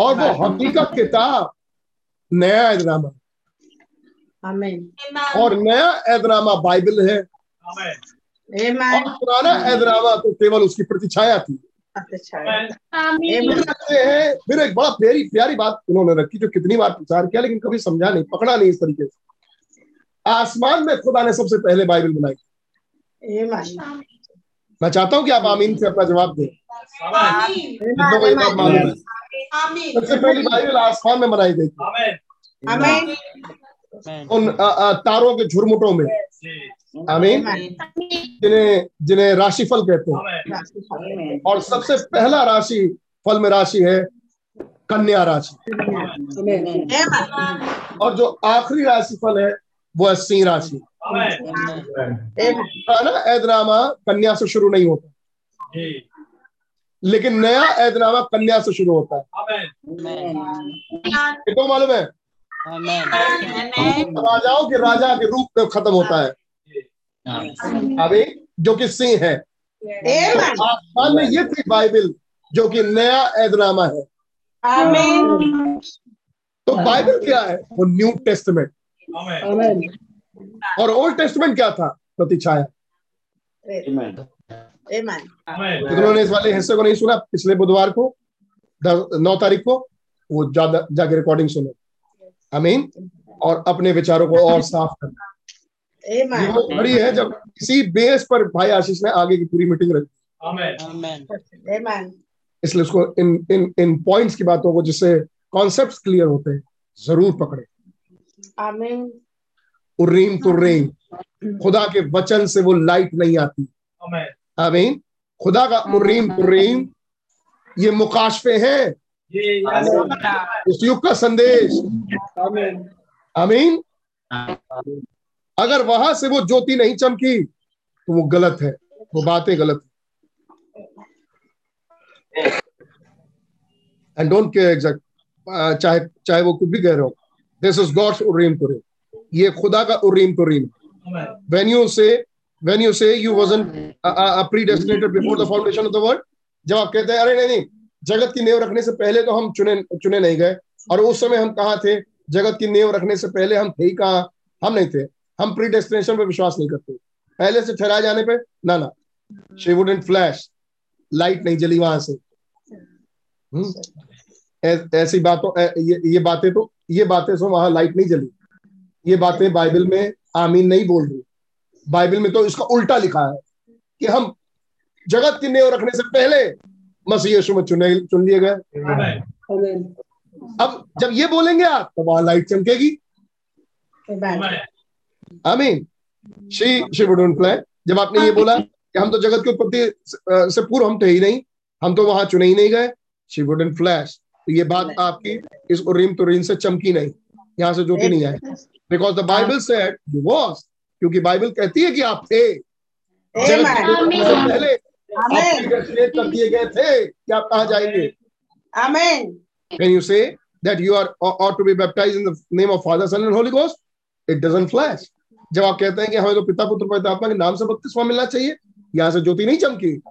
और वो हकीकत किताब नया ऐदनामा और नया ऐदनामा बाइबल है पुराना ऐदनामा तो केवल उसकी प्रतिछाया थी। अच्छा हैं फिर एक बड़ा प्यारी प्यारी बात उन्होंने रखी जो कितनी बार प्रचार किया लेकिन कभी समझा नहीं पकड़ा नहीं इस तरीके से। आसमान में खुदा ने सबसे पहले बाइबल बनाई। मैं चाहता हूँ कि आप आमीन से अपना जवाब दें। सबसे पहली बाइबल आसमान में बनाई गई थी। उन तारों के झुरमुटों में। आमीन। जिन्हें जिन्हें राशिफल कहते हैं। और सबसे पहला राशि फल में राशि है कन्या राशि। और जो आखिरी राशि फल है वो है सिंह राशि। पुराना ऐदनामा कन्या से शुरू नहीं होता। लेकिन नया ऐदनामा कन्या से शुरू होता है। कितना मालूम है? राजाओं के राजा के रूप में खत्म होता है। अभी जो कि सिंह है। Amen. आसमान में ये थी बाइबल जो कि नया ऐदनामा है। तो बाइबल क्या है? वो न्यू टेस्टमेंट। और ओल्ड टेस्टमेंट क्या था? प्रतिछाया Amen. जिन्होंने इस वाले हिस्से को नहीं सुना पिछले बुधवार को नौ तारीख को वो ज़्यादा जाके रिकॉर्डिंग सुने। अमीन और अपने विचारों को और साफ़ करना। घड़ी है जब इसी बेस पर भाई आशीष ने आगे की पूरी मीटिंग रखी। इसलिए उसको इन इन इन पॉइंट्स की बातों को जिससे कॉन्सेप्ट्स क्लियर होते हैं ज़रूर पकड़े। Amen. उर्रीम तुर्रीम खुदा के वचन से वो लाइट नहीं आती। आमीन खुदा का उर्रीम तुर्रीम ये मुकाशफे हैं। इस युग का संदेश। Amen. आमीन अगर वहाँ से वो ज्योति नहीं चमकी तो वो गलत है वो बातें गलत है। एंड डोंट केयर एग्जैक्ट चाहे चाहे वो कुछ भी कह रहे हो। This is God's Urim Thummim ये खुदा का उरीम तुरीम you say when you say you wasn't a, a, a predestinated before the foundation of the जब आप कहते हैं अरे नहीं नहीं जगत की नेव रखने से पहले तो हम चुने चुने नहीं गए। और उस समय हम कहा थे? जगत की नेव रखने से पहले हम थे ही कहा? हम नहीं थे। हम प्री डेस्टिनेशन पे विश्वास नहीं करते। पहले से ठहराए जाने पे ना ना। शी वुडेंट फ्लैश लाइट नहीं जली वहाँ से। हम्म? ऐसी बातों ऐ- ये ये बातें तो ये बातें सो वहाँ लाइट नहीं जली। ये बातें बाइबल में आमीन नहीं बोल रही। बाइबल में तो इसका उल्टा लिखा है कि हम जगत की नेव रखने से पहले मसीह यीशु में चुने चुन लिए गए। अब जब ये बोलेंगे आप तो वहाँ लाइट चमकेगी. आमीन शी शी प्ले जब आपने ये बोला कि हम तो जगत की उत्पत्ति से- से पूर्व हम थे ही नहीं हम तो वहाँ चुने ही नहीं गए शी वुडंट फ्लैश तो ये बात आपकी इस उरीम तुरीम से चमकी नहीं। यहाँ से जो ज्योति नहीं आई। Because the Bible said you was क्योंकि बाइबल कहती है कि आप थे। की से पहले कर दिए गए थे कि आप कहाँ जाएँगे। You say that you are ou- ought to be baptized in the name of Father, Son, and Holy Ghost? It doesn't flash. जब आप कहते हैं कि हमें तो पिता पुत्र पवित्र आत्मा के नाम से बपतिस्मा मिलना चाहिए, यहाँ से ज्योति नहीं चमकी,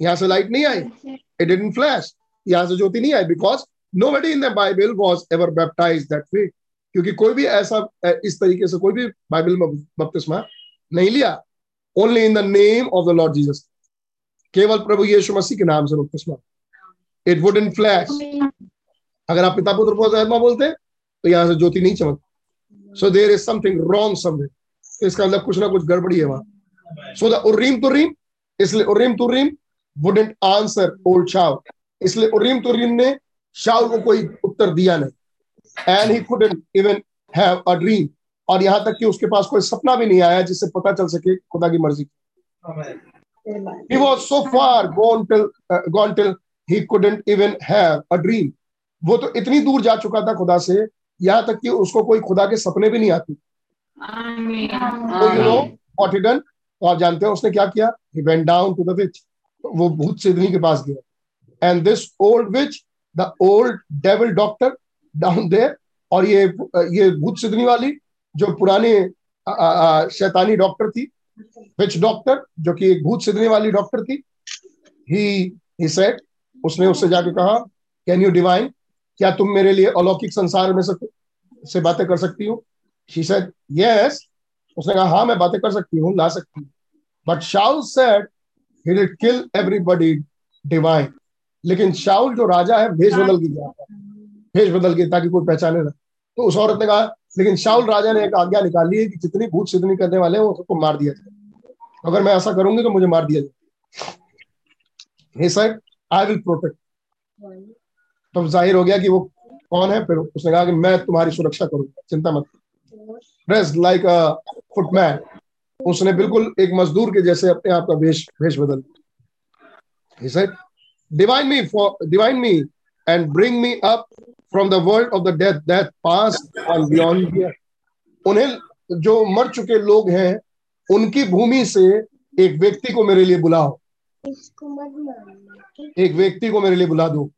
यहाँ से लाइट नहीं आई इट डिडंट फ्लैश यहाँ से ज्योति नहीं आई because nobody in the Bible was ever baptized that way. क्योंकि कोई भी ऐसा इस तरीके से कोई भी बाइबल में बपतिस्मा नहीं लिया। Only in the name of the Lord Jesus केवल प्रभु यीशु मसीह के नाम से बपतिस्मा इट वुडंट फ्लैश अगर आप पिता पुत्र आत्मा बोलते हैं तो यहाँ से ज्योति नहीं चमक। So there is something wrong somewhere तो इसका मतलब कुछ ना कुछ गड़बड़ी है वहाँ। सो द उर्रीम तुर्रीम इसलिए Urim Thummim wouldn't answer old Saul इसलिए उर्रीम तुर्रीम ने शाउल को कोई उत्तर दिया नहीं। And he couldn't even have a dream और यहाँ तक कि उसके पास कोई सपना भी नहीं आया जिससे पता चल सके खुदा की मर्ज़ी। He was so far gone till uh, gone till he couldn't even have a dream वो तो इतनी दूर जा चुका था खुदा से यहाँ तक कि उसको कोई खुदा के सपने भी नहीं आते। तो you know what he done तो आप जानते हैं उसने क्या किया? He went down to the witch. वो भूत सिद्धनी के पास गया। And this old witch the old devil doctor down there और ये ये भूत सिद्धनी वाली जो पुरानी शैतानी डॉक्टर थी विच डॉक्टर जो कि एक भूत सिद्धने वाली डॉक्टर थी ही ही सेड उसने उससे जाके कहा कैन यू डिवाइन क्या तुम मेरे लिए अलौकिक संसार में से से बातें कर सकती हो? शी सेड यस उसने कहा हाँ मैं बातें कर सकती हूँ, ला सकती हूँ. But Saul said he will kill everybody divine लेकिन शाउल जो राजा है भेष बदल के गया भेष बदल के ताकि कोई पहचाने ना। तो उस औरत ने कहा, लेकिन शाउल राजा ने एक आज्ञा निकाली है कि जितनी भूत सिद्धनी करने वाले हैं, वो मार दिया जाए। अगर मैं ऐसा करूँगी तो मुझे मार दिया जाए। Said आई विल प्रोटेक्ट तब ज़ाहिर हो गया कि वो कौन है, फिर उसने कहा कि मैं तुम्हारी सुरक्षा करूँगा। चिंता मत ड्रेस लाइक अ फुटमैन उसने बिल्कुल एक मजदूर के जैसे अपने आप का वेश वेश बदल he said, divine me for, divine me and bring me up from the world of the death that passed on beyond उन्हें जो मर चुके लोग हैं, उनकी भूमि से एक व्यक्ति को मेरे लिए बुलाओ। एक व्यक्ति को मेरे लिए बुला दो।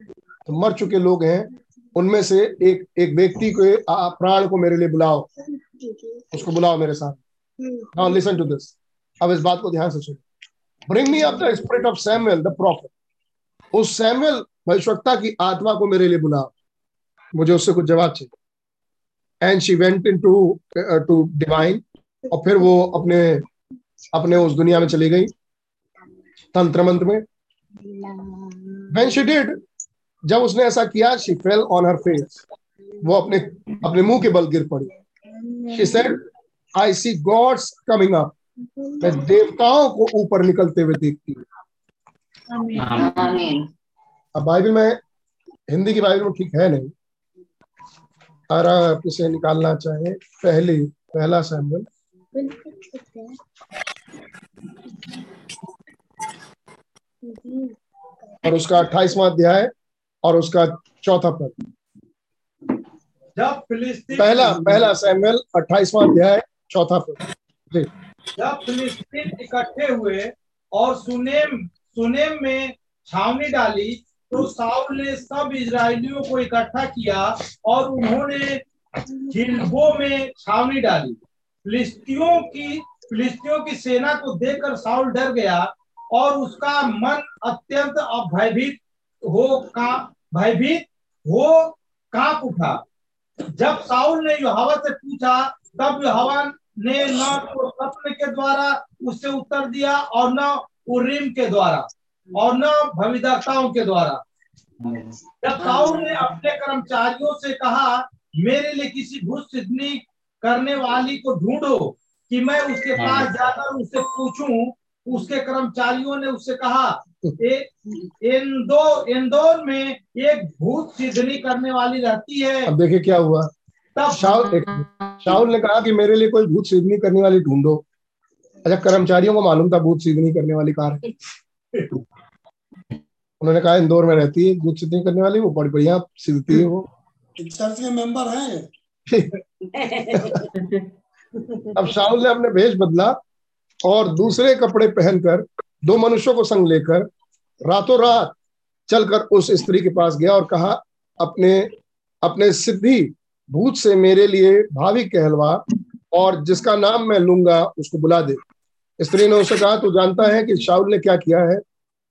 तो मर चुके लोग हैं, उनमें से एक एक व्यक्ति को प्राण को मेरे लिए बुलाओ। उसको बुलाओ मेरे साथ। नाउ लिसन टू दिस अब इस बात को ध्यान से सुनो। Bring me up the spirit of Samuel the prophet उस सैमुअल भविष्यवक्ता की आत्मा को मेरे लिए बुलाओ। मुझे उससे कुछ जवाब चाहिए। And she went in to to divine और फिर वो अपने अपने उस दुनिया में चली गई तंत्र मंत्र में। When she did, जब उसने ऐसा किया, she fell on her face वो अपने अपने मुँह के बल गिर पड़ी। She said I see gods coming up. मैं देवताओं को ऊपर निकलते हुए देखती हूँ। अब बाइबल में हिंदी की बाइबल में ठीक है नहीं। अगर आप इसे निकालना चाहे पहले पहला सैम्बल और उसका अट्ठाईसवा अध्याय और उसका चौथा पद। जब फिलिस्तीन पहला पहला सैमुअल अट्ठाईसवां अध्याय चौथा पद जी। जब फिलिस्तीन इकट्ठे हुए और सुनेम सुनेम में छावनी डाली तो साउल ने सब इजरायलियों को इकट्ठा किया और उन्होंने जिल्बो में छावनी डाली। फिलिस्तियों की फिलिस्तियों की सेना को देखकर साउल डर गया और उसका मन अत्यंत भयभीत हो का भयभीत हो काँप उठा। जब साउल ने युहावा से पूछा तब युहावा ने न तो सपने के द्वारा उससे उत्तर दिया और न उर्रीम के द्वारा और न भविदाताओं के द्वारा। जब साउल ने अपने कर्मचारियों से कहा मेरे लिए किसी भूत सिद्धनी करने वाली को ढूंढो कि मैं उसके पास जाकर उससे पूछूँ उसके कर्मचारियों ने उससे कहा ए, इंदो इंदौर में एक भूत सिद्धनी करने वाली रहती है। अब देखिए क्या हुआ। तब शाउल एक शाउल ने कहा कि मेरे लिए कोई भूत सीधनी करने वाली ढूंढो। अच्छा कर्मचारियों को मालूम था भूत सीधनी करने वाली कार है। उन्होंने कहा इंदौर में रहती है भूत सीधनी करने वाली वो बड़ी बढ़िया सीधती है वो। चर्च के मेंबर हैं। अब शाहुल ने अपने भेष बदला और दूसरे कपड़े पहनकर दो मनुष्यों को संग लेकर रातों रात चलकर उस स्त्री के पास गया और कहा, अपने अपने सिद्धि भूत से मेरे लिए भावी कहलवा और जिसका नाम मैं लूँगा उसको बुला दे। स्त्री ने उसे कहा, तू जानता है कि शाहुल ने क्या किया है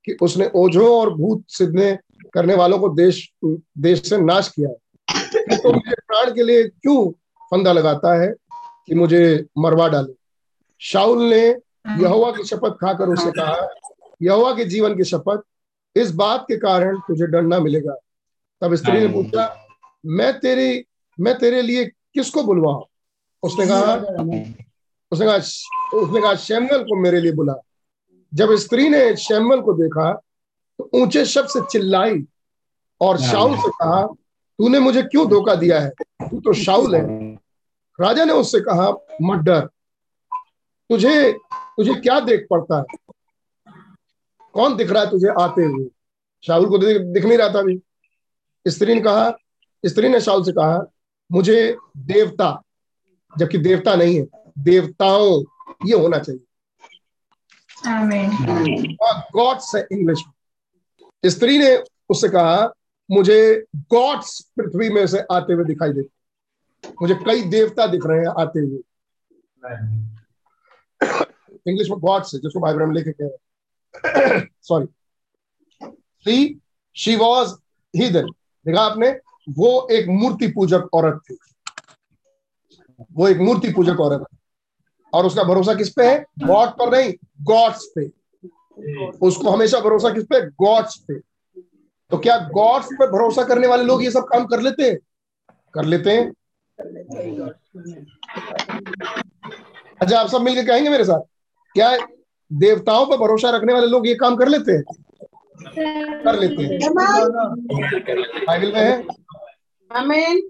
कि उसने ओझों और भूत सिद्धने करने वालों को देश देश से नाश किया है। तो मेरे प्राण के लिए क्यों फंदा लगाता है कि मुझे मरवा डाले? शाउल ने यहोवा की शपथ खाकर उससे कहा यहोवा के जीवन की शपथ इस बात के कारण तुझे डरना मिलेगा। तब स्त्री ने पूछा मैं तेरी मैं तेरे लिए किसको बुलवाऊं? उसने कहा उसने कहा उसने कहा शैमुएल को मेरे लिए बुला। जब स्त्री ने शैमुएल को देखा तो ऊँचे शब्द से चिल्लाई और शाउल से कहा तूने मुझे क्यों धोखा दिया है? तू तो शाउल है। राजा ने उससे कहा मत डर। तुझे तुझे क्या देख पड़ता है? कौन दिख रहा है तुझे आते हुए? शाहुल को दिख, नहीं रहा था अभी। स्त्री ने कहा स्त्री ने शाहुल से कहा मुझे देवता जबकि देवता नहीं है देवताओं ये होना चाहिए। गॉड्स है इंग्लिश में। स्त्री ने उससे कहा मुझे गॉड्स पृथ्वी में से आते हुए दिखाई देते मुझे कई देवता दिख रहे हैं आते हुए। इंग्लिश में गॉड्स है जिसको बाइबल में लेके कह रहे। Sorry see she was heathen देखा आपने? वो एक मूर्ति पूजक औरत थी। वो एक मूर्ति पूजक औरत है और उसका भरोसा किस पे है? गॉड पर नहीं गॉड्स पे। उसको हमेशा भरोसा किस पे? गॉड्स पे। तो क्या गॉड्स पे भरोसा करने वाले लोग ये सब काम कर लेते हैं? कर लेते हैं। अच्छा आप सब मिलकर कहेंगे मेरे साथ? क्या देवताओं पर भरोसा रखने वाले लोग ये काम कर लेते हैं? कर लेते हैं। बाइबल में है? आमीन।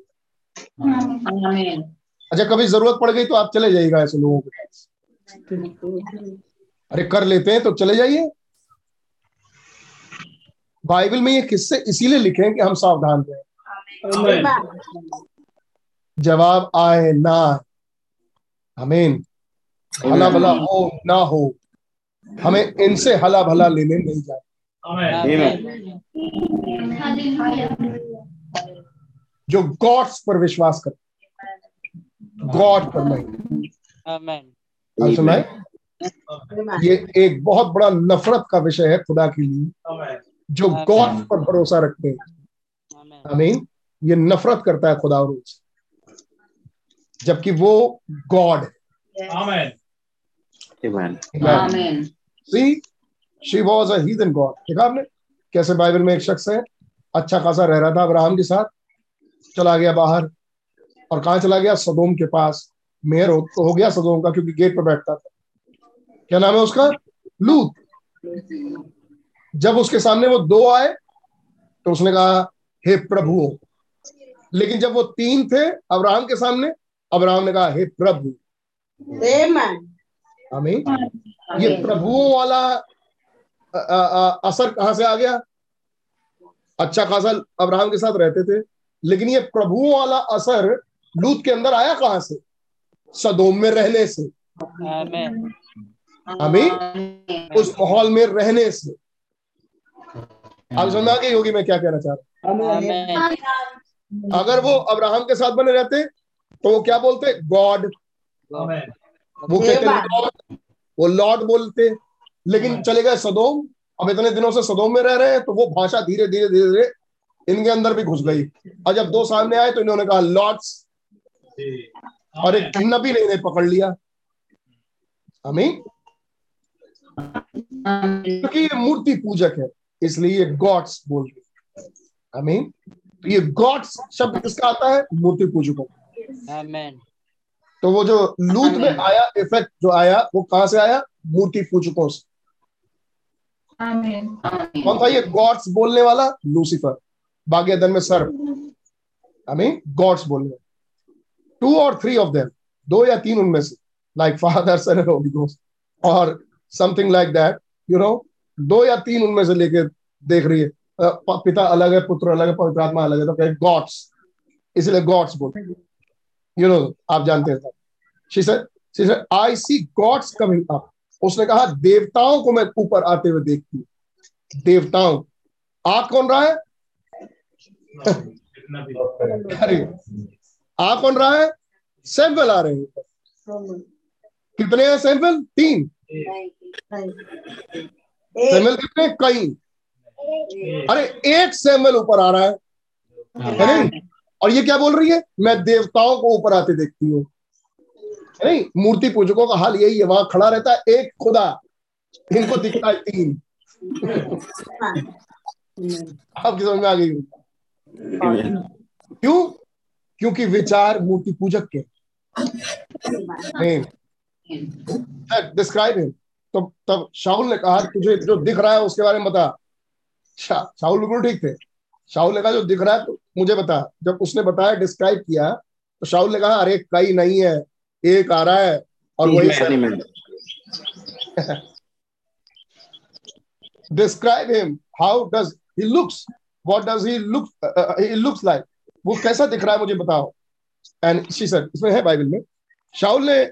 अच्छा कभी ज़रूरत पड़ गई तो आप चले जाइएगा ऐसे लोगों के। पास अरे कर लेते हैं तो चले जाइए। बाइबल में ये किस्से इसीलिए लिखे हैं कि हम सावधान रहें। जवाब आए ना। हमें हला भला हो ना हो हमें इनसे हला भला लेने नहीं जाए। जो गॉड्स पर विश्वास कर गॉड पर नहीं। सुनाए? ये एक बहुत बड़ा नफरत का विषय है खुदा के लिए। जो गॉड पर भरोसा रखते हैं। आमीन। ये नफरत करता है खुदा और जबकि वो गॉड है। See she was heathen god देखा आपने? कैसे बाइबल में एक शख्स है? अच्छा खासा रह रहा था अब्राहम के साथ चला गया बाहर। और कहा चला गया? सदोम के पास। मेयर हो, तो हो गया सदोम का क्योंकि गेट पर बैठता था। क्या नाम है उसका? लूत। जब उसके सामने वो दो आए तो उसने कहा हे प्रभु लेकिन जब वो तीन थे अब्राहम के सामने अब्राहम ने कहा हे प्रभु। आमीन। ये प्रभुओं वाला आ, आ, आ, असर कहाँ से आ गया? अच्छा खासा अब्राहम के साथ रहते थे लेकिन ये प्रभुओं वाला असर लूत के अंदर आया कहाँ से? सदोम में रहने से। आमीन। उस माहौल में रहने से। आप समझ आ गई होगी मैं क्या कहना चाह रहा हूँ? अगर वो अब्राहम के साथ बने रहते तो वो क्या बोलते? गॉड। वो कहते वो लॉर्ड बोलते लेकिन चले गए सदोम। अब इतने दिनों से सदोम में रह रहे हैं तो वो भाषा धीरे धीरे धीरे धीरे इनके अंदर भी घुस गई। और जब दो सामने आए तो इन्होंने कहा लॉर्ड्स और एक नबी ने इन्हें पकड़ लिया। अमीन क्योंकि ये मूर्ति पूजक है इसलिए ये गॉड्स बोल रहे अमीन तो ये गॉड्स शब्द किसका आता है? मूर्ति पूजकों तो वो जो लूत में आया इफ़ेक्ट जो आया वो कहाँ से आया? मूर्ति पूजकों से। कौन था ये? गॉड्स बोलने वाला लूसीफर बाकी अदन में सर हमें गॉड्स बोलने टू और थ्री ऑफ़ देम दो या तीन उनमें से। Like Father Son Holy Ghost और something like that you know दो या तीन उनमें से लेके देख रही है। पिता अलग है पुत्र अलग है पवित्र आत्मा अलग है। तो कहे गॉड्स इसलिए गॉड्स बोलते हैं। यू नो आप जानते हैं। She said she said I see gods coming up उसने कहा देवताओं को मैं ऊपर आते हुए देखती हूँ। देवताओं आ कौन रहा है? अरे आ कौन रहा है? सैंपल आ रहे हैं। ऊपर। कितने हैं सैंपल तीन। सैंपल कितने? कई। अरे एक सैंपल ऊपर आ रहा है। है। और ये क्या बोल रही है? मैं देवताओं को ऊपर आते देखती हूँ। नहीं, मूर्ति पूजकों का हाल यही है, वहाँ खड़ा रहता है एक खुदा, इनको दिखता है तीन। आपकी समझ में आ गई क्यों? क्योंकि विचार मूर्ति पूजक के। डिस्क्राइब हिम तो तब शाहुल ने कहा, तुझे जो दिख रहा है उसके बारे में बता। शाहुल बिल्कुल ठीक थे। शाहुल ने कहा, जो दिख रहा है तो मुझे बता। जब उसने बताया डिस्क्राइब किया तो शाहुल ने कहा अरे कई नहीं है एक आ रहा है और वही describe him how does he looks what does he look he looks like वो कैसा दिख रहा है मुझे बताओ। एंड शी सेड इसमें है बाइबल में। शाहुल ने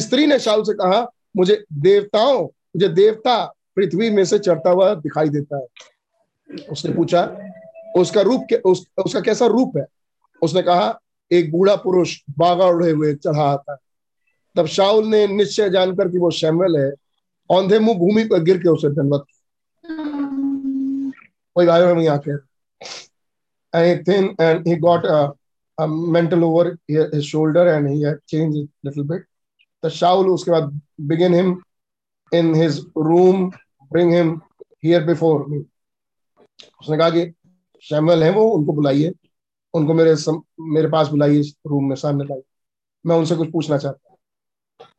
स्त्री ने शाहुल से कहा मुझे देवताओं मुझे देवता पृथ्वी में से चढ़ता हुआ दिखाई देता है। उसने पूछा उसका रूप के, उस, उसका कैसा रूप है? उसने कहा एक बूढ़ा पुरुष बागा उड़े हुए चढ़ा आता तब शाह ने निश्चय जानकर कि वो शैमल है औंधे मुँह भूमि पर गिर के उसे धनवत कोई भाई बहन mantle over shoulder and he change little bit the Saul उसके बाद begin him in his room bring him here before me उसने कहा कि शैमुएल है वो उनको बुलाइए। उनको मेरे सम, मेरे पास बुलाइए रूम में सामने लाइए। मैं उनसे कुछ पूछना चाहता हूँ।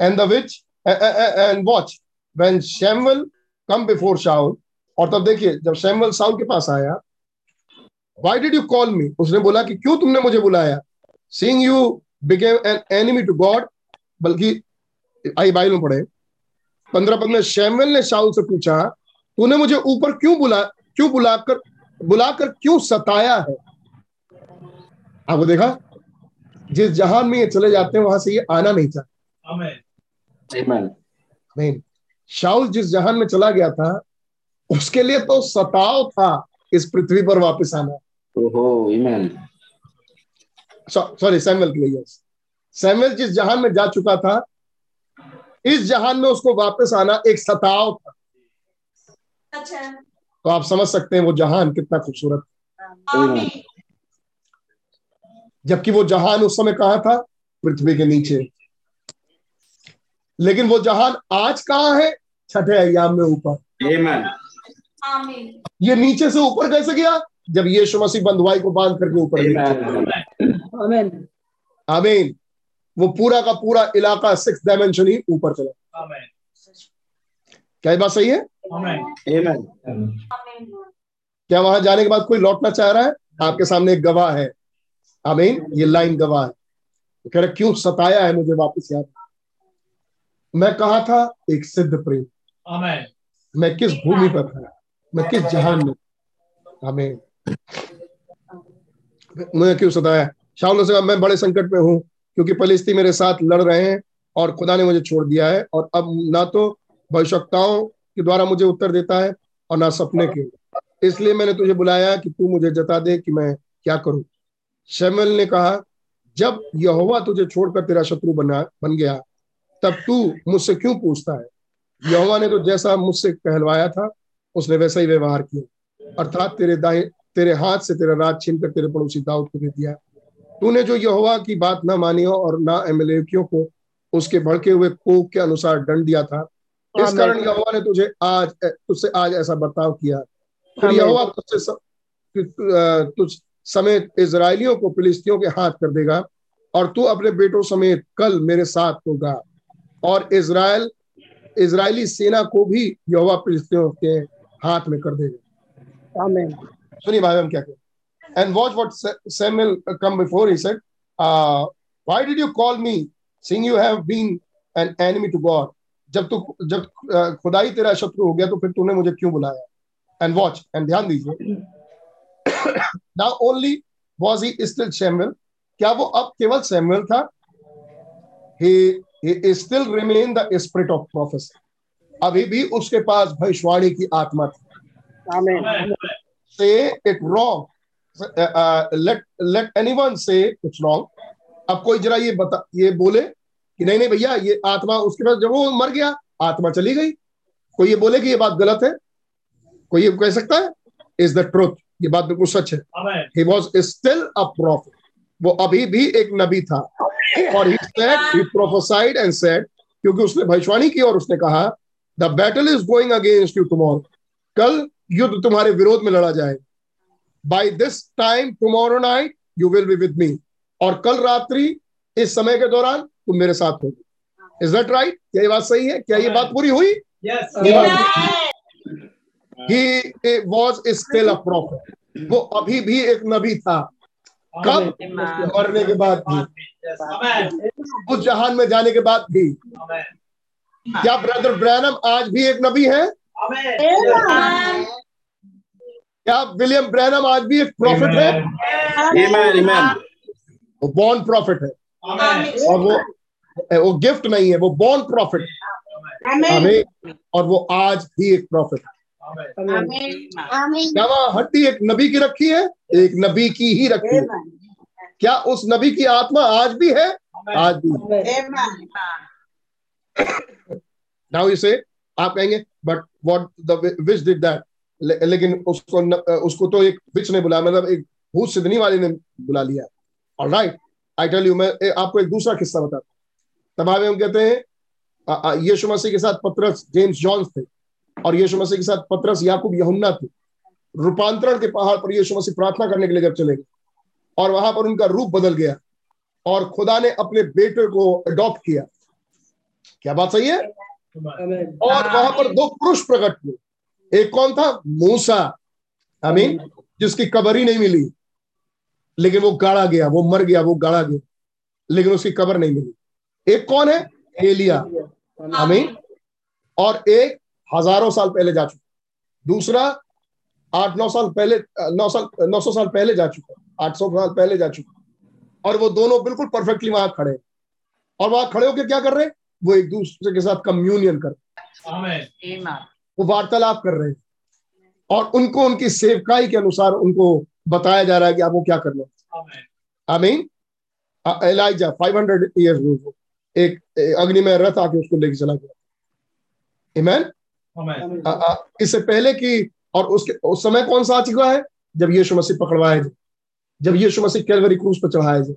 And the witch and watch when Samuel come before Saul और तब देखिए जब शैमुएल साउल के पास आया why did you call me उसने बोला कि क्यों तुमने मुझे बुलाया? Seeing you became an enemy to God बल्कि आई बाइल में पढ़े। पंद्रह पद में शैमुएल ने शाउल से पूछा तूने मुझे ऊपर क्यों बुला क्यों बुलाकर बुलाकर क्यों सताया है? आपको देखा? जिस जहान में ये चले जाते हैं वहाँ से ये आना नहीं चाहते शाउल जिस जहान में चला गया था उसके लिए तो सताव था इस पृथ्वी पर वापस आना। सॉरी सैमुअल के लिए सैमुअल जिस जहान में जा चुका था इस जहान में उसको वापस आना एक सताव था। अच्छा। तो आप समझ सकते हैं वो जहान कितना खूबसूरत जबकि वो जहान उस समय कहा था? पृथ्वी के नीचे। लेकिन वो जहान आज कहाँ है? छठे अयाम में ऊपर। ये नीचे से ऊपर कैसे गया? जब यीशु मसीह बंधुआई को बाँध करके ऊपर गया। आमीन। वो पूरा का पूरा इलाका सिक्स डायमेंशन ही ऊपर चला। क्या बात सही है? आमेन आमेन क्या वहाँ जाने के बाद कोई लौटना चाह रहा है? आपके सामने एक गवाह है। आमीन ये लाइन गवाह है। वो कह रहा क्यों सताया है मुझे वापस याद मैं कहा था? एक सिद्ध प्रेम। मैं किस भूमि पर था? मैं किस जहान में? हमें मुझे क्यों सताया? शाहुल से कहा मैं बड़े संकट में हूँ क्योंकि फलिस्ती मेरे साथ लड़ रहे हैं और खुदा ने मुझे छोड़ दिया है और अब ना तो भविष्यताओं के द्वारा मुझे उत्तर देता है और ना सपने के। इसलिए मैंने तुझे बुलाया कि तू मुझे जता दे कि मैं क्या करूँ। शैमुएल ने कहा, जब यहोवा तुझे छोड़कर तेरा शत्रु बना, बन गया, तब तू मुझसे क्यों पूछता है? यहोवा ने तो जैसा मुझसे कहलवाया था, उसने वैसा ही व्यवहार किया। अर्थात तेरे दाएँ, तेरे हाथ से तेरा राज छीन कर तेरे पड़ोसी दाऊद को दे दिया। तूने जो यहोवा की बात ना मानी और ना एमएलएकियों को उसके भड़के हुए कोप के अनुसार दंड दिया था इस कारण यहोवा ने तुझे आज तुझसे आज ऐसा बर्ताव किया। फिर यहोवा तुझसे तुझ समेत इजरायलियों को फिलिस्तियों के हाथ कर देगा और तू अपने बेटों समेत कल मेरे साथ होगा। और इज़राइल इजरायली सेना को भी यहोवा फिलिस्तीनियों के हाथ में कर देगा। आमीन सुनिए भाई हम क्या कहें? And watch what Samuel come before he said why did you call me seeing you have been an enemy to God जब तू जब खुदाई तेरा शत्रु हो गया तो फिर तूने मुझे क्यों बुलाया? एंड वॉच एंड ध्यान दीजिए। Now only was he still Samuel क्या वो अब केवल सैमुअल था? He he still remain the spirit of prophecy. अभी भी उसके पास भविष्यवाणी की आत्मा थी। आमीन say it wrong. Uh, uh, let let anyone say अब कोई जरा ये बता ये बोले कि नहीं नहीं भैया ये आत्मा उसके पास जब वो मर गया आत्मा चली गई। कोई ये बोले कि ये बात गलत है? कोई ये कह सकता है? इज़ द ट्रुथ ये बात बिल्कुल सच है। He was still a prophet वो अभी भी एक नबी था। और he said he prophesied and said क्योंकि उसने भविष्यवाणी की और उसने कहा the battle is going against you tomorrow कल युद्ध तुम्हारे विरोध में लड़ा जाए। By this time tomorrow night you will be with me और कल रात्रि इस समय के दौरान तुम मेरे साथ होगी इज़ दैट राइट क्या ये बात सही है? क्या ये बात पूरी हुई? He was still a prophet वो अभी भी एक नबी था। कब? मरने के बाद भी। उस जहान में जाने के बाद भी। क्या ब्रदर ब्रैनम आज भी एक नबी है? क्या विलियम ब्रैनम आज भी एक प्रॉफिट है? Amen. Amen. वो बॉर्न प्रॉफिट है। और वो वो गिफ्ट नहीं है वो बॉर्न प्रॉफिट हमें और वो आज ही एक प्रॉफिट है। क्या वहाँ हड्डी एक नबी की रखी है? एक नबी की ही रखी है। क्या उस नबी की आत्मा आज भी है? आज भी नाउ से आप कहेंगे but what the witch did that लेकिन उसको न, उसको तो एक विच ने बुलाया मतलब एक भूत सिद्धनी वाले ने बुला लिया। और राइट आई टेल यू मैं आपको एक दूसरा किस्सा बताता हूँ तब हम कहते हैं यीशु मसीह के साथ पत्रस, जेम्स जॉन्स थे और यीशु मसीह के साथ पत्रस, याकूब, यहुन्ना थे। रूपांतरण के पहाड़ पर यीशु मसीह प्रार्थना करने के लिए जब चले गए और वहाँ पर उनका रूप बदल गया और खुदा ने अपने बेटे को अडॉप्ट किया। क्या बात सही है? और वहाँ पर दो पुरुष प्रकट हुए। एक कौन था? मूसा। आई मीन जिसकी कबर ही नहीं मिली, लेकिन वो गाड़ा गया, वो मर गया, वो गाड़ा गया, लेकिन उसकी कबर नहीं मिली। एक कौन है? एलिया। आई मीन और एक हज़ारों साल पहले जा चुका। दूसरा आठ नौ साल पहले नौ साल नौ सौ साल पहले जा चुका। आठ सौ साल पहले जा चुका। और वो दोनों बिल्कुल परफेक्टली वहाँ खड़े। और वहाँ खड़े होकर क्या कर रहे? हैं वो एक दूसरे के साथ कम्युनियन कर Amen. वो वार्तालाप कर रहे। हैं और उनको उनकी सेवकाई के अनुसार उनको बताया जा रहा है कि आपको क्या करना है। आई मीन एलाइजा 500 इयर्स एक अग्निमय रथ आके उसको लेके चला गया। Amen? Amen. आ, आ, इससे पहले की और उसके उस समय कौन सा आ चुका है? जब यीशु मसीह पकड़वाए जाए जब यीशु मसीह कैलवरी क्रूज पर चढ़ाए जाए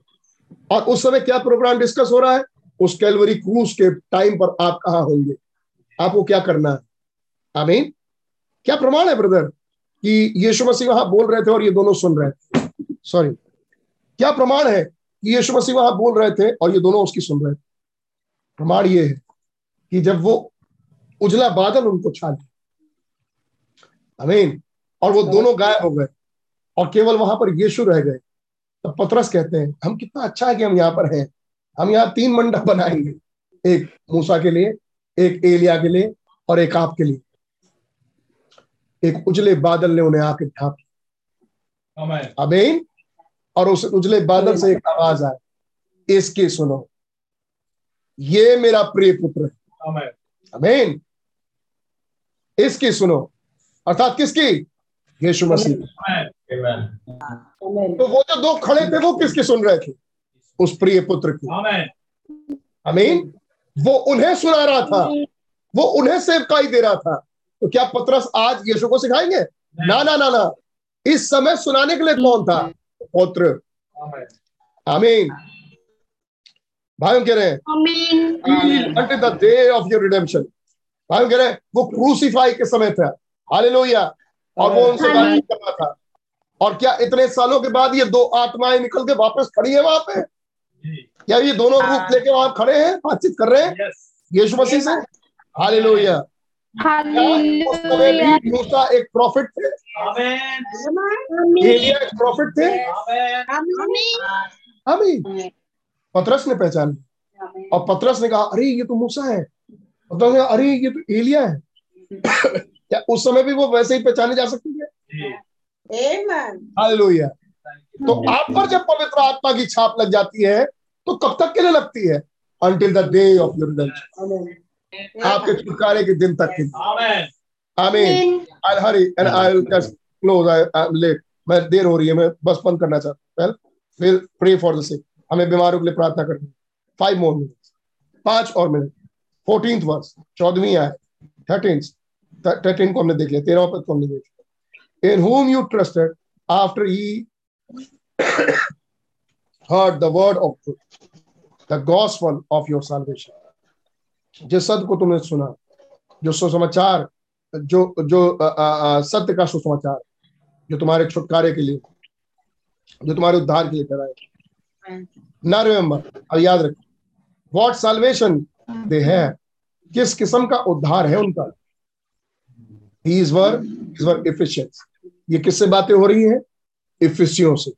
और उस समय क्या प्रोग्राम डिस्कस हो रहा है? उस कैलवरी क्रूज के टाइम पर आप कहाँ होंगे? आपको क्या करना है? आई क्या प्रमाण है ब्रदर कि यीशु मसीह वहाँ बोल रहे थे और ये दोनों सुन रहे थे? सॉरी क्या प्रमाण है कि यीशु मसीह वहाँ बोल रहे थे और ये दोनों उसकी सुन रहे थे? प्रमाण ये है कि जब वो उजला बादल उनको छा लिया अमीन। और वो दोनों गायब हो गए। और केवल वहाँ पर यीशु रह गए। तब पतरस कहते हैं हम कितना अच्छा है कि हम यहाँ पर हैं। हम यहाँ तीन मंडप बनाएँगे। एक मूसा के लिए एक एलिया के लिए और एक आपके लिए। एक उजले बादल ने उन्हें आके ढांप. अमीन। और उस उजले बादल से एक आवाज़ आई इसकी सुनो ये मेरा प्रिय पुत्र है। Amen. अमीन इसकी सुनो। अर्थात किसकी? यीशु मसीह Amen. Amen. तो वो जो दो खड़े थे वो किसकी सुन रहे थे? उस प्रिय पुत्र की। अमीन वो उन्हें सुना रहा था। वो उन्हें सेवकाई दे रहा था। तो क्या पतरस आज यीशु को सिखाएँगे? ना ना ना ना। इस समय सुनाने के लिए कौन था? पुत्र। Amen. आमीन भाई हम कह रहे हैं the day of your redemption. भाई हम कह रहे हैं वो क्रूसीफाई के समय था। हालेलुया और वो उनसे बातचीत कर रहा था। और क्या इतने सालों के बाद ये दो आत्माएँ निकल के वापस खड़ी है वहाँ पे? क्या ये दोनों रूप लेके वहाँ खड़े हैं? बातचीत कर रहे हैं? Yes. यीशु मसीह से? हालेलुया मूसा एक प्रॉफिट थे? एलिया एक प्रॉफिट थे? आमीन पतरस ने पहचान लिया। और पतरस ने कहा अरे ये तो मूसा है। पतरस ने कहा अरे ये तो एलिया है। क्या उस समय भी वो वैसे ही पहचाने जा सकती है? हालेलुया। तो आप पर जब पवित्र आत्मा की छाप लग जाती है तो कब तक के लिए लगती है? Until the day of your redemption आपके छुटकारे के दिन तक के amen I hurry and I will just close I am late मैं देर हो रही है मैं बस बंद करना चाहता हूँ। फिर प्रे फॉर द सिक हमें बीमारों के लिए प्रार्थना करनी फाइव मोर मिनट्स पाँच और मिनट फोर्टींथ वर्ष चौदहवीं आय. थर्टीन थर्टीन को हमने देख लिया। तेरह पद को हमने देख लिया। In whom you trusted after he heard the word of truth, the gospel of your salvation. जिस सत्य को तुमने सुना जो सुसमाचार जो जो सत्य का सुसमाचार जो तुम्हारे छुटकारे के लिए जो तुम्हारे उद्धार के लिए कराए ना रिमेम्बर और याद रखो। वॉट साल्वेशन दे है किस किस्म का उद्धार है उनका? These were, these were Ephesians. ये किससे बातें हो रही हैं? इफिसियों से।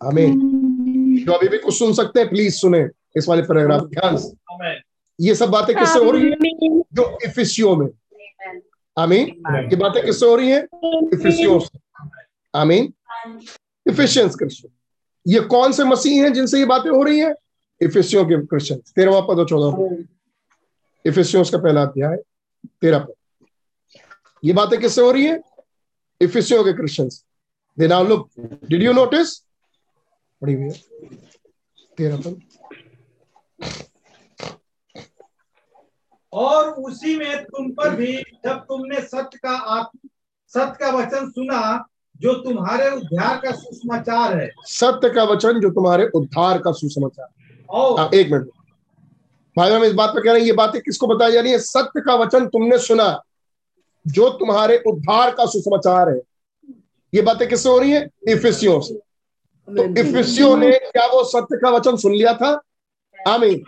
आमीन जो अभी भी कुछ सुन सकते हैं प्लीज़ सुने इस वाले पैराग्राफ ध्यान से ये सब बातें किससे हो रही हैं? जो इफिसियों में। आमीन ये बातें किससे हो रही हैं? इफिसियों से। आमीन इफिशियंस क्रिश्चियन ये कौन से मसीह हैं जिनसे ये बातें हो रही हैं? इफिसियों के क्रिश्चियन तेरहवा पद और चौदह इफिसियों का पहला अध्याय, तेरह पद। ये बातें किससे हो रही है? इफिसियों के Christians they now look did you notice पढ़ी हुई है। तेरह पद। और उसी में तुम पर भी जब तुमने सत्य का आप सत्य का वचन सुना जो तुम्हारे उद्धार का सुसमाचार है। सत्य का वचन जो तुम्हारे उद्धार का सुसमाचार और हाँ, एक मिनट। भाई हम इस बात पर कह रहे हैं ये बातें किसको बताई जा रही है? सत्य का वचन तुमने सुना जो तुम्हारे उद्धार का सुसमाचार है। ये बातें किससे हो रही है? इफिसियों से। तो इफिसियों ने क्या वो सत्य का वचन सुन लिया था? आमीन।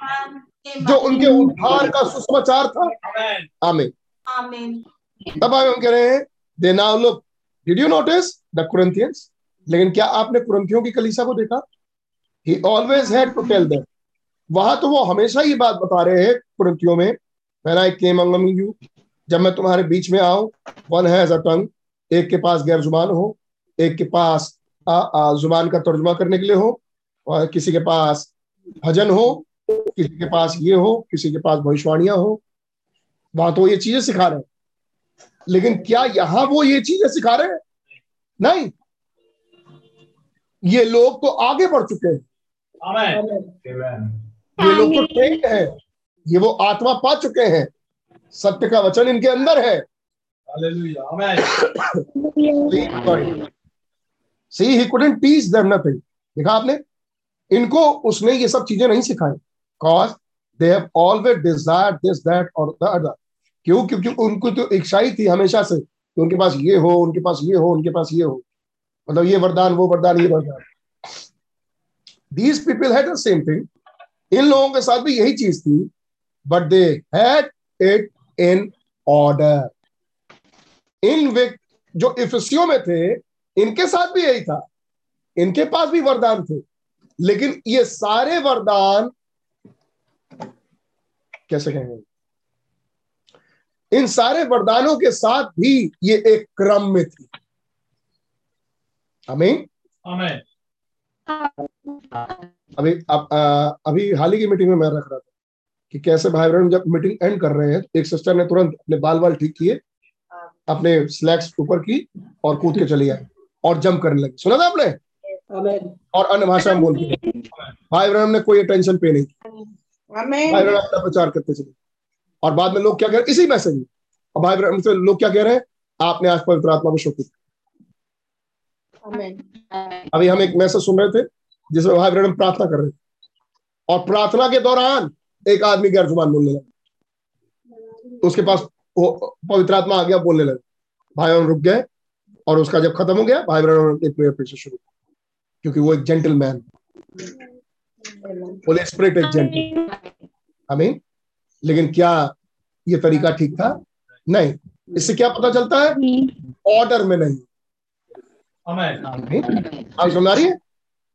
जो उनके उद्धार का सुसमाचार था? आमीन। आमीन। तब हम कह रहे हैं they now look did you notice the Corinthians लेकिन क्या आपने कुरिंथियों की कलीसा को देखा? He always had to tell them वहाँ तो वो हमेशा ही बात बता रहे हैं कुरंथियों में when I came among you जब मैं तुम्हारे बीच में आऊँ वन हैज़ अ टंग एक के पास गैर ज़ुबान हो एक के पास आ, आ, ज़ुबान का तर्जुमा करने के लिए हो और किसी के पास भजन हो किसी के पास ये हो किसी के पास भविष्यवाणियाँ हो। वहाँ तो ये चीज़ें सिखा रहे हैं। लेकिन क्या यहाँ वो ये चीज़ें सिखा रहे हैं? नहीं। ये लोग तो आगे बढ़ चुके हैं। ये लोग तो ट्रेंड है। ये वो आत्मा पा चुके हैं। सत्य का वचन इनके अंदर है। See he couldn't teach them nothing देखा आपने? इनको उसने ये सब चीज़ें नहीं सिखाई। Cause they have always desire this that और द अदर क्यों? क्योंकि उनको तो इच्छा ही थी हमेशा से कि उनके पास ये हो, उनके पास ये हो, उनके पास ये हो। मतलब ये वरदान, वो वरदान, ये वरदान। These people had the same thing इन लोगों के साथ भी यही चीज़ थी but they had it in order इन व्यक्ति, जो इफिसियों में थे, इनके साथ भी यही था। इनके पास भी वरदान थे। लेकिन ये सारे वरदान, कैसे कहेंगे? इन सारे वरदानों के साथ भी ये एक क्रम में थी। हमें अभी अब अभी हाल ही की मीटिंग में मैं रख रहा था कि कैसे भाई बहन जब मीटिंग एंड कर रहे हैं एक सिस्टर ने तुरंत अपने बाल बाल ठीक किए अपने स्लैक्स ऊपर की और कूद के चली आई और जंप करने लगी। सुना था आपने? और अन्य भाषा में बोलती भाई बहन ने कोई अटेंशन पे नहीं की। भाई बहन अपना प्रचार करते चले। और बाद में लोग क्या कह रहे हैं? इसी मैसेज में। और भाई बहन से लोग क्या कह रहे हैं? आपने आज पवित्र आत्मा को शोकित अभी हम एक मैसेज सुन रहे थे जिसमें भाई बहन प्रार्थना कर रहे थे। और प्रार्थना के दौरान एक आदमी गैर ज़ुबान बोलने लगा। तो उसके पास पवित्र आत्मा आ गया बोलने लगा। भाई बहन रुक गए और उसका जब खत्म हो गया भाई बहन एक प्रेयर फिर से शुरू क्योंकि वो एक जेंटलमैन। होली स्पिरिट एक जेंटल आई मीन लेकिन क्या ये तरीका ठीक था? नहीं। इससे क्या पता चलता है? ऑर्डर में नहीं। आप समझ रही है?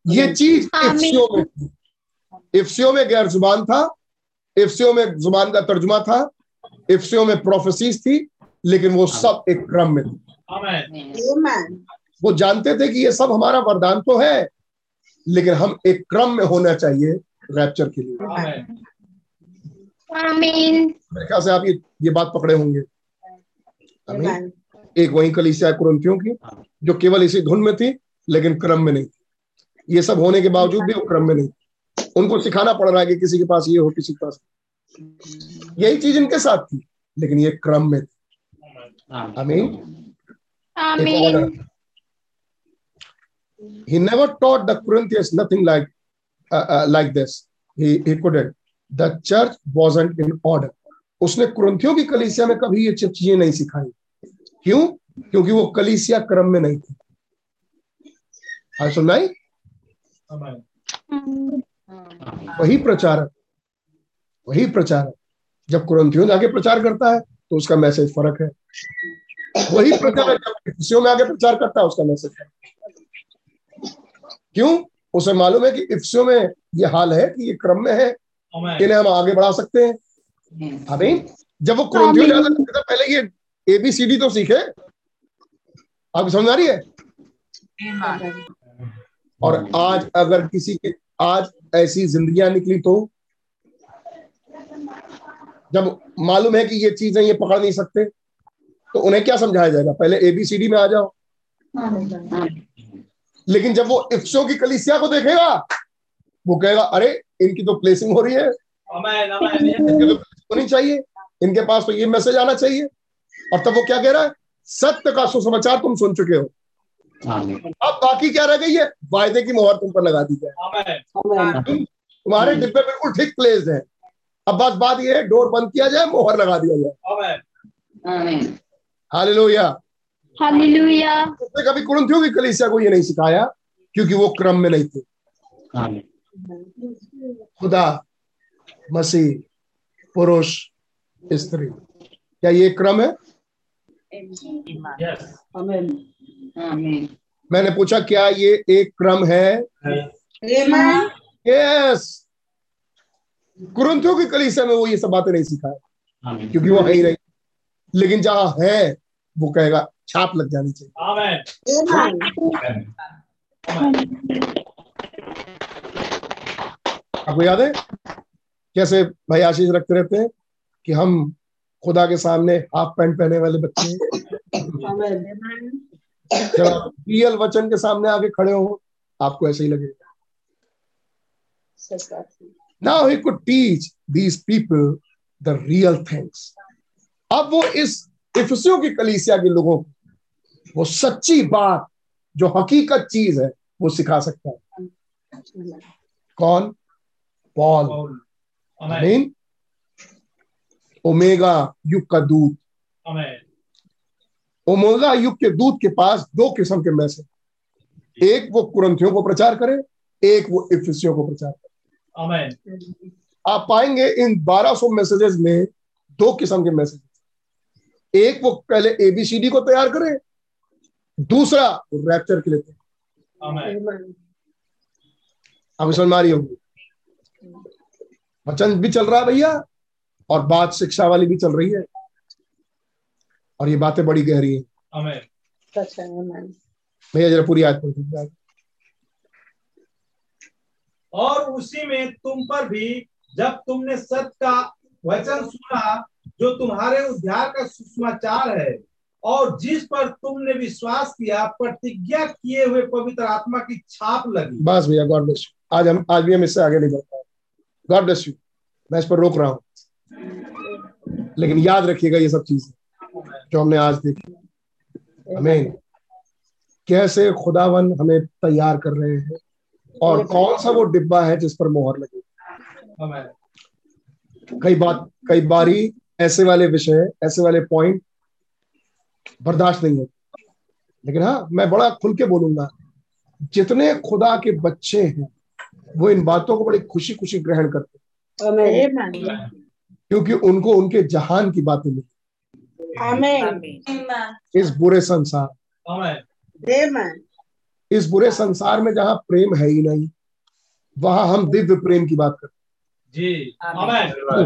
ये चीज़ इफ्सियों में थी। इफ्सियों में गैर ज़ुबान था इफ्सियों में ज़ुबान का तर्जुमा था इफ्सियों में प्रोफेसीज थी लेकिन वो सब एक क्रम में थी। वो जानते थे कि ये सब हमारा वरदान तो है लेकिन हम एक क्रम में होना चाहिए रैप्चर के लिए। मेरे ख्याल से आप ये ये बात पकड़े होंगे। आमीन। एक वही कलीसिया कुरंतियों की जो केवल इसी धुन में थी लेकिन क्रम में नहीं। थी ये सब होने के बावजूद भी वो क्रम में नहीं। थी उनको सिखाना पड़ रहा है कि किसी के पास ये हो किसी के पास यही चीज़ इनके साथ थी लेकिन ये क्रम में थी। आमीन. He never taught the Corinthians nothing like uh, uh, like this. He he couldn't. The church wasn't in order. उसने कुरंथियों की कलीसिया में कभी ये चीज़ें नहीं सिखाई। क्यों? क्योंकि वो कलीसिया क्रम में नहीं थी। आज सुनाई वही प्रचारक वही प्रचारक। जब कुरंथियों जाके प्रचार करता है तो उसका मैसेज फ़र्क है। वही प्रचारक जब इफ्सियों में आगे प्रचार करता है, उसका मैसेज फ़र्क क्यों? उसे मालूम है कि इफ्सियों में ये हाल है, कि ये क्रम में है इन्हें हम आगे बढ़ा सकते हैं। अमीन जब वो जाता था तो पहले ये एबीसीडी तो सीखे। आपको समझ आ रही है? और आज अगर किसी के आज ऐसी जिंदगियाँ निकली तो? जब मालूम है कि ये चीज़ें ये पकड़ नहीं सकते तो उन्हें क्या समझाया जाएगा? पहले एबीसीडी में आ जाओ। लेकिन जब वो इफ्सो की कलिसिया को देखेगा वो कहेगा अरे इनकी तो प्लेसिंग हो रही है। आमेन आमेन तो होनी चाहिए। इनके पास तो ये मैसेज आना चाहिए। और तब वो क्या कह रहा है? सत्य का सुसमाचार तुम सुन चुके हो। अब बाकी क्या रह गई है? वायदे की मोहर तुम पर लगा दी जाए। तुम्हारे डिब्बे बिल्कुल ठीक प्लेस है। अब बस बात ये है डोर बंद किया जाए मोहर लगा दिया जाए। आमेन। लोहिया हालेलुया। उसने कभी कुरंथियों की कलीसिया को ये नहीं सिखाया क्योंकि वो क्रम में नहीं थे। खुदा मसीह पुरुष स्त्री। क्या ये क्रम है? यस मैंने पूछा क्या ये एक क्रम है? यस कुरंथियों की कलीसिया में वो ये सब बातें नहीं सिखाया क्योंकि वो है ही नहीं। लेकिन जहाँ है वो कहेगा छाप लग जानी चाहिए। आमेन आपको याद है? कैसे भाई आशीष रखते रहते हैं कि हम खुदा के सामने हाफ़ पैंट पहने वाले बच्चे जब आप रियल वचन के सामने आके खड़े हो आपको ऐसे ही लगेगा। Now he could teach these people the real things अब वो इस इफसियों की कलीसिया के लोगों को वो सच्ची बात जो हकीकत चीज़ है वो सिखा सकता है। कौन? पॉल आमेन आमीन ओमेगा युग का दूत। ओमेगा युग के दूत के पास दो किस्म के मैसेज। एक वो कुरंथियों को प्रचार करे एक वो इफिसियों को प्रचार करे। आमेन आप पाएँगे इन 1200 मैसेजेस में दो किस्म के मैसेज एक वो पहले एबीसीडी को तैयार करे दूसरा वो रैप्चर के लिए तैयार आमेन समझ में आ रही होगी। वचन भी चल रहा है भैया और बात शिक्षा वाली भी चल रही है। और ये बातें बड़ी गहरी है। आमेन। भैया जरा पूरी याद पढ़ और उसी में तुम पर भी जब तुमने सत्य का वचन सुना जो तुम्हारे उद्धार का सुसमाचार है और जिस पर तुमने विश्वास किया प्रतिज्ञा किए हुए पवित्र आत्मा की छाप लगी। बस भैया गॉड ब्लेस आज हम आज भी हम इससे आगे नहीं बढ़ पाए। गॉड ब्लेस यू मैं इस पर रोक रहा हूँ। लेकिन याद रखिएगा ये सब चीज़ें जो हमने आज देखी। हमें कैसे खुदावन हमें तैयार कर रहे हैं और कौन सा वो डिब्बा है जिस पर मोहर लगी कई बात, कई बारी ऐसे वाले विषय, ऐसे वाले पॉइंट बर्दाश्त नहीं होते। लेकिन हाँ मैं बड़ा खुल के बोलूँगा, जितने खुदा के बच्चे हैं वो इन बातों को बड़ी खुशी खुशी ग्रहण करते क्योंकि उनको उनके जहान की बातें मिली। इस बुरे संसार। इस बुरे संसार में जहाँ प्रेम है ही नहीं वहाँ हम दिव्य प्रेम की बात करते जी। आमेन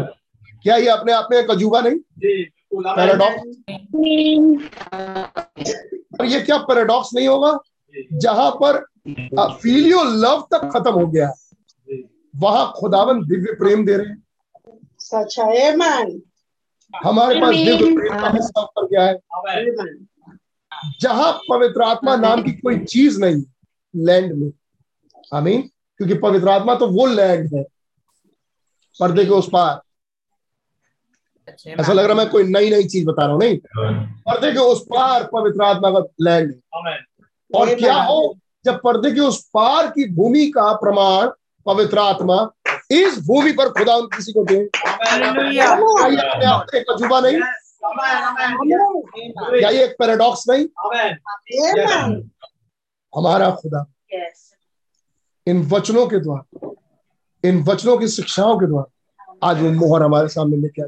क्या ये अपने आप में एक अजूबा नहीं? जी पैराडॉक्स और ये क्या पैराडॉक्स नहीं होगा? जहाँ पर फीलियो लव तक खत्म हो गया। वहाँ खुदावन दिव्य प्रेम दे रहे हैं। सच है हमारे पास दिव्य प्रेम का हिस्सा ऊपर क्या है। जहाँ पवित्र आत्मा नाम की कोई चीज़ नहीं लैंड में। आमीन। क्योंकि पवित्र आत्मा तो वो लैंड है। पर्दे के उस पार। ऐसा लग रहा है मैं कोई नई नई चीज़ बता रहा हूँ नहीं? पर्दे के उस पार पवित्र आत्मा का लैंड है। और क्या हो? जब पर्दे के उस पार की भूमि का प्रमाण पवित्र आत्मा इस भूमि पर खुदा उन किसी को दे। एक अजूबा नहीं? क्या ये एक पैराडॉक्स नहीं? हमारा खुदा। इन वचनों के द्वारा इन वचनों की शिक्षाओं के द्वारा आज वो मोहर हमारे सामने लेके आ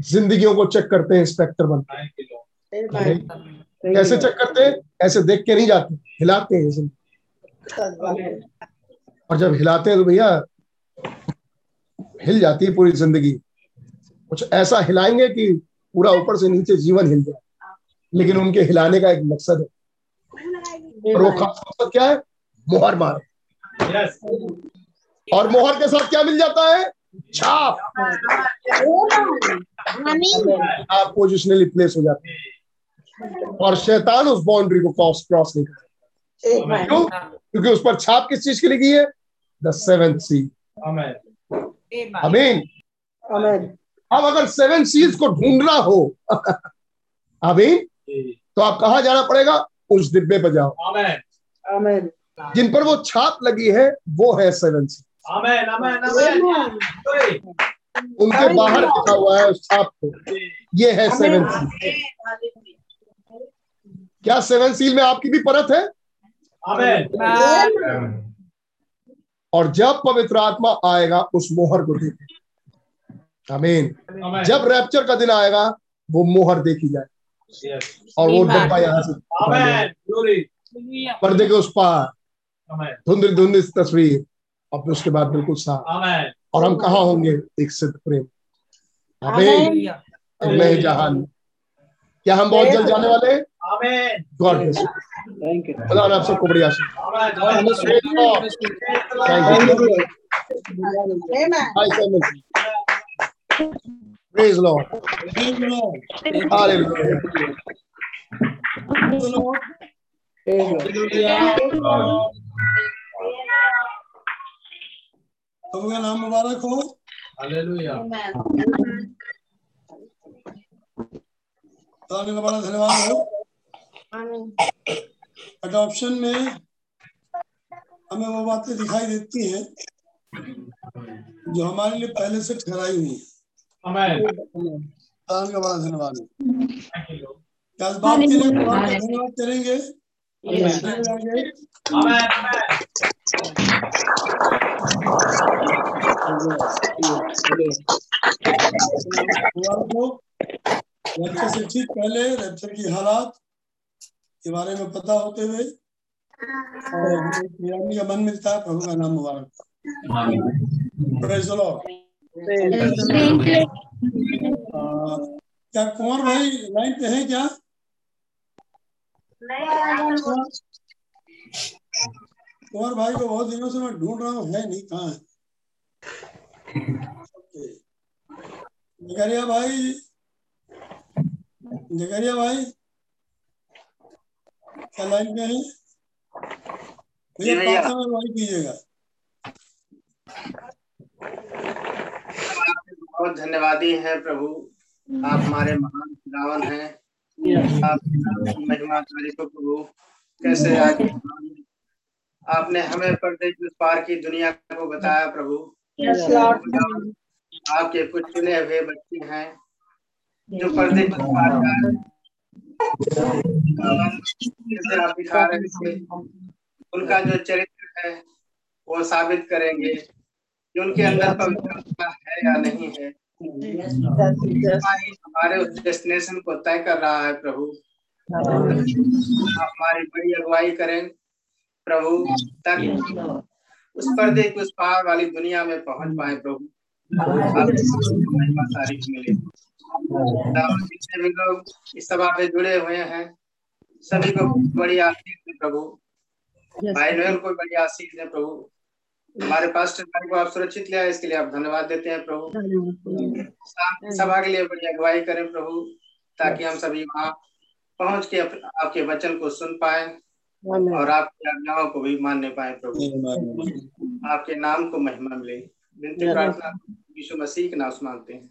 जिंदगियों को चेक करते हैं इंस्पेक्टर बनते हैं। कैसे चेक करते हैं ऐसे देख के नहीं जाते हिलाते हैं और जब हिलाते हैं तो भैया हिल जाती है पूरी ज़िंदगी। कुछ ऐसा हिलाएँगे कि पूरा ऊपर से नीचे जीवन हिल जाए। लेकिन उनके हिलाने का एक मकसद है। और वो खास मकसद क्या है? मोहर मार। और मोहर के साथ क्या मिल जाता है? छाप। आप पोजिशनली प्लेस हो जाते हैं। और शैतान उस बाउंड्री को क्रॉस क्रॉस नहीं करता क्यों? क्योंकि उस पर छाप किस चीज़ के लिए की है? द सेवेंथ सी आमेन अमीन अब अगर सेवन सीज को ढूंढना हो अमीन तो आप कहा जाना पड़ेगा? उस डिब्बे पर जाओ। आमेन आमेन जिन पर वो छाप लगी है वो है सेवन सी आमेन आमेन आमेन उनके बाहर लिखा हुआ है उस छाप को। ये है सेवन सी क्या सेवन सील में आपकी भी परत है? आमेन और जब पवित्र आत्मा आएगा उस मोहर को देखे अमीन जब रैप्चर का दिन आएगा वो मोहर देखी जाए। और वो डब्बा यहाँ से आमेन ग्लोरी पर्दे के उस पार। धुंधली धुंधली तस्वीर। और फिर उसके बाद बिल्कुल साफ़। और हम कहा होंगे? एक सिद्ध प्रेम। अमीन नए जहान। क्या हम बहुत जल्द जाने वाले हैं? God bless you thank you खुदा आप सबको बढ़िया thank you Hi, Simon. Praise Lord. Hallelujah. प्रभु का नाम मुबारक हो हालेलुया धन्यवाद हो अडॉप्शन में हमें वो बातें दिखाई देती हैं जो हमारे लिए पहले से ठहराई हुई हैं। का बड़ा धन्यवाद। क्या इस बात के लिए का धन्यवाद करेंगे। करेंगे? को रैप्चर से ठीक पहले रैप्चर की हालात। के बारे में पता होते हुए वीरानी का मन मिलता है प्रभु का नाम मुबारक. आ, क्या कुंवर भाई लाइन पे है क्या? कुंवर भाई को बहुत दिनों से मैं ढूंढ रहा हूँ है नहीं कहाँ है. जकरिया भाई जकरिया भाई। क्या लाइन पे है भैया। में कीजिएगा। बहुत धन्यवादी है प्रभु। आप हमारे महान खुदावन हैं। आप महिमा करी को प्रभु। कैसे आज आपने हमें पर्दे के उस पार की दुनिया को बताया प्रभु। आपके कुछ चुने हुए बच्चे हैं जो पर्दे के उस पार दिखा उनका जो चरित्र है, वो साबित करेंगे कि उनके अंदर पवित्रता है या नहीं है। हमारे उस डेस्टिनेशन को तय कर रहा है प्रभु। हमारी बड़ी अगुवाई करें प्रभु, ताकि उस पर्दे की उस पार वाली दुनिया में पहुँच पाए प्रभु। महिमा मिले। भी लोग इस सभा पे जुड़े हुए हैं। सभी को बड़ी आशीष दे प्रभु। भाई नोएल को बड़ी आशीष दे प्रभु। हमारे पास भाई को आप सुरक्षित लिया इसके लिए आप धन्यवाद देते हैं प्रभु। सभा के लिए बड़ी अगुवाई करें प्रभु ताकि हम सभी वहाँ पहुँच के आपके वचन को सुन पाए और आपकी आज्ञाओं को भी मानने पाए प्रभु। आपके नाम को महिमा मिले। विनती प्रार्थना यीशु मसीह के नाम से मांगते हैं।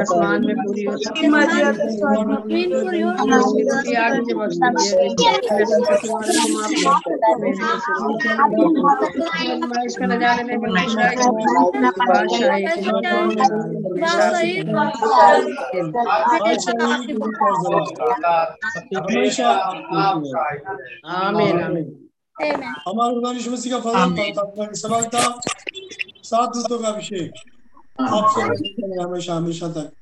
आसमान में पूरी हमेशा आमीन आमीन। हमारे मसीह का फजल सबलता सात दूतों का अभिषेक आपसे हमेशा हमेशा तक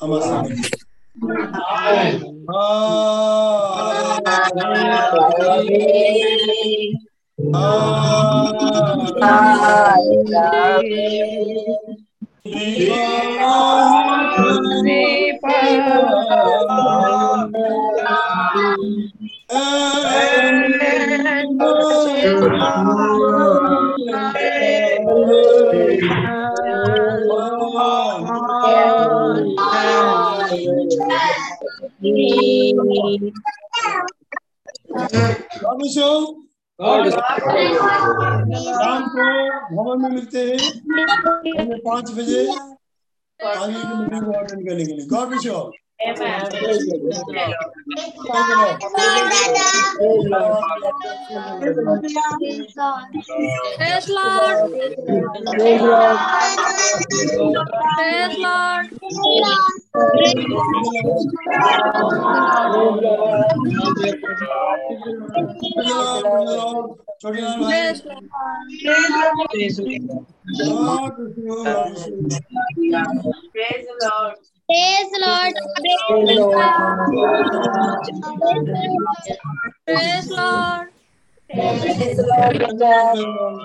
हमारे साथ God bless you. शाम को भवन में मिलते हैं हमें पाँच बजे आगे की मीटिंग को अटेंड करने के लिए God bless you all Praise Lord. Praise Lord. Praise Praise the Lord. Praise Lord. Praise Lord. Praise the Lord. Praise Lord. Galicia, God bless you.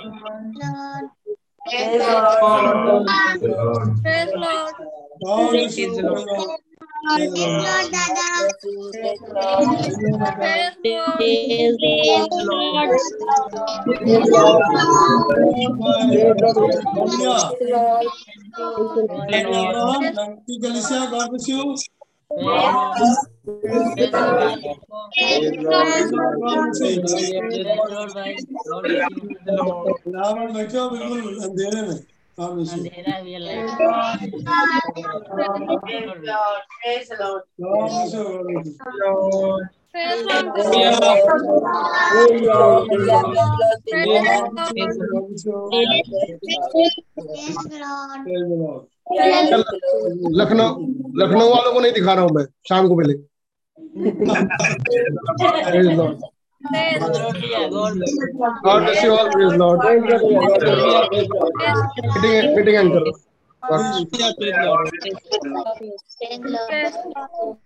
Ravan बैठो बिल्कुल अंधेरे में God bless you. Praise the Lord. Lucknow Lucknow वालों को नहीं दिखा रहा हूँ मैं शाम को मिले Lord. God bless you all. Praise Lord. Fitting fitting anchor. God bless you.